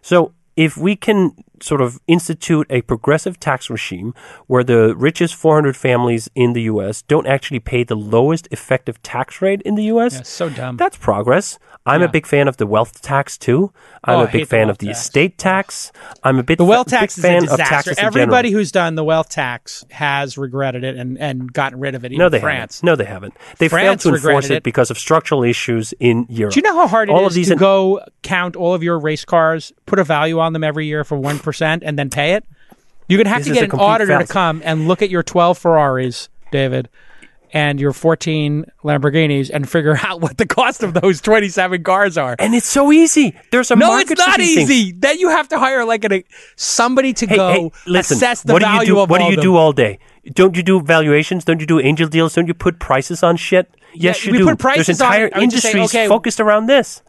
S3: So if we can sort of institute a progressive tax regime where the richest 400 families in the U.S. don't actually pay the lowest effective tax rate in the U.S.,
S2: Yeah, so dumb.
S3: that's progress. I'm
S2: Yeah.
S3: a big fan of the wealth tax too. I'm
S2: Oh,
S3: a big fan
S2: wealth
S3: of the
S2: tax.
S3: estate tax. I'm a bit
S2: The wealth
S3: big
S2: tax is
S3: fan of
S2: disaster.
S3: taxes
S2: Everybody who's done the wealth tax has regretted it and, and gotten rid of it. Even
S3: No, they
S2: France.
S3: haven't. No, they haven't. They failed to enforce it,
S2: it.
S3: because of structural issues in Europe.
S2: Do you know how hard it is
S3: All of these
S2: to
S3: in-
S2: go count all of your race cars, put a value on them every year for one percent, and then pay it? You're gonna have
S3: This
S2: to get an auditor
S3: fallacy.
S2: to come and look at your 12 Ferraris, David, and your 14 Lamborghinis, and figure out what the cost of those 27 cars are.
S3: And it's so easy. There's a
S2: No, it's not
S3: these things.
S2: easy. Then you have to hire like a somebody to
S3: Hey,
S2: go
S3: hey, listen.
S2: assess the
S3: what do
S2: value
S3: you do?
S2: of
S3: What do you do all day? Don't you do valuations? Don't you do angel deals? Don't you put prices on shit? Yes,
S2: Yeah,
S3: you
S2: we
S3: do.
S2: put prices
S3: There's
S2: on
S3: entire
S2: it. I would say,
S3: industries
S2: okay,
S3: focused around this.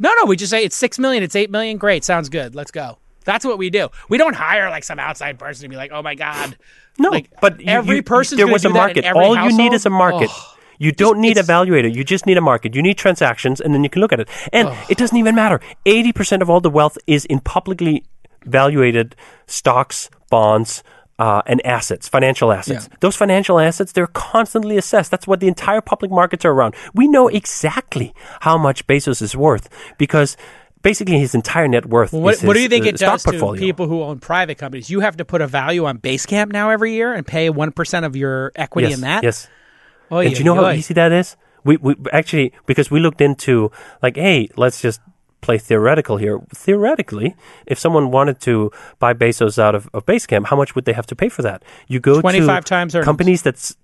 S2: No, no, we just say it's six million, it's eight million. Great, sounds good. Let's go. That's what we do. We don't hire like some outside person to be like, oh my god.
S3: No,
S2: Like,
S3: but you-
S2: every person
S3: there was a market. All you need is a market.
S2: Ugh.
S3: You don't need a
S2: it's-
S3: valuator. You just need a market. You need transactions, and then you can look at it. And it doesn't even matter. Eighty percent of all the wealth is in publicly valuated stocks, bonds. Uh, and assets, financial assets.
S2: Yeah.
S3: Those financial assets, they're constantly assessed. That's what the entire public markets are around. We know exactly how much Bezos is worth because basically his entire net worth
S2: What,
S3: is
S2: what do you think
S3: uh,
S2: it does to
S3: portfolio.
S2: people who own private companies? You have to put a value on Basecamp now every year and pay one percent of your equity
S3: yes,
S2: in that.
S3: Yes.
S2: Oh,
S3: And do you know how easy that is? We, we actually because we looked into like, hey, let's just play theoretical here. Theoretically, if someone wanted to buy Bezos out of, of Basecamp, how much would they have to pay for that? You go
S2: 25
S3: to
S2: times earnings.
S3: companies that's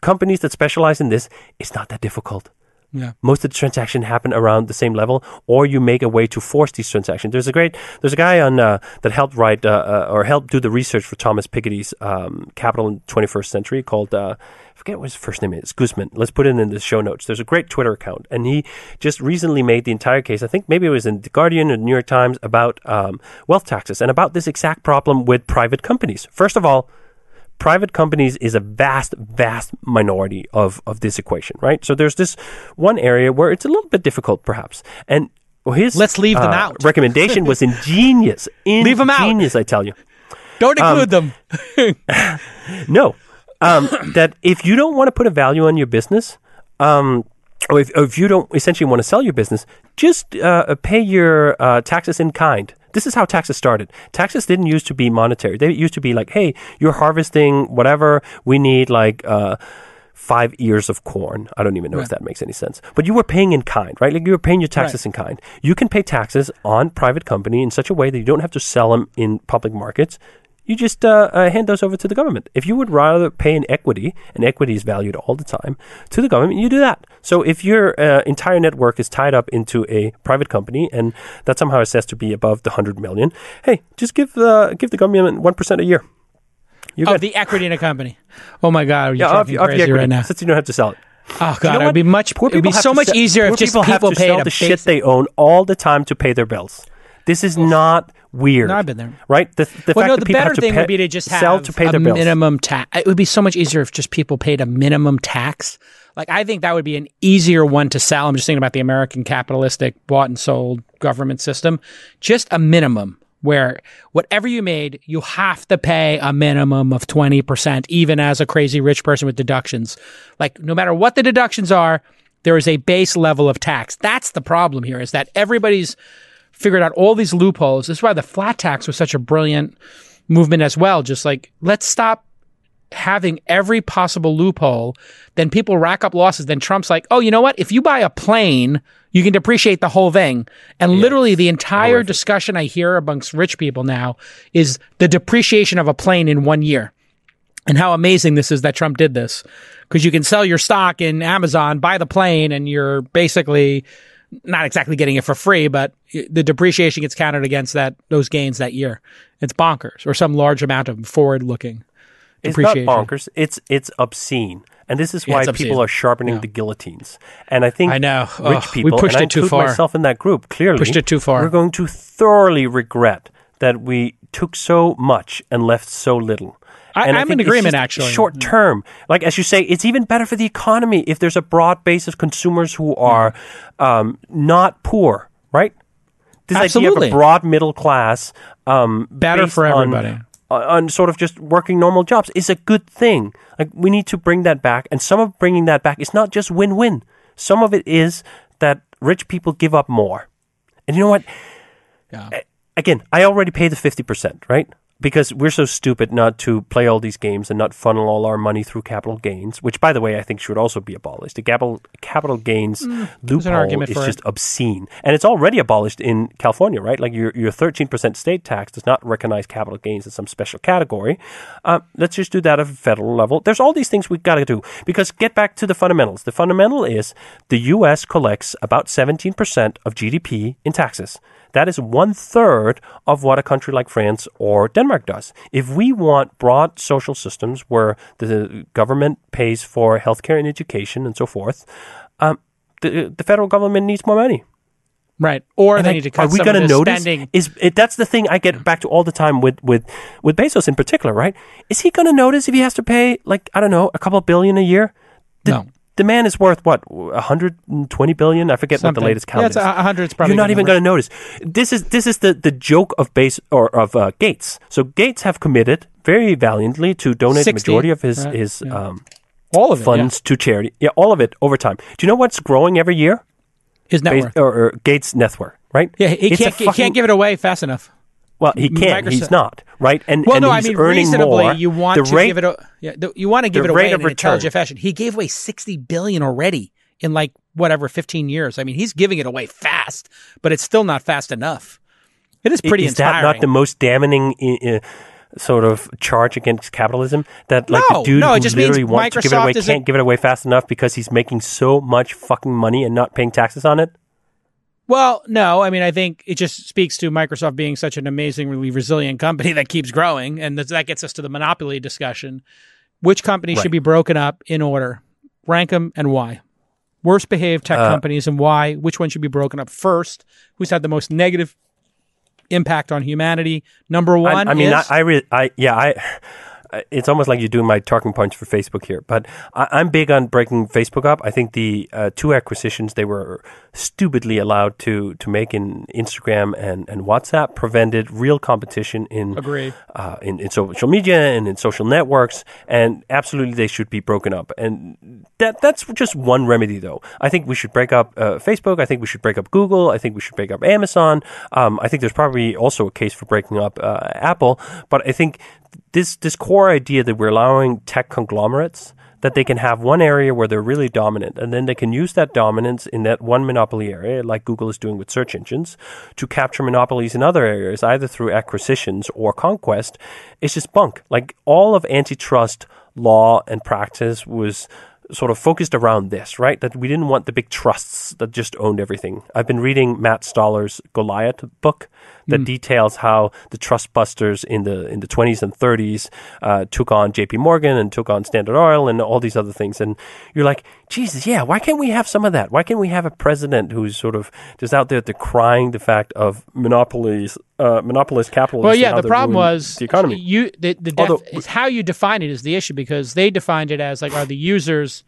S3: companies that specialize in this. It's not that difficult.
S2: Yeah.
S3: Most of the transactions happen around the same level, or you make a way to force these transactions. There's a great, there's a guy on uh, that helped write uh, uh, or helped do the research for Thomas Piketty's um, Capital in 21st Century called uh, forget what his first name is, Zucman. Let's put it in the show notes. There's a great Twitter account, and he just recently made the entire case. I think maybe it was in the Guardian or the New York Times about um, wealth taxes and about this exact problem with private companies. First of all, private companies is a vast, vast minority of, of this equation, right? So there's this one area where it's a little bit difficult, perhaps. And his
S2: Let's leave them
S3: uh,
S2: out.
S3: recommendation was ingenious.
S2: Leave them out.
S3: Ingenious, I tell you.
S2: Don't
S3: Um,
S2: include them.
S3: No. Um, that if you don't want to put a value on your business, um, or if, or if you don't essentially want to sell your business, just uh, pay your uh, taxes in kind. This is how taxes started. Taxes didn't used to be monetary. They used to be like, hey, you're harvesting whatever we need, like uh, five ears of corn. I don't even know if that makes any sense. But you were paying in kind, right? Like you were paying your taxes in kind. You can pay taxes on private company in such a way that you don't have to sell them in public markets. You just uh, uh, hand those over to the government. If you would rather pay in equity, and equity is valued all the time, to the government, you do that. So if your uh, entire network is tied up into a private company and that somehow is assessed to be above the hundred million, hey, just give the give the government one percent a year. You're
S2: Oh, the equity in a company. Oh my God, are you
S3: yeah,
S2: talking
S3: off, off
S2: crazy
S3: equity,
S2: right now?
S3: since you don't have to sell it.
S2: Oh God,
S3: You know
S2: it would be much.
S3: Poor
S2: It would be so much
S3: sell-
S2: easier if just
S3: people have
S2: people
S3: to
S2: paid
S3: sell the shit they own all the time to pay their bills. This is not weird.
S2: No, I've been there.
S3: Right? The, the
S2: Well,
S3: fact
S2: no,
S3: that
S2: the
S3: people
S2: better
S3: have to
S2: thing
S3: pay-
S2: would be to just have
S3: sell to pay
S2: a minimum tax. It would be so much easier if just people paid a minimum tax. Like I think that would be an easier one to sell. I'm just thinking about the American capitalistic bought and sold government system. Just a minimum where whatever you made, you have to pay a minimum of 20%, even as a crazy rich person with deductions. Like no matter what the deductions are, there is a base level of tax. That's the problem here is that everybody's figured out all these loopholes. This is why the flat tax was such a brilliant movement as well. Just like, let's stop having every possible loophole. Then people rack up losses. Then Trump's like, oh, you know what? If you buy a plane, you can depreciate the whole thing. And literally the entire discussion I hear amongst rich people now is the depreciation of a plane in one year and how amazing this is that Trump did this because you can sell your stock in Amazon, buy the plane, and you're basically not exactly getting it for free, but the depreciation gets counted against that those gains that year. It's bonkers, or some large amount of forward-looking
S3: It's not bonkers. It's it's obscene, and this is why
S2: it's
S3: people are sharpening the guillotines. And I think
S2: I know.
S3: rich
S2: Ugh, we
S3: people,
S2: pushed
S3: and I
S2: it too far.
S3: myself in that group, clearly
S2: Pushed it too far.
S3: We're going to thoroughly regret that we took so much and left so little.
S2: I-
S3: think
S2: in agreement, actually.
S3: Short term, like as you say, it's even better for the economy if there's a broad base of consumers who are um, not poor, right? This idea
S2: Absolutely.
S3: of a broad middle class, um,
S2: Better for everybody.
S3: on, on sort of just working normal jobs is a good thing. Like we need to bring that back, and some of bringing that back is not just win-win. Some of it is that rich people give up more, and you know what?
S2: Yeah.
S3: Again, I already pay the fifty percent, right? Because we're so stupid not to play all these games and not funnel all our money through capital gains, which, by the way, I think should also be abolished. The capital capital gains loophole
S2: argument
S3: is
S2: for it.
S3: just obscene, and it's already abolished in California, right? Like your your thirteen percent state tax does not recognize capital gains as some special category. Uh, let's just do that at a federal level. There's all these things we've got to do because get back to the fundamentals. The fundamental is the U.S. collects about seventeen percent of GDP in taxes. That is one third of what a country like France or Denmark does. If we want broad social systems where the government pays for healthcare and education and so forth, um, the, the federal government needs more money.
S2: Right. Or
S3: And
S2: they need to cut
S3: are we gonna notice?
S2: spending.
S3: Is it, that's the thing I get back to all the time with with with Bezos in particular, right? Is he going to notice if he has to pay like I don't know a couple billion a year? The,
S2: No.
S3: The man is worth what 120 billion. I forget
S2: Something.
S3: what the latest count
S2: Yeah, it's
S3: is.
S2: a- a hundred's probably
S3: You're not even going to notice. This is this is the the joke of base or of uh, Gates. So Gates have committed very valiantly to donate the majority of his
S2: right,
S3: his
S2: yeah.
S3: um,
S2: All of it.
S3: funds to charity. Yeah, all of it over time. Do you know what's growing every year?
S2: His net
S3: Base-
S2: worth.
S3: or, or Gates' net worth, right?
S2: Yeah, he
S3: It's
S2: can't, he can't give it away fast enough.
S3: Well, he can't.
S2: Microsoft-
S3: He's not right. And
S2: Well,
S3: and
S2: no, I
S3: he's
S2: mean
S3: earning
S2: reasonably,
S3: more.
S2: you want
S3: the
S2: to
S3: rate,
S2: give it. A, yeah, the, you want to give it away in an intelligent fashion. He gave away sixty billion already in like whatever fifteen years. I mean, he's giving it away fast, but it's still not fast enough. It is pretty
S3: is that not the most damning uh, sort of charge against capitalism? That like
S2: No,
S3: the dude
S2: no,
S3: who literally wants to give it away can't give it away fast enough because he's making so much fucking money and not paying taxes on it.
S2: Well, no, I mean, I think it just speaks to Microsoft being such an amazingly resilient company that keeps growing, and that gets us to the monopoly discussion. which companies
S3: Right.
S2: should be broken up in order. Rank them and why. Worst behaved tech
S3: Uh,
S2: companies and why. Which one should be broken up first? Who's had the most negative impact on humanity? Number
S3: I,
S2: one
S3: I mean,
S2: is
S3: I, I, re- I, yeah, I. It's almost like you're doing my talking points for Facebook here, but I, I'm big on breaking Facebook up. I think the uh, two acquisitions they were stupidly allowed to to make in Instagram and, and WhatsApp prevented real competition in
S2: Agree.
S3: uh, in, in social media and in social networks, and absolutely they should be broken up. And that that's just one remedy, though. I think we should break up uh, Facebook. I think we should break up Google. I think we should break up Amazon. Um, I think there's probably also a case for breaking up uh, Apple. But I think this this core idea that we're allowing tech conglomerates that they can have one area where they're really dominant and then they can use that dominance in that one monopoly area like Google is doing with search engines to capture monopolies in other areas either through acquisitions or conquest is just bunk like all of antitrust law and practice was sort of focused around this, right? That we didn't want the big trusts that just owned everything. I've been reading Matt Stoller's Goliath book that details how the trust busters in the in the 20s and 30s uh, took on J.P. Morgan and took on Standard Oil and all these other things. And you're like, Jesus, yeah, why can't we have some of that? Why can't we have a president who's sort of just out there decrying the fact of monopolies, uh, monopolist capitalism?
S2: Well, yeah. The problem was
S3: the economy.
S2: You the the def-
S3: Although-
S2: it's how you define it is the issue because they defined it as like are the users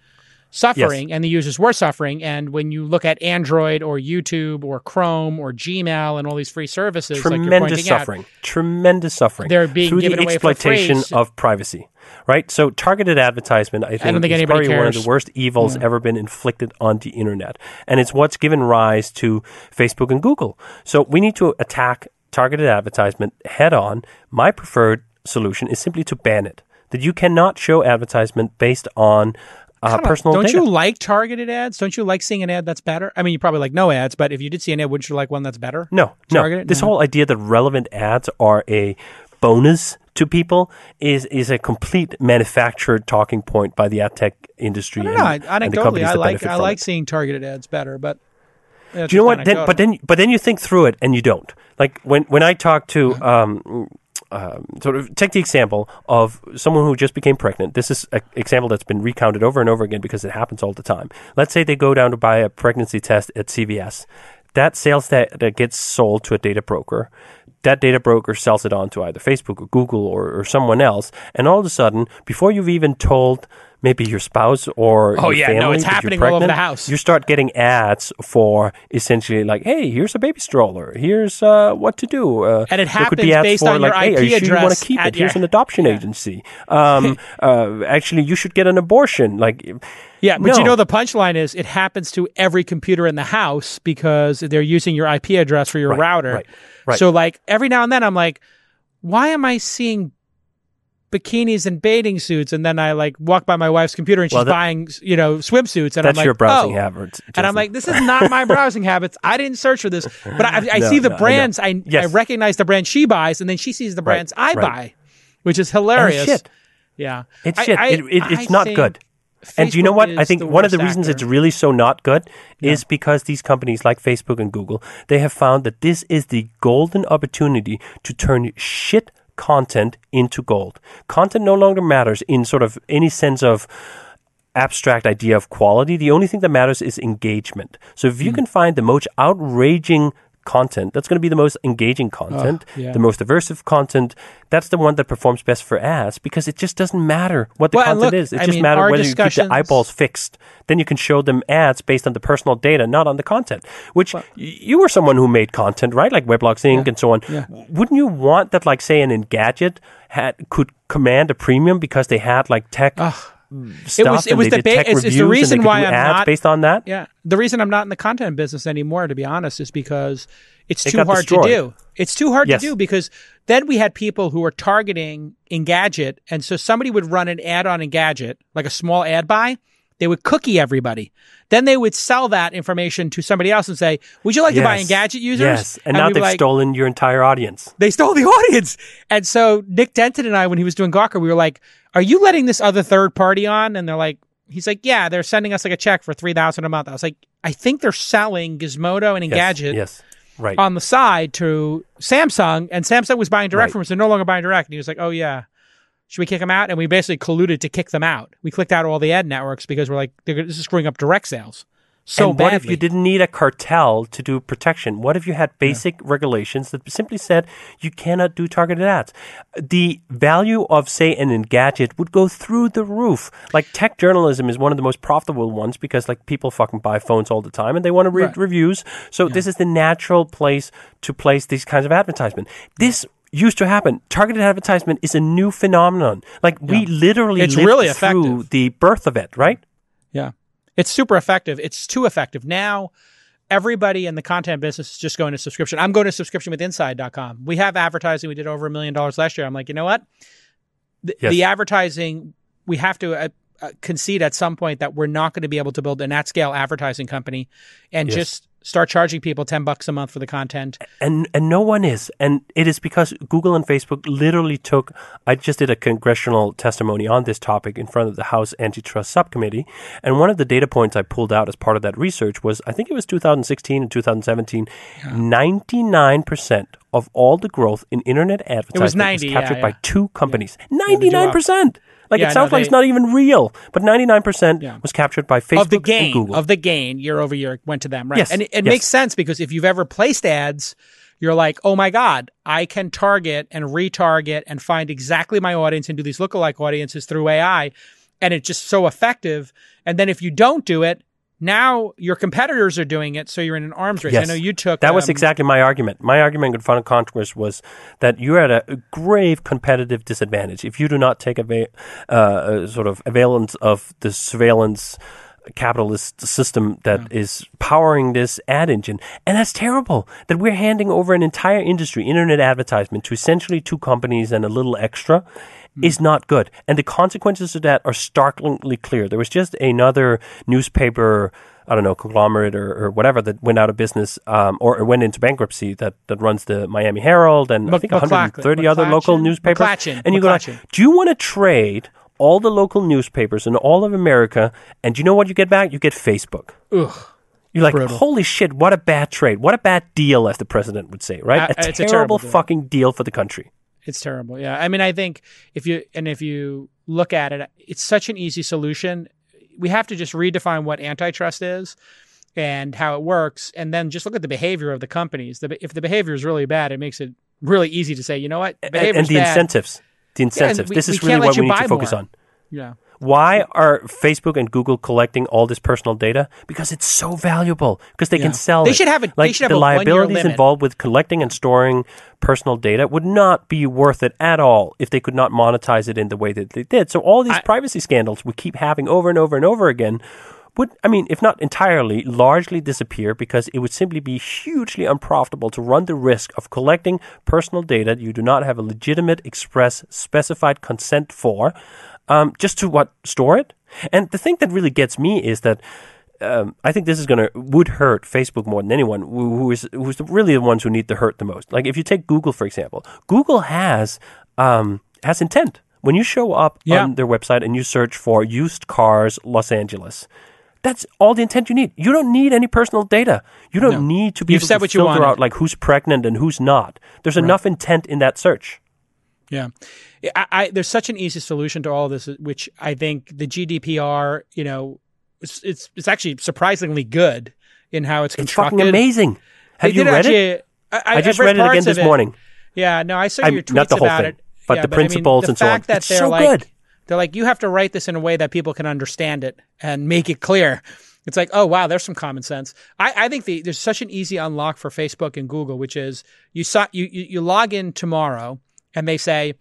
S2: suffering and the users were suffering and when you look at Android or YouTube or Chrome or Gmail and all these free services like you're
S3: tremendous
S2: out,
S3: suffering, tremendous suffering.
S2: They're being
S3: through
S2: given
S3: the
S2: away
S3: exploitation of privacy, right? So targeted advertisement, I think,
S2: don't think
S3: is probably one of the worst evils ever been inflicted on the internet, and it's what's given rise to Facebook and Google. So we need to attack targeted advertisement head on. My preferred solution is simply to ban it. That you cannot show advertisement based on uh,
S2: on,
S3: personal
S2: Don't
S3: data.
S2: you like targeted ads? Don't you like seeing an ad that's better? I mean, you probably like no ads, but if you did see an ad, wouldn't you like one that's better?
S3: No, no. This
S2: No.
S3: whole idea that relevant ads are a bonus to people is is a complete manufactured talking point by the ad tech industry.
S2: No,
S3: and,
S2: no, I-
S3: and the companies
S2: I
S3: that
S2: like I like
S3: it.
S2: seeing targeted ads better, but
S3: Do you know what? Then, but then, but then you think through it and you don't. Like when when I talk to um, um, sort of take the example of someone who just became pregnant. This is an example that's been recounted over and over again because it happens all the time. Let's say they go down to buy a pregnancy test at CVS. That sales that, that gets sold to a data broker. That data broker sells it on to either Facebook or Google or, or someone else. And all of a sudden, before you've even told maybe your spouse or
S2: Oh,
S3: your
S2: yeah, no,
S3: family
S2: it's
S3: that you're
S2: happening all over the
S3: pregnant,
S2: house.
S3: You start getting ads for essentially like, hey, here's a baby stroller. Here's uh, what to do. Uh,
S2: And it
S3: there could be
S2: happens based
S3: for
S2: on your
S3: hey,
S2: IP
S3: you sure you want to keep it? Here's an adoption agency. Um, uh, actually, you should get an abortion. Like,
S2: Yeah, but you know the punchline is it happens to every computer in the house because they're using your IP address for your
S3: Right,
S2: router.
S3: right, right.
S2: So like every now and then I'm like, why am I seeing bikinis and bathing suits? And then I like walk by my wife's computer and she's
S3: Well, that-
S2: buying you know swimsuits and I'm like,
S3: your browsing
S2: oh.
S3: habits.
S2: And I'm like, this is not my browsing habits. I didn't search for this, but I, I
S3: No,
S2: see the
S3: no,
S2: brands. I, I,
S3: Yes.
S2: recognize the brand she buys, and then she sees the
S3: Right,
S2: brands I
S3: right.
S2: buy, which is hilarious.
S3: shit.
S2: Yeah,
S3: It's
S2: I-
S3: shit.
S2: I-
S3: it, it,
S2: I
S3: it's not good. And do you know what? I think one of the reasons
S2: actor.
S3: it's really so not good is because these companies like Facebook and Google, they have found that this is the golden opportunity to turn shit content into gold. Content no longer matters in sort of any sense of abstract idea of quality. The only thing that matters is engagement. So if you hmm. can find the most outraging content, that's going to be the most engaging content,
S2: yeah.
S3: the most aversive content. That's the one that performs best for ads because it just doesn't matter what the
S2: Well,
S3: content
S2: look,
S3: is. It
S2: I
S3: just
S2: mean,
S3: matters whether you keep the eyeballs fixed. Then you can show them ads based on the personal data, not on the content. Which y- you were someone who made content, right? Like Weblogs Inc. and so on.
S2: Yeah.
S3: Wouldn't you want that, like, say, an Engadget had could command a premium because they had like tech stuff
S2: It was- it was the ba- it's- it's the reason why I'm not-
S3: based on that?
S2: Yeah. The reason I'm not in the content business anymore, to be honest, is because it's
S3: It
S2: too hard
S3: destroyed.
S2: to do. It's too hard
S3: Yes.
S2: to do because then we had people who were targeting Engadget. And so somebody would run an ad on Engadget, like a small ad buy. They would cookie everybody. Then they would sell that information to somebody else and say, Would you like to buy Engadget users?
S3: Yes, and, now they've
S2: like,
S3: stolen your entire audience.
S2: they stole the audience. And so Nick Denton and I, when he was doing Gawker, we were like, "Are you letting this other third party on?" And they're like, "He's like, yeah, they're sending us like a check for three thousand a month." I was like, "I think they're selling Gizmodo and
S3: Yes,
S2: Engadget
S3: Yes, right.
S2: on the side to Samsung, and Samsung was buying direct
S3: Right.
S2: from us. They're no longer buying direct." And he was like, "Oh yeah." Should we kick them out? And we basically colluded to kick them out. We clicked out all the ad networks because we're like, this is screwing up direct sales. So
S3: and
S2: badly.
S3: what if you didn't need a cartel to do protection? What if you had basic regulations that simply said you cannot do targeted ads? The value of, say, an Engadget would go through the roof. Like tech journalism is one of the most profitable ones because like people fucking buy phones all the time and they want to read
S2: Right.
S3: reviews. So this is the natural place to place these kinds of advertisement. This used to happen. Targeted advertisement is a new phenomenon. Like we literally
S2: It's really
S3: through
S2: effective.
S3: the birth of it, right?
S2: Yeah. It's super effective. It's too effective. Now, everybody in the content business is just going to subscription. I'm going to subscription with inside.com. We have advertising. We did over a million dollars last year. I'm like, you know what? The,
S3: Yes.
S2: the advertising, we have to uh, uh, concede at some point that we're not going to be able to build an at scale advertising company and
S3: Yes.
S2: just start charging people 10 bucks a month for the content.
S3: and and no one is and it is because google and facebook literally took i just did a congressional testimony on this topic in front of the house antitrust subcommittee and one of the data points i pulled out as part of that research was i think it was 2016 and 2017 99% of all the growth in internet advertising
S2: 90, yeah,
S3: captured by
S2: yeah.
S3: two companies
S2: Ninety nine percent.
S3: 99% like
S2: Yeah,
S3: it sounds
S2: no,
S3: like it's not even real but 99%
S2: Yeah.
S3: was captured by facebook
S2: of the
S3: and
S2: gain
S3: google
S2: of the gain year over year went to them right
S3: Yes,
S2: and it, it
S3: yes.
S2: makes sense because if you've ever placed ads you're like oh my god i can target and retarget and find exactly my audience and do these lookalike audiences through ai and it's just so effective and then if you don't do it now your competitors are doing it so you're in an arms race i know you took
S3: That was
S2: um,
S3: exactly my argument. My argument in front of Congress was that you're at a grave competitive disadvantage if you do not take ava- uh, a sort of availance of the surveillance capitalist system that is powering this ad engine. And that's terrible that we're handing over an entire industry, internet advertisement, to essentially two companies and a little extra. Is not good, and the consequences of that are startlingly clear. There was just another newspaper I don't know, conglomerate or, or whatever that went out of business um, or, or went into bankruptcy that, that runs the Miami Herald and I think
S2: McClacken-
S3: 130 other local newspapers.
S2: McClatchy.
S3: And you go, like,
S2: McClatchy.
S3: do you want to trade all the local newspapers in all of America? And do you know what you get back? You get Facebook.
S2: ugh.
S3: You're like,
S2: Brutal.
S3: holy shit, what a bad trade. What a bad deal, as the president would say, right?
S2: Uh,
S3: a
S2: it's a
S3: terrible
S2: terrible
S3: fucking deal for the country.
S2: It's terrible. Yeah. I mean, I think if you, and if you look at it, it's such an easy solution. We have to just redefine what antitrust is and how it works. And then just look at the behavior of the companies. The, if the behavior is really bad, it makes it really easy to say, you know what?
S3: And,
S2: Behavior's
S3: and the
S2: bad.
S3: incentives. The incentives.
S2: we-
S3: this is really what we need to focus
S2: more.
S3: on.
S2: Yeah.
S3: Why are Facebook and Google collecting all this personal data? Because it's so valuable. Because they
S2: Yeah.
S3: can sell
S2: They
S3: it.
S2: should have a- they
S3: like
S2: should have
S3: the liabilities involved with collecting and storing personal data would not be worth it at all if they could not monetize it in the way that they did. So all these
S2: I-
S3: privacy scandals we keep having over and over and over again would, I mean, if not entirely, largely disappear because it would simply be hugely unprofitable to run the risk of collecting personal data you do not have a legitimate, express, specified consent for, um, just to what store it. And the thing that really gets me is that um, I think this is going to would hurt Facebook more than anyone who, who is who's the, really the ones who need the hurt the most. Like if you take Google for example, Google has um, has intent. When you show up
S2: Yeah.
S3: on their website and you search for used cars Los Angeles, that's all the intent you need. You don't need any personal data. You don't need to be
S2: You've
S3: able
S2: said
S3: to filter
S2: wanted.
S3: out like who's pregnant and who's not. There's enough intent in that search.
S2: Yeah. I, I, there's such an easy solution to all this, which I think the GDPR, you know, it's, it's, it's actually surprisingly good in how it's constructed.
S3: It's fucking amazing. Have
S2: They
S3: you read it?
S2: actually- I,
S3: I just
S2: I've
S3: read it again this
S2: of
S3: morning.
S2: Yeah, no, I saw
S3: I'm-
S2: your tweets
S3: not the whole
S2: about
S3: thing,
S2: it.
S3: but
S2: yeah,
S3: the
S2: I mean,
S3: principles
S2: the
S3: and so on.
S2: That
S3: It's
S2: they're
S3: so
S2: like,
S3: good.
S2: They're like, you have to write this in a way that people can understand it and make it clear. It's like, oh wow, there's some common sense. I, I think the, there's such an easy unlock for Facebook and Google, which is you saw you, you you log in tomorrow and they say,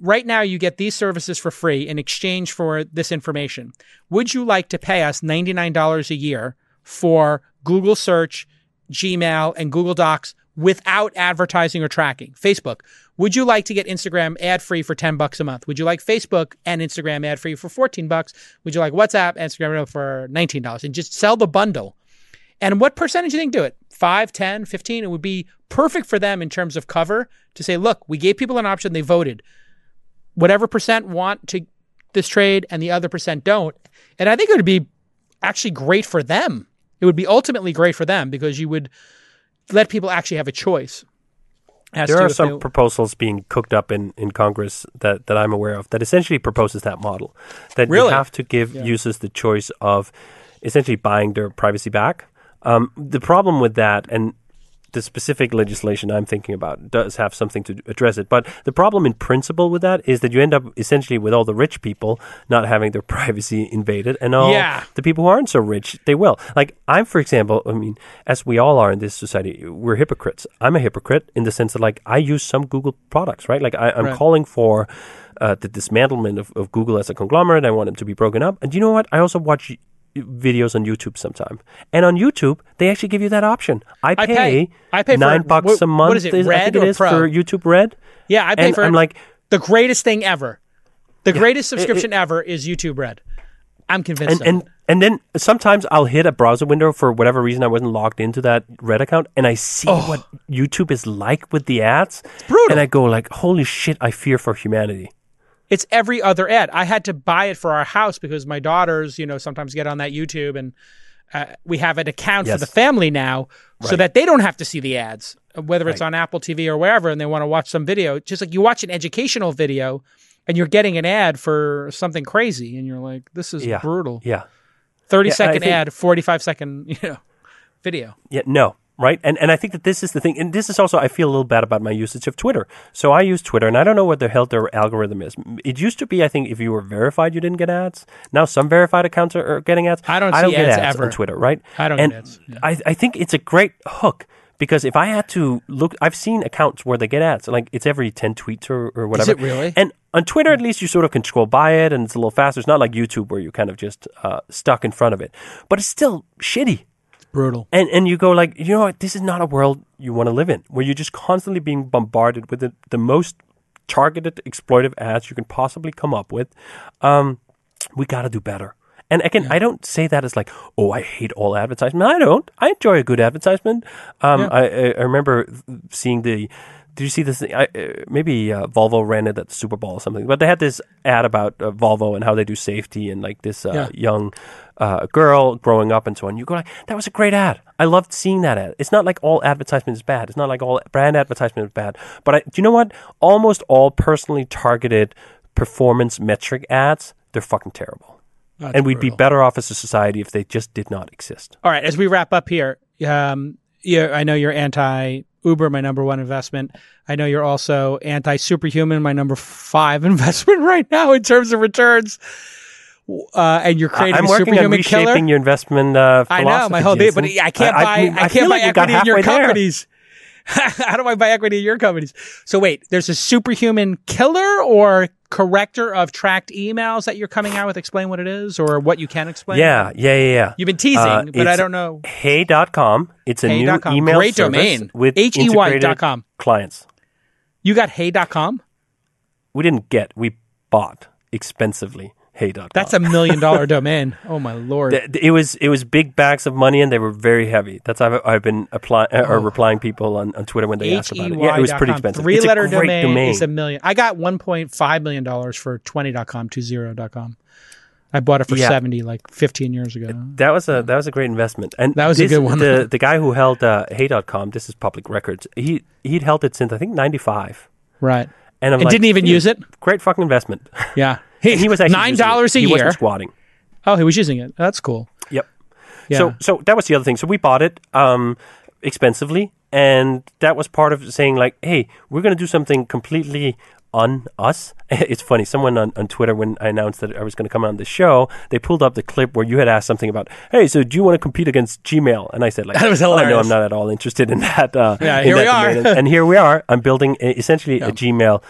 S2: right now you get these services for free in exchange for this information. Would you like to pay us $99 a year for Google search, Gmail, and Google Docs without advertising or tracking? Facebook, would you like to get Instagram ad free for 10 bucks a month? Would you like Facebook and Instagram ad free for 14 bucks? Would you like WhatsApp, and Instagram for $19? And just sell the bundle. And what percentage do you think do it? 5, 10, 15? It would be perfect for them in terms of cover to say, look, we gave people an option, they voted. Whatever percent want to this trade and the other percent don't. And I think it would be actually great for them. It would be ultimately great for them because you would let people actually have a choice.
S3: There are some
S2: they-
S3: proposals being cooked up in, in Congress that, that I'm aware of that essentially proposes that model. That
S2: Really?
S3: you have to give users the choice of essentially buying their privacy back. Um, the problem with that, and the specific legislation I'm thinking about does have something to address it. But the problem in principle with that is that you end up essentially with all the rich people not having their privacy invaded, and all
S2: Yeah.
S3: the people who aren't so rich, they will. Like I'm, for example, I mean, as we all are in this society, we're hypocrites. I'm a hypocrite in the sense that like I use some Google products, right? Like I, I'm
S2: Right.
S3: calling for uh, the dismantlement of, of Google as a conglomerate. I want it to be broken up. And you know what? I also watch videos on YouTube sometime. And on YouTube, they actually give you that option. I
S2: I
S3: pay,
S2: pay. I pay for-
S3: nine bucks
S2: what-
S3: a month.
S2: what is it,
S3: I think it is
S2: Pro?
S3: for YouTube Red.
S2: Yeah, I pay
S3: And
S2: for
S3: I'm like,
S2: the greatest thing ever. The greatest subscription ever is YouTube Red. I'm convinced.
S3: and
S2: of
S3: and
S2: it.
S3: and then sometimes I'll hit a browser window for whatever reason I wasn't logged into that Red account, and I see oh. what YouTube is like with the ads. It's
S2: Oh. brutal.
S3: and I go like, "Holy shit! I fear for humanity."
S2: It's every other ad. I had to buy it for our house because my daughters, you know, sometimes get on that YouTube and uh, we have an account
S3: Yes.
S2: for the family now so that they don't have to see the ads, whether it's on Apple TV or wherever, and they want to watch some video. Just like you watch an educational video and you're getting an ad for something crazy and you're like, this is
S3: Yeah,
S2: brutal.
S3: yeah,
S2: 30
S3: Yeah,
S2: second
S3: think-
S2: ad, 45 second, you know, video.
S3: yeah. No, right? And and I think that this is the thing, and this is also I feel a little bad about my usage of Twitter. So I use Twitter, and I don't know what the hell their algorithm is. It used to be, I think, if you were verified, you didn't get ads. Now some verified accounts are, are getting ads.
S2: I don't
S3: I don't
S2: see
S3: get
S2: ads
S3: on Twitter, right?
S2: I don't
S3: and
S2: get ads.
S3: I I think it's a great hook. Because if I had to look, I've seen accounts where they get ads, like it's every 10 tweets or, or whatever.
S2: it really?
S3: And on Twitter, at least you sort of can scroll by it and it's a little faster. It's not like YouTube where you're kind of just uh, stuck in front of it. But it's still shitty.
S2: Brutal.
S3: And and you go like, you know what? This is not a world you want to live in, where you're just constantly being bombarded with the, the most targeted exploitive ads you can possibly come up with. Um, we got to do better. And again, I don't say that as like, oh, I hate all advertisement. I don't. I enjoy a good advertisement. Um, I, I I remember seeing the. Did you see this? thing? I, uh, maybe uh, Volvo ran it at the Super Bowl or something. But they had this ad about uh, Volvo and how they do safety and like this uh,
S2: Yeah.
S3: young uh, girl growing up and so on. You go like, that was a great ad. I loved seeing that ad. It's not like all advertisement is bad. It's not like all brand advertisement is bad. But I, do you know what? Almost all personally targeted performance metric ads, they're fucking terrible.
S2: That's
S3: and we'd be better off as a society if they just did not exist.
S2: All right, as we wrap up here, um, you, I know you're anti Uber, my number one investment. I know you're also anti Superhuman, my number five investment right now in terms of returns. Uh, and you're creating
S3: I'm
S2: a
S3: working on
S2: superhuman
S3: reshaping
S2: killer.
S3: your investment uh,
S2: I
S3: philosophy.
S2: know my whole day, but I can't buy. I,
S3: mean,
S2: can't buy
S3: like you
S2: equity in your companies. How do I buy equity in your companies? So wait, there's a superhuman killer or corrector of tracked emails that you're coming out with. Explain what it is or what you can explain.
S3: Yeah, yeah, yeah, yeah.
S2: You've been teasing,
S3: Uh,
S2: but I don't know.
S3: Hey.com. It's a
S2: Hey.com.
S3: new email
S2: Great domain.
S3: with
S2: H-E-Y
S3: integrated
S2: dot com.
S3: clients.
S2: You got hey.com?
S3: We didn't get, we bought expensively Hey.com.
S2: That's a million dollar domain. Oh my lord.
S3: It was it was big bags of money and they were very heavy. That's how I've, I've been applying uh, or replying people on, on Twitter when they ask about it. Yeah, it was pretty expensive.
S2: Three
S3: it's
S2: letter
S3: a great
S2: domain,
S3: domain.
S2: is a million. I got one point five million dollars for twenty.com, two zero dot com. I bought it for
S3: Yeah.
S2: seventy like fifteen years ago.
S3: that was a that was a great investment. And
S2: That was a good one.
S3: The the guy who held uh, Hey.com, this is public records. He he'd held it since I think ninety five.
S2: Right.
S3: And
S2: And
S3: like,
S2: didn't even use it?
S3: Great fucking investment.
S2: Yeah.
S3: And he was actually
S2: nine dollars a
S3: He
S2: year.
S3: wasn't squatting.
S2: Oh, he was using it. That's cool.
S3: Yep.
S2: Yeah.
S3: So so that was the other thing. So we bought it um, expensively, and that was part of saying like, hey, we're going to do something completely on us. It's funny. Someone on, on Twitter, when I announced that I was going to come on the show, they pulled up the clip where you had asked something about, hey, so do you want to compete against Gmail? And I said like,
S2: That was
S3: oh, no,
S2: hilarious.
S3: I'm not at all interested in that. Uh,
S2: Yeah,
S3: in
S2: here
S3: that
S2: we are.
S3: domain. and, and here we are. I'm building a, essentially a Gmail.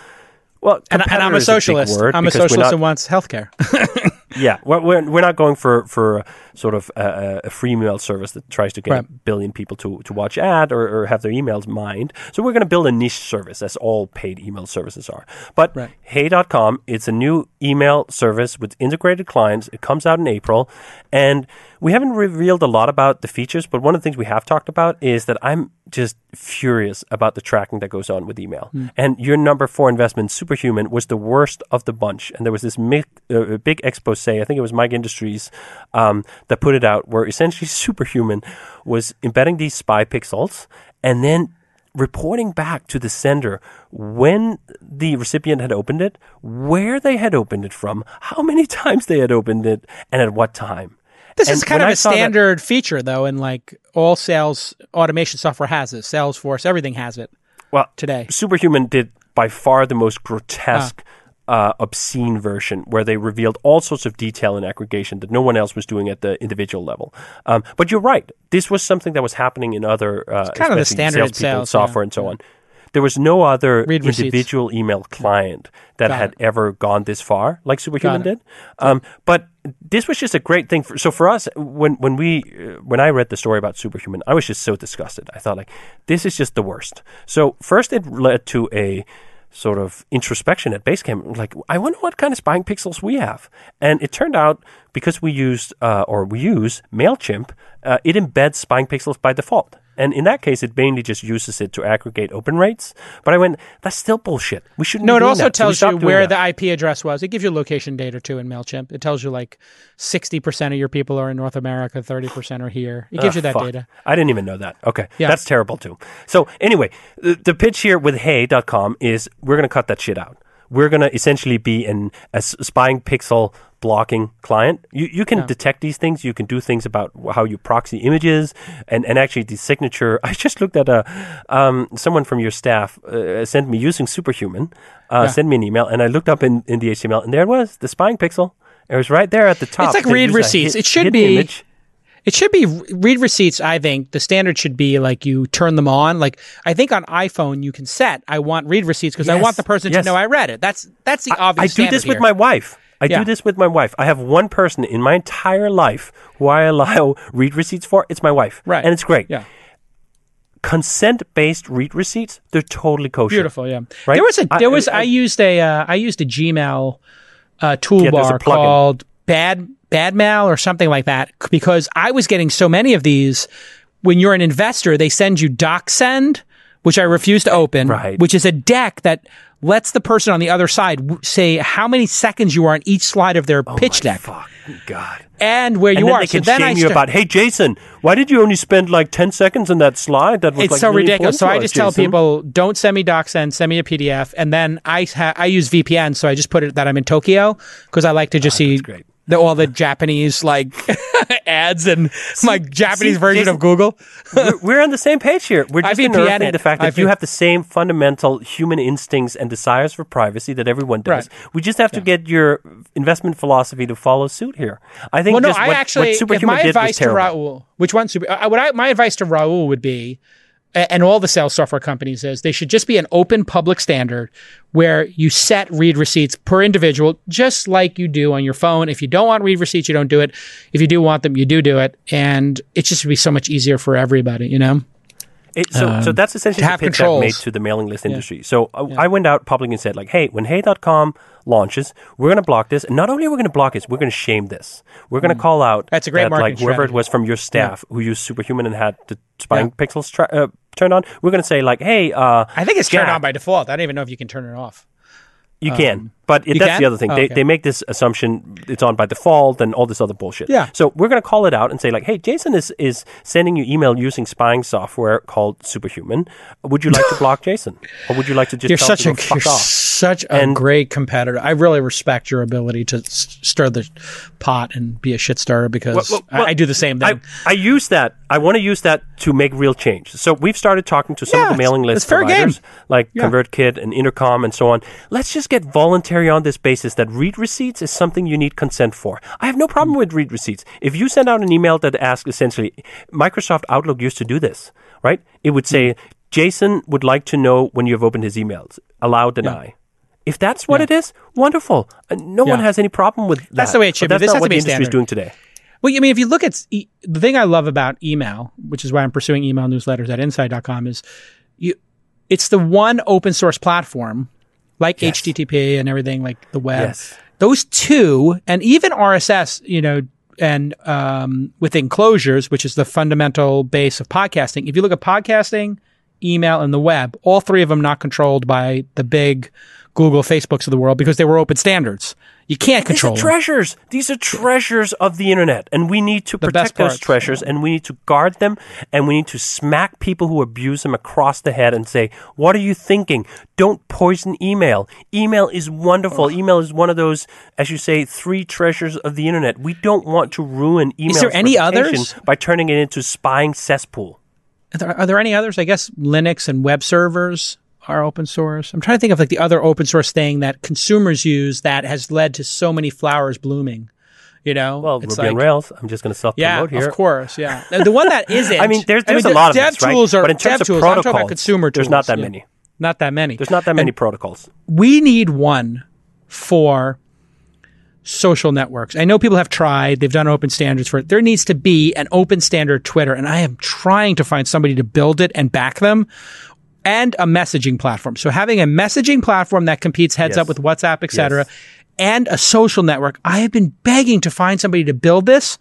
S3: Well,
S2: and, and I'm a socialist.
S3: word
S2: I'm a socialist
S3: not-
S2: and wants healthcare.
S3: yeah, we're, we're, we're not going for for a sort of a, a free email service that tries to get a billion people to, to watch ad or, or have their emails mined. So we're going to build a niche service, as all paid email services are. But
S2: Right.
S3: Hey.com, it's a new email service with integrated clients. It comes out in April, and we haven't revealed a lot about the features. But one of the things we have talked about is that I'm just furious about the tracking that goes on with email. And your number four investment, Superhuman, was the worst of the bunch. And there was this mi- uh, big expose, I think it was Mike Industries, um, that put it out, where essentially Superhuman was embedding these spy pixels and then reporting back to the sender when the recipient had opened it, where they had opened it from, how many times they had opened it, and at what time.
S2: This
S3: And
S2: is kind of
S3: I
S2: a
S3: saw that-
S2: standard feature, though, and like all sales automation software has it. Salesforce, everything has it
S3: well,
S2: today.
S3: Superhuman did by far the most grotesque, uh, obscene version, where they revealed all sorts of detail and aggregation that no one else was doing at the individual level. Um, but you're right; this was something that was happening in other, uh,
S2: kind of the standard sales, yeah.
S3: software, and so on. There was no other
S2: Read receipts.
S3: individual email client that
S2: Got
S3: had
S2: it.
S3: ever gone this far, like Superhuman did. Um, but this was just a great thing. For, so for us, when when we uh, when I read the story about Superhuman, I was just so disgusted. I thought like, this is just the worst. So first, it led to a sort of introspection at Basecamp. Like, I wonder what kind of spying pixels we have. And it turned out because we used uh, or we use Mailchimp, uh, it embeds spying pixels by default. And in that case, it mainly just uses it to aggregate open rates. But I went, that's still bullshit. We shouldn't.
S2: No, it also
S3: that. So
S2: tells you where the IP address was. It gives you location data too in Mailchimp. It tells you like sixty percent of your people are in North America, thirty percent are here. It gives you that
S3: fuck.
S2: data.
S3: I didn't even know that. Okay.
S2: Yeah.
S3: That's terrible too. So anyway, the, the pitch here with hey.com is we're going to cut that shit out. We're going to essentially be in a spying pixel blocking client. You you can detect these things. You can do things about how you proxy images and, and actually the signature. I just looked at a um, someone from your staff uh, sent me using Superhuman uh,
S2: Yeah.
S3: sent me an email and I looked up in, in the HTML and there it was the spying pixel. It was right there at the top.
S2: It's
S3: like
S2: read receipts.
S3: hid-
S2: It should be-
S3: image.
S2: It should be read receipts. I think the standard should be like you turn them on. Like I think on iPhone you can set I want read receipts because I want the person
S3: yes.
S2: to know I read it. That's that's the
S3: I
S2: obvious.
S3: I
S2: do
S3: this with my wife. I
S2: Yeah.
S3: do this with my wife. I have one person in my entire life who I allow read receipts for. It's my wife.
S2: Right.
S3: And it's great.
S2: Yeah.
S3: Consent based read receipts, they're totally kosher.
S2: Beautiful, yeah.
S3: Right?
S2: There was a there was
S3: I-
S2: I, used a uh, I used a Gmail uh, toolbar
S3: plugin.
S2: called Bad Bad Mail or something like that because I was getting so many of these. When you're an investor, they send you DocSend, which I refuse to open,
S3: Right.
S2: which is a deck that lets the person on the other side w- say how many seconds you are on each slide of their pitch deck
S3: Fuck. God.
S2: and where
S3: And
S2: you
S3: then
S2: are.
S3: they
S2: so
S3: can
S2: then
S3: shame
S2: I
S3: you
S2: sta-
S3: about, hey, Jason, why did you only spend like 10 seconds on that slide? That was
S2: it's
S3: like
S2: so
S3: really
S2: ridiculous. So I
S3: us,
S2: just tell
S3: Jason."
S2: people, don't send me DocSend, send me a PDF, and then I ha- I use VPN, so I just put it that I'm in Tokyo because I like to just see
S3: Ah, great.
S2: The, all the Japanese like ads and my Japanese
S3: see,
S2: version of Google.
S3: we're, we're on the same page here. We're just unearthing the fact that you have the same fundamental human instincts and desires for privacy that everyone does.
S2: Right.
S3: We just have to get your investment philosophy to follow suit here. I think
S2: Well, no, I
S3: what,
S2: actually,
S3: what Superhuman
S2: my
S3: did was
S2: advice to. Rahul, which one? Super, uh, what I, my advice to Rahul would be, and all the sales software companies is, they should just be an open public standard where you set read receipts per individual, just like you do on your phone. If you don't want read receipts, you don't do it. If you do want them, you do do it, and it just would be so much easier for everybody. You know?
S3: It, so, so that's essentially
S2: Um,
S3: the pitch I've made to the mailing list industry. So uh, I went out publicly and said, like, hey, when Hey.com launches, we're going to block this. And not only are we going to block this, we're going to shame this. We're going to call out
S2: Mm. That's a great
S3: that, like whoever it was from your staff who used Superhuman and had the spying
S2: Yeah.
S3: pixels tra- uh, turned on. We're going to say, like, hey, uh,
S2: I think it's turned on by default. I don't even know if you can turn it off.
S3: You can, but it, that's
S2: can?
S3: the other thing.
S2: Oh,
S3: they,
S2: okay.
S3: they make this assumption it's on by default and all this other bullshit.
S2: Yeah.
S3: So we're going to call it out and say like, hey, Jason is is sending you email using spying software called Superhuman. Would you like to block Jason, or would you like to just
S2: You're
S3: tell
S2: such a you're
S3: off?
S2: such a
S3: And-
S2: great competitor. I really respect your ability to s- stir the pot and be a shit stirrer because
S3: Well, well,
S2: I, I do the same thing.
S3: I use that. I want to use that to make real change. So we've started talking to some
S2: Yeah,
S3: of the mailing list providers
S2: game.
S3: like
S2: Yeah.
S3: ConvertKit and Intercom and so on. Let's just get voluntary on this basis that read receipts is something you need consent for. I have no
S2: Hmm.
S3: problem with read receipts. If you send out an email that asks essentially, Microsoft Outlook used to do this, right? It would say,
S2: Hmm.
S3: Jason would like to know when you have opened his emails. Allow, deny. If that's what
S2: Yeah.
S3: it is, wonderful. Uh, no one has any problem with that.
S2: That's the way it should
S3: But
S2: be.
S3: That's
S2: This
S3: not
S2: has
S3: what
S2: to be
S3: the industry is
S2: standard.
S3: doing today.
S2: Well, I mean, if you look at e- the thing I love about email, which is why I'm pursuing email newsletters at inside.com, is you, it's the one open source platform like
S3: Yes.
S2: HTTP and everything, like the web.
S3: Yes.
S2: Those two, and even RSS, you know, and um, with enclosures, which is the fundamental base of podcasting. If you look at podcasting, email, and the web, all three of them not controlled by the big Google, Facebooks of the world because they were open standards. You can't control them.
S3: These are
S2: them.
S3: treasures. These are treasures of the internet, and we need to
S2: The
S3: protect those treasures, and we need to guard them, and we need to smack people who abuse them across the head and say, "What are you thinking? Don't poison email. Email is wonderful. Email is one of those, as you say, three treasures of the internet. We don't want to ruin email.
S2: there any others?
S3: by turning it into spying cesspool?
S2: Are there, are there any others? I guess Linux and web servers are open source. I'm trying to think of like the other open source thing that consumers use that has led to so many flowers blooming. You know,
S3: Well,
S2: it's
S3: Ruby on
S2: like-
S3: Rails. I'm just going to self
S2: Yeah,
S3: promote here.
S2: of course. Yeah, the one that isn't.
S3: I mean, there's, there's
S2: I mean,
S3: a lot of
S2: dev
S3: this, right?
S2: are
S3: but in terms of
S2: tools.
S3: Protocols,
S2: talking about consumer tools.
S3: there's not that
S2: yeah.
S3: many.
S2: Not that many.
S3: There's not that many protocols.
S2: we need one for social networks. I know people have tried, they've done open standards for it. There needs to be an open standard Twitter, and I am trying to find somebody to build it and back them. And a messaging platform. So having a messaging platform that competes heads
S3: Yes.
S2: up with WhatsApp, et cetera,
S3: Yes.
S2: and a social network. I have been begging to find somebody to build this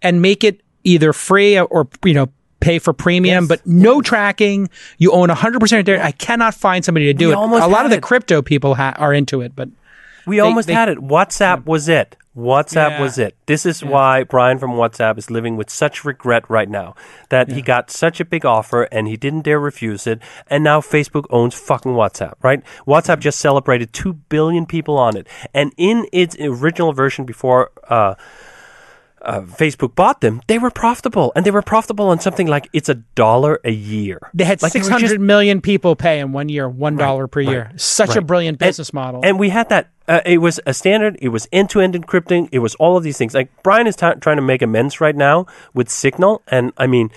S2: and make it either free or, you know, pay for premium,
S3: Yes.
S2: but no tracking. You own 100% of data. I cannot find somebody to do
S3: We
S2: it. A lot of the
S3: it.
S2: crypto people ha- are into it, but
S3: We almost
S2: they-
S3: had it. WhatsApp was it. WhatsApp
S2: Yeah.
S3: was it. This is why Brian from WhatsApp is living with such regret right now that he got such a big offer and he didn't dare refuse it. And now Facebook owns fucking WhatsApp, right? WhatsApp just celebrated 2 billion people on it. And in its original version before, uh, uh, Facebook bought them, they were profitable, and they were profitable on something like it's a dollar a year.
S2: They had
S3: Like,
S2: six hundred million people pay in one year, one dollar per year. Such a brilliant business model.
S3: And we had that. Uh, it was a standard. It was end-to-end encrypting. It was all of these things. Like Brian is t- trying to make amends right now with Signal, and I mean,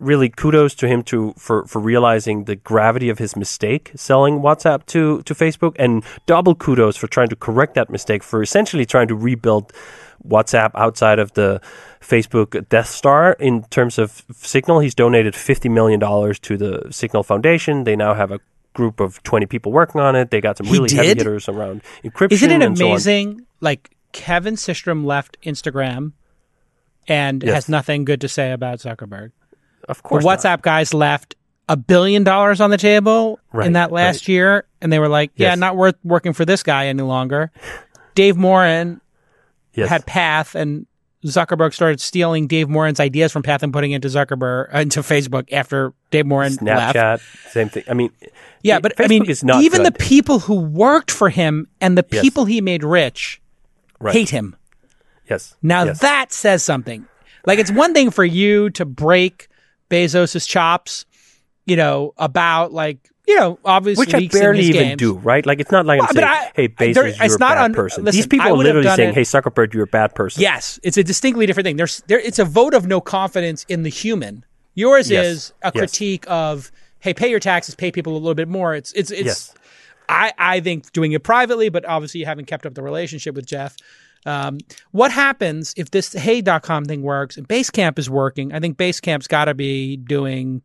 S3: really kudos to him to for for realizing the gravity of his mistake selling WhatsApp to to Facebook, and double kudos for trying to correct that mistake for essentially trying to rebuild WhatsApp outside of the Facebook Death Star in terms of Signal. He's donated fifty million dollars to the Signal Foundation. They now have a group of 20 people working on it. They got some
S2: He
S3: really heavy hitters around encryption.
S2: Isn't it
S3: and so on.
S2: amazing? Like Kevin Systrom left Instagram and
S3: Yes.
S2: has nothing good to say about Zuckerberg.
S3: Of
S2: The
S3: course, not.
S2: WhatsApp guys left a billion dollars on the table
S3: Right,
S2: in that last
S3: right.
S2: year, and they were like, "Yeah,
S3: Yes.
S2: not worth working for this guy any longer." Dave Morin
S3: Yes.
S2: had Path, and Zuckerberg started stealing Dave Morin's ideas from Path and putting it into Zuckerberg uh, into Facebook after Dave Morin left.
S3: Snapchat, same thing. I mean,
S2: Yeah, but
S3: Facebook
S2: I mean,
S3: not
S2: even
S3: good.
S2: the people who worked for him and the
S3: Yes.
S2: people he made rich
S3: Right.
S2: hate him.
S3: yes.
S2: Now
S3: yes.
S2: that says something. Like it's one thing for you to break Bezos's chops, you know, about like you know, obviously
S3: which I barely even
S2: games.
S3: do, right? Like it's not like
S2: Well,
S3: I'm saying,
S2: I-
S3: "Hey, Bezos,
S2: there-
S3: you're
S2: it's
S3: a
S2: not
S3: bad
S2: un-
S3: person."
S2: listen,
S3: These people are literally saying,
S2: it-
S3: "Hey, Zuckerberg, you're a bad person."
S2: Yes, it's a distinctly different thing. There's there it's a vote of no confidence in the human. Yours
S3: Yes,
S2: is a
S3: yes.
S2: critique of hey, pay your taxes, pay people a little bit more. It's it's it's
S3: Yes.
S2: I, I think doing it privately, but obviously you haven't kept up the relationship with Jeff. Um, what happens if this hey.com thing works and Basecamp is working? I think Basecamp's got to be doing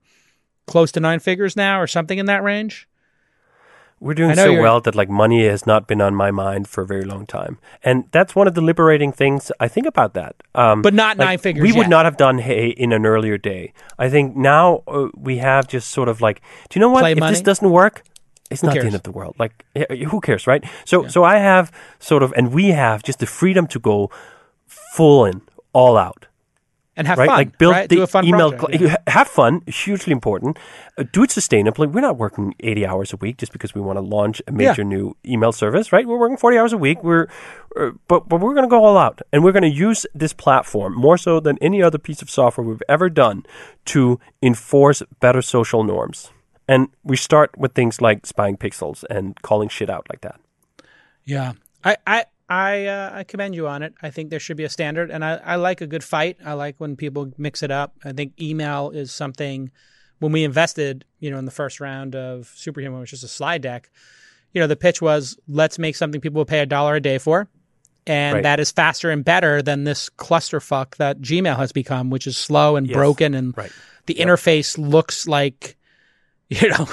S2: close to nine figures now or something in that range.
S3: We're doing so
S2: you're-
S3: well that like money has not been on my mind for a very long time, and that's one of the liberating things I think about that. Um,
S2: But not
S3: like,
S2: nine figures
S3: We would not have done hey in an earlier day. I think now uh, we have just sort of like, do you know what?
S2: Play
S3: if
S2: money?
S3: this doesn't work, it's not
S2: cares?
S3: the end of the world. Like, who cares, right? So, so I have sort of, and we have just the freedom to go full in, all out
S2: And have
S3: right?
S2: fun.
S3: like build
S2: right?
S3: the
S2: Do a fun
S3: email.
S2: project,
S3: cl-
S2: yeah.
S3: Have fun, hugely important. Uh, do it sustainably. We're not working eighty hours a week just because we want to launch a major new email service, right? We're working forty hours a week. We're, uh, but but we're going to go all out, and we're going to use this platform more so than any other piece of software we've ever done to enforce better social norms. And we start with things like spying pixels and calling shit out like that.
S2: Yeah, I I I, uh, I commend you on it. I think there should be a standard, and I, I like a good fight. I like when people mix it up. I think email is something. When we invested, you know, in the first round of Superhuman, which is a slide deck, you know, the pitch was let's make something people will pay a dollar a day for, and
S3: Right.
S2: that is faster and better than this clusterfuck that Gmail has become, which is slow and
S3: Yes.
S2: broken, and
S3: Right.
S2: the interface looks like, you know,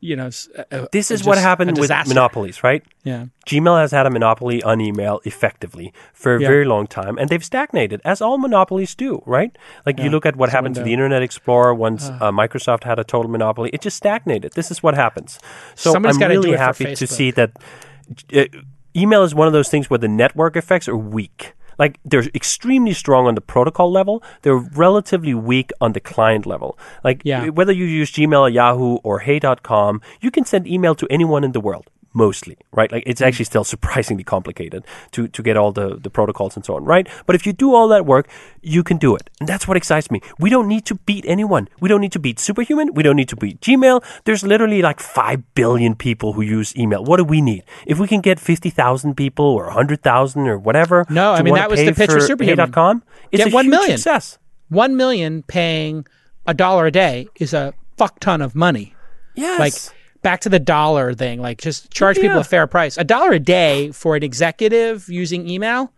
S2: you know, uh,
S3: This
S2: uh,
S3: is what
S2: just a
S3: happened with monopolies, right?
S2: Yeah.
S3: Gmail has had a monopoly on email effectively for a
S2: Yeah.
S3: very long time, and they've stagnated, as all monopolies do, right? Like you look at what
S2: It's a
S3: happened to the. Internet Explorer once uh, Microsoft had a total monopoly. It just stagnated. This is what happens. So I'm really happy to see that uh, email is one of those things where the network effects are weak. Like they're extremely strong on the protocol level, they're relatively weak on the client level. Like
S2: Yeah.
S3: whether you use Gmail, Yahoo, or Hey.com, you can send email to anyone in the world. Mostly, right? Like it's actually mm. still surprisingly complicated to, to get all the, the protocols and so on, right? But if you do all that work, you can do it. And that's what excites me. We don't need to beat anyone. We don't need to beat Superhuman. We don't need to beat Gmail. There's literally like 5 billion people who use email. What do we need? If we can get 50,000 people or 100,000 or whatever.
S2: No, I mean, that was the pitch for
S3: for
S2: Superhuman.
S3: Hey.com, it's
S2: Get
S3: a
S2: 1
S3: huge
S2: million.
S3: success.
S2: One million paying a dollar a day is a fuck ton of money.
S3: Yes.
S2: Like back to the dollar thing, like just charge people a fair price. A dollar a day for an executive using email,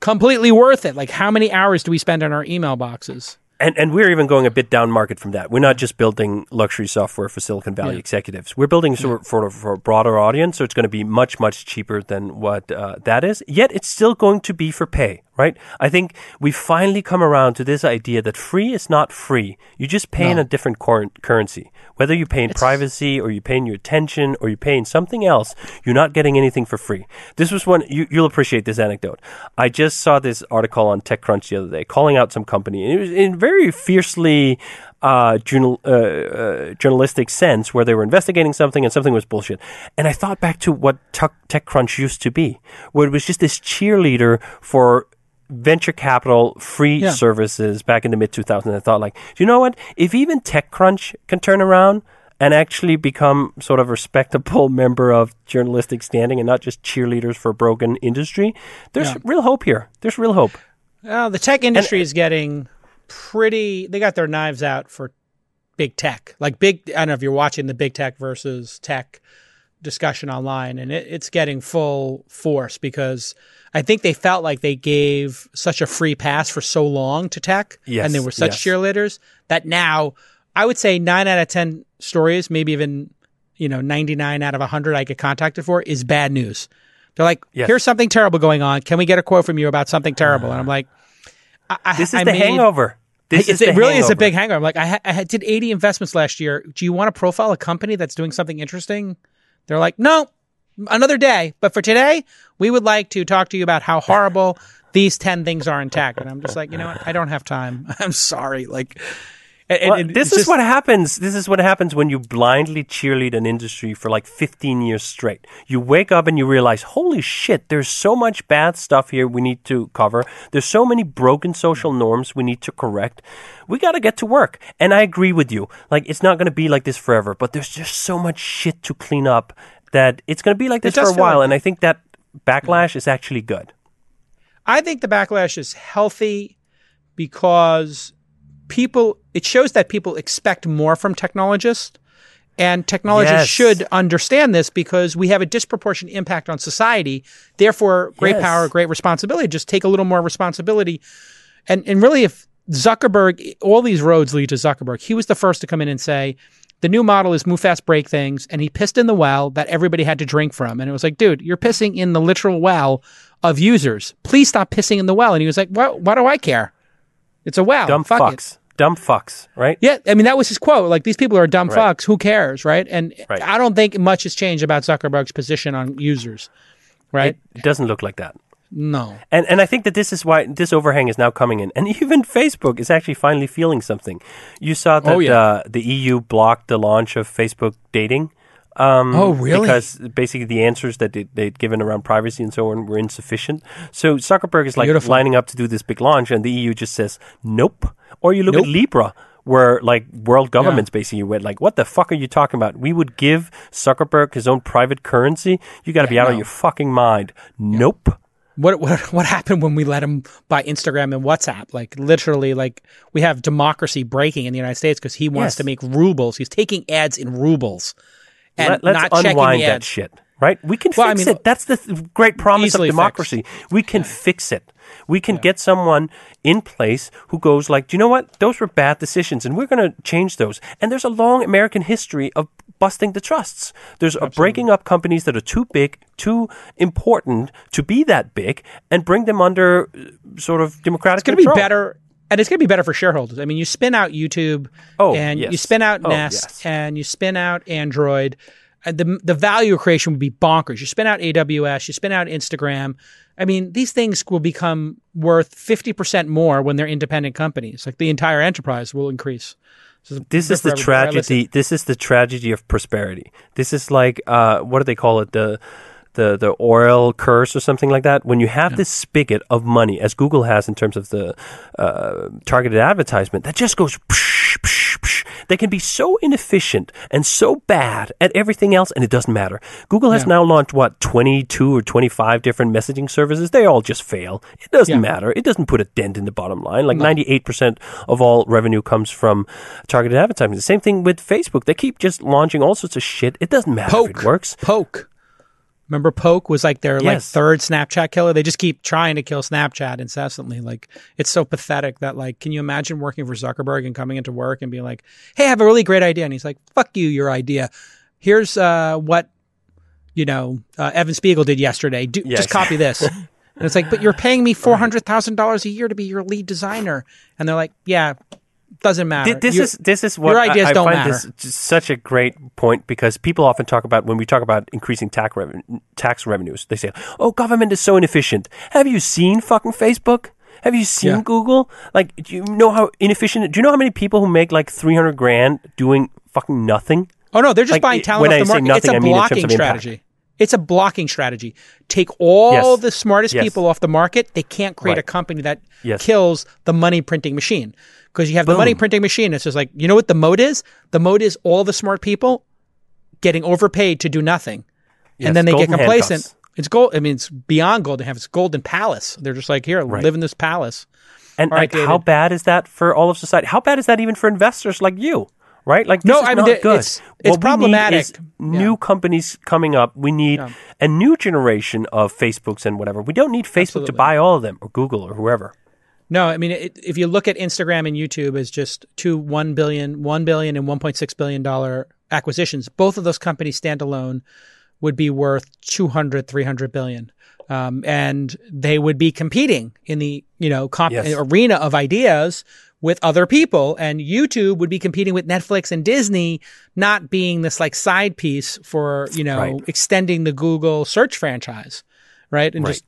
S2: completely worth it. Like how many hours do we spend on our email boxes?
S3: And and we're even going a bit down market from that. We're not just building luxury software for Silicon Valley
S2: Yeah.
S3: executives. We're building sort of for, for a broader audience, so it's going to be much much cheaper than what uh, that is. Yet it's still going to be for pay, right? I think we finally come around to this idea that free is not free. You just pay in a different cor- currency. Whether you pay in privacy or you pay in your attention or you pay in something else, you're not getting anything for free. This was one you, you'll appreciate this anecdote. I just saw this article on TechCrunch the other day calling out some company, and it was in very fiercely uh, journal, uh, uh, journalistic sense where they were investigating something and something was bullshit. And I thought back to what Tech- TechCrunch used to be, where it was just this cheerleader for venture capital free
S2: Yeah.
S3: services back in the mid 2000s. I thought, like, do you know what? If even TechCrunch can turn around and actually become sort of a respectable member of journalistic standing and not just cheerleaders for a broken industry, there's
S2: Yeah.
S3: real hope here. There's real hope.
S2: Well, the tech industry uh, is getting pretty. They got their knives out for big tech. Like big. I don't know if you're watching the big tech versus tech discussion online, and it, it's getting full force because I think they felt like they gave such a free pass for so long to tech,
S3: Yes,
S2: and they were such
S3: yes.
S2: cheerleaders that now I would say nine out of ten stories, maybe even you know ninety nine out of hundred I get contacted for is bad news. They're like,
S3: Yes.
S2: "Here's something terrible going on. Can we get a quote from you about something terrible?" And I'm ah. like, I, I-
S3: This is
S2: I
S3: the
S2: made-
S3: hangover. This is
S2: it really is a big hangover. I'm like, I, ha- I did 80 investments last year. Do you want to profile a company that's doing something interesting? They're like, no, another day. But for today, we would like to talk to you about how horrible these 10 things are in tech. And I'm just like, you know what? I don't have time. I'm sorry. Like, and-
S3: Well,
S2: and
S3: this is
S2: just-
S3: what happens. This is what happens when you blindly cheerlead an industry for like 15 years straight. You wake up and you realize, holy shit, there's so much bad stuff here we need to cover. There's so many broken social norms we need to correct. We got to get to work. And I agree with you. Like, it's not going to be like this forever, but there's just so much shit to clean up that it's going to be like this for a while.
S2: like-
S3: and I think that backlash is actually good.
S2: I think the backlash is healthy because people, it shows that people expect more from technologists. And technologists
S3: Yes.
S2: should understand this because we have a disproportionate impact on society. Therefore, great
S3: Yes.
S2: power, great responsibility. Just take a little more responsibility. And, and really, if Zuckerberg, all these roads lead to Zuckerberg, he was the first to come in and say, the new model is move fast, break things. And he pissed in the well that everybody had to drink from. And it was like, dude, you're pissing in the literal well of users. Please stop pissing in the well. And he was like, why, why do I care? It's a well.
S3: Dumb
S2: Fuck it.
S3: Dumb fucks, right?
S2: Yeah, I mean that was his quote. Like these people are dumb
S3: Right.
S2: fucks. Who cares, right? And
S3: Right.
S2: I don't think much has changed about Zuckerberg's position on users, right?
S3: It doesn't look like that.
S2: no.
S3: And and I think that this is why this overhang is now coming in, and even Facebook is actually finally feeling something. You saw that
S2: Oh, yeah.
S3: uh, the EU blocked the launch of Facebook dating. Um,
S2: Oh, really?
S3: Because basically the answers that they, they'd given around privacy and so on were insufficient. So Zuckerberg is like
S2: Beautiful.
S3: lining up to do this big launch, and the EU just says nope. Or you look at Libra. Where like world governments basically went like, what the fuck are you talking about? We would give Zuckerberg his own private currency. You got to be out of your fucking mind. Nope.
S2: What what what happened when we let him buy Instagram and WhatsApp? Like literally, like we have democracy breaking in the United States because he wants
S3: Yes.
S2: to make rubles. He's taking ads in rubles and
S3: Let, let's
S2: not checking
S3: unwind
S2: the
S3: that
S2: ads.
S3: shit. Right? We can
S2: Well, I
S3: fix
S2: mean,
S3: it. That's the th- great promise of democracy. We can fix it. We can get someone in place who goes like, "Do you know what? Those were bad decisions, and we're going to change those." And there's a long American history of busting the trusts. There's a breaking up companies that are too big, too important to be that big, and bring them under uh, sort of democratic
S2: It's going to be better, and it's going to be better for shareholders. I mean, you spin out YouTube,
S3: Oh,
S2: and you spin out
S3: Oh,
S2: Nest,
S3: yes.
S2: and you spin out Android. And the the value creation would be bonkers. You spin out AWS, you spin out Instagram. I mean, these things will become worth fifty percent more when they're independent companies. Like the entire enterprise will increase. So
S3: This is the
S2: everybody. All right, listen.
S3: tragedy. This is the tragedy of prosperity. This is like uh, what do they call it? The the the oil curse or something like that. When you have this spigot of money, as Google has in terms of the uh, targeted advertisement, that just goes. Psh, psh, psh. They can be so inefficient and so bad at everything else, and it doesn't matter. Google has
S2: Yeah.
S3: now launched what twenty two or twenty five different messaging services. They all just fail. It doesn't
S2: Yeah.
S3: matter. It doesn't put a dent in the bottom line. Like eight percent of all revenue comes from targeted advertising. The same thing with Facebook. They keep just launching all sorts of shit. It doesn't matter if
S2: Poke
S3: it works.
S2: Poke. Remember, Poke was like their like third Snapchat killer. They just keep trying to kill Snapchat incessantly. Like it's so pathetic that like, can you imagine working for Zuckerberg and coming into work and being like, "Hey, I have a really great idea," and he's like, "Fuck you, your idea. Here's uh, what you know uh, Evan Spiegel did yesterday. Do,
S3: Yeah,
S2: just copy this." and it's like, "But you're paying me four hundred thousand dollars a year to be your lead designer," and they're like, "Yeah, doesn't matter."
S3: Th- This
S2: You-
S3: is this is what
S2: your ideas
S3: I, I
S2: don't
S3: find
S2: matter.
S3: this such a great point because people often talk about when we talk about increasing tax reven- tax revenues, they say, "Oh, government is so inefficient." Have you seen fucking Facebook? Have you seen
S2: Yeah.
S3: Google? Like, do you know how inefficient? Do you know how many people who make like three hundred grand doing fucking nothing?
S2: Oh no, they're just
S3: Like,
S2: buying talent
S3: when
S2: off
S3: I
S2: the
S3: say
S2: market.
S3: nothing,
S2: it's a
S3: I mean
S2: blocking
S3: impact.
S2: strategy. It's a blocking strategy. Take all
S3: Yes.
S2: the smartest
S3: Yes.
S2: people off the market. They can't create a company that
S3: Yes.
S2: kills the money printing machine. Because you have the money printing machine. It's just like, you know what the mode is? The mode is all the smart people getting overpaid to do nothing.
S3: Yes,
S2: and then they get complacent.
S3: handcuffs.
S2: It's gold. I mean, it's beyond golden handcuffs. It's golden palace. They're just like, here, live in this palace.
S3: And
S2: right,
S3: like, how bad is that for all of society? How bad is that even for investors like you? Right? Like, this
S2: No, I mean,
S3: not good.
S2: it's- it's
S3: What we need
S2: problematic.
S3: New companies coming up. We need a new generation of Facebooks and whatever. We don't need Facebook to buy all of them or Google or whoever.
S2: No, I mean, it, if you look at Instagram and YouTube as just two one billion, one billion, and one point six billion dollar acquisitions, both of those companies standalone would be worth 200, 300 billion. Um, and they would be competing in the you know comp-
S3: Yes.
S2: arena of ideas with other people, and YouTube would be competing with Netflix and Disney, not being this like side piece for you know
S3: Right.
S2: extending the Google search franchise, right? And
S3: Right.
S2: just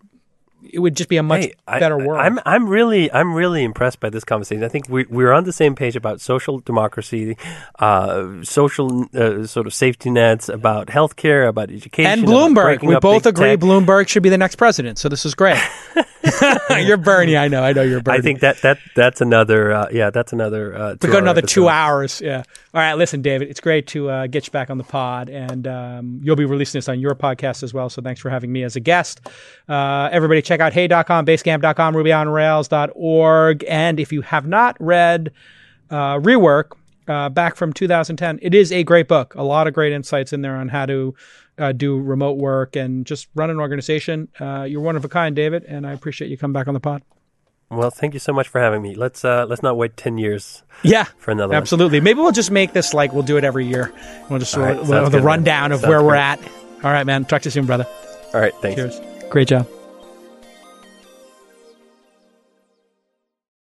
S2: it would just be a much
S3: Hey, I-
S2: better world.
S3: I'm I'm really I'm really impressed by this conversation. I think we we're on the same page about social democracy, uh, social uh, sort of safety nets, about healthcare, about education,
S2: and Bloomberg. We both agree
S3: tech.
S2: Bloomberg should be the next president. So this is great. you're Bernie. I know. I know you're Bernie.
S3: I think that that that's another uh, yeah that's another uh,
S2: we got another two hours. Yeah. All right. Listen, David, it's great to uh, get you back on the pod, and um, you'll be releasing this on your podcast as well. So thanks for having me as a guest. Uh, everybody, check out hey.com, basecamp.com, rubyonrails.org, and if you have not read uh, Rework. Uh, back from 2010. It is a great book. A lot of great insights in there on how to uh, do remote work and just run an organization. Uh, you're one of a kind, David, and I appreciate you coming back on the pod.
S3: Well, thank you so much for having me. Let's uh, let's not wait ten years
S2: Yeah,
S3: for another one.
S2: absolutely. Maybe we'll just make this like we'll do it every year. We'll just
S3: right,
S2: we'll- the
S3: good, man.
S2: rundown of
S3: Sounds
S2: where we're at. All right, man. Talk to you soon, brother.
S3: All right, thanks.
S2: Cheers. Great job.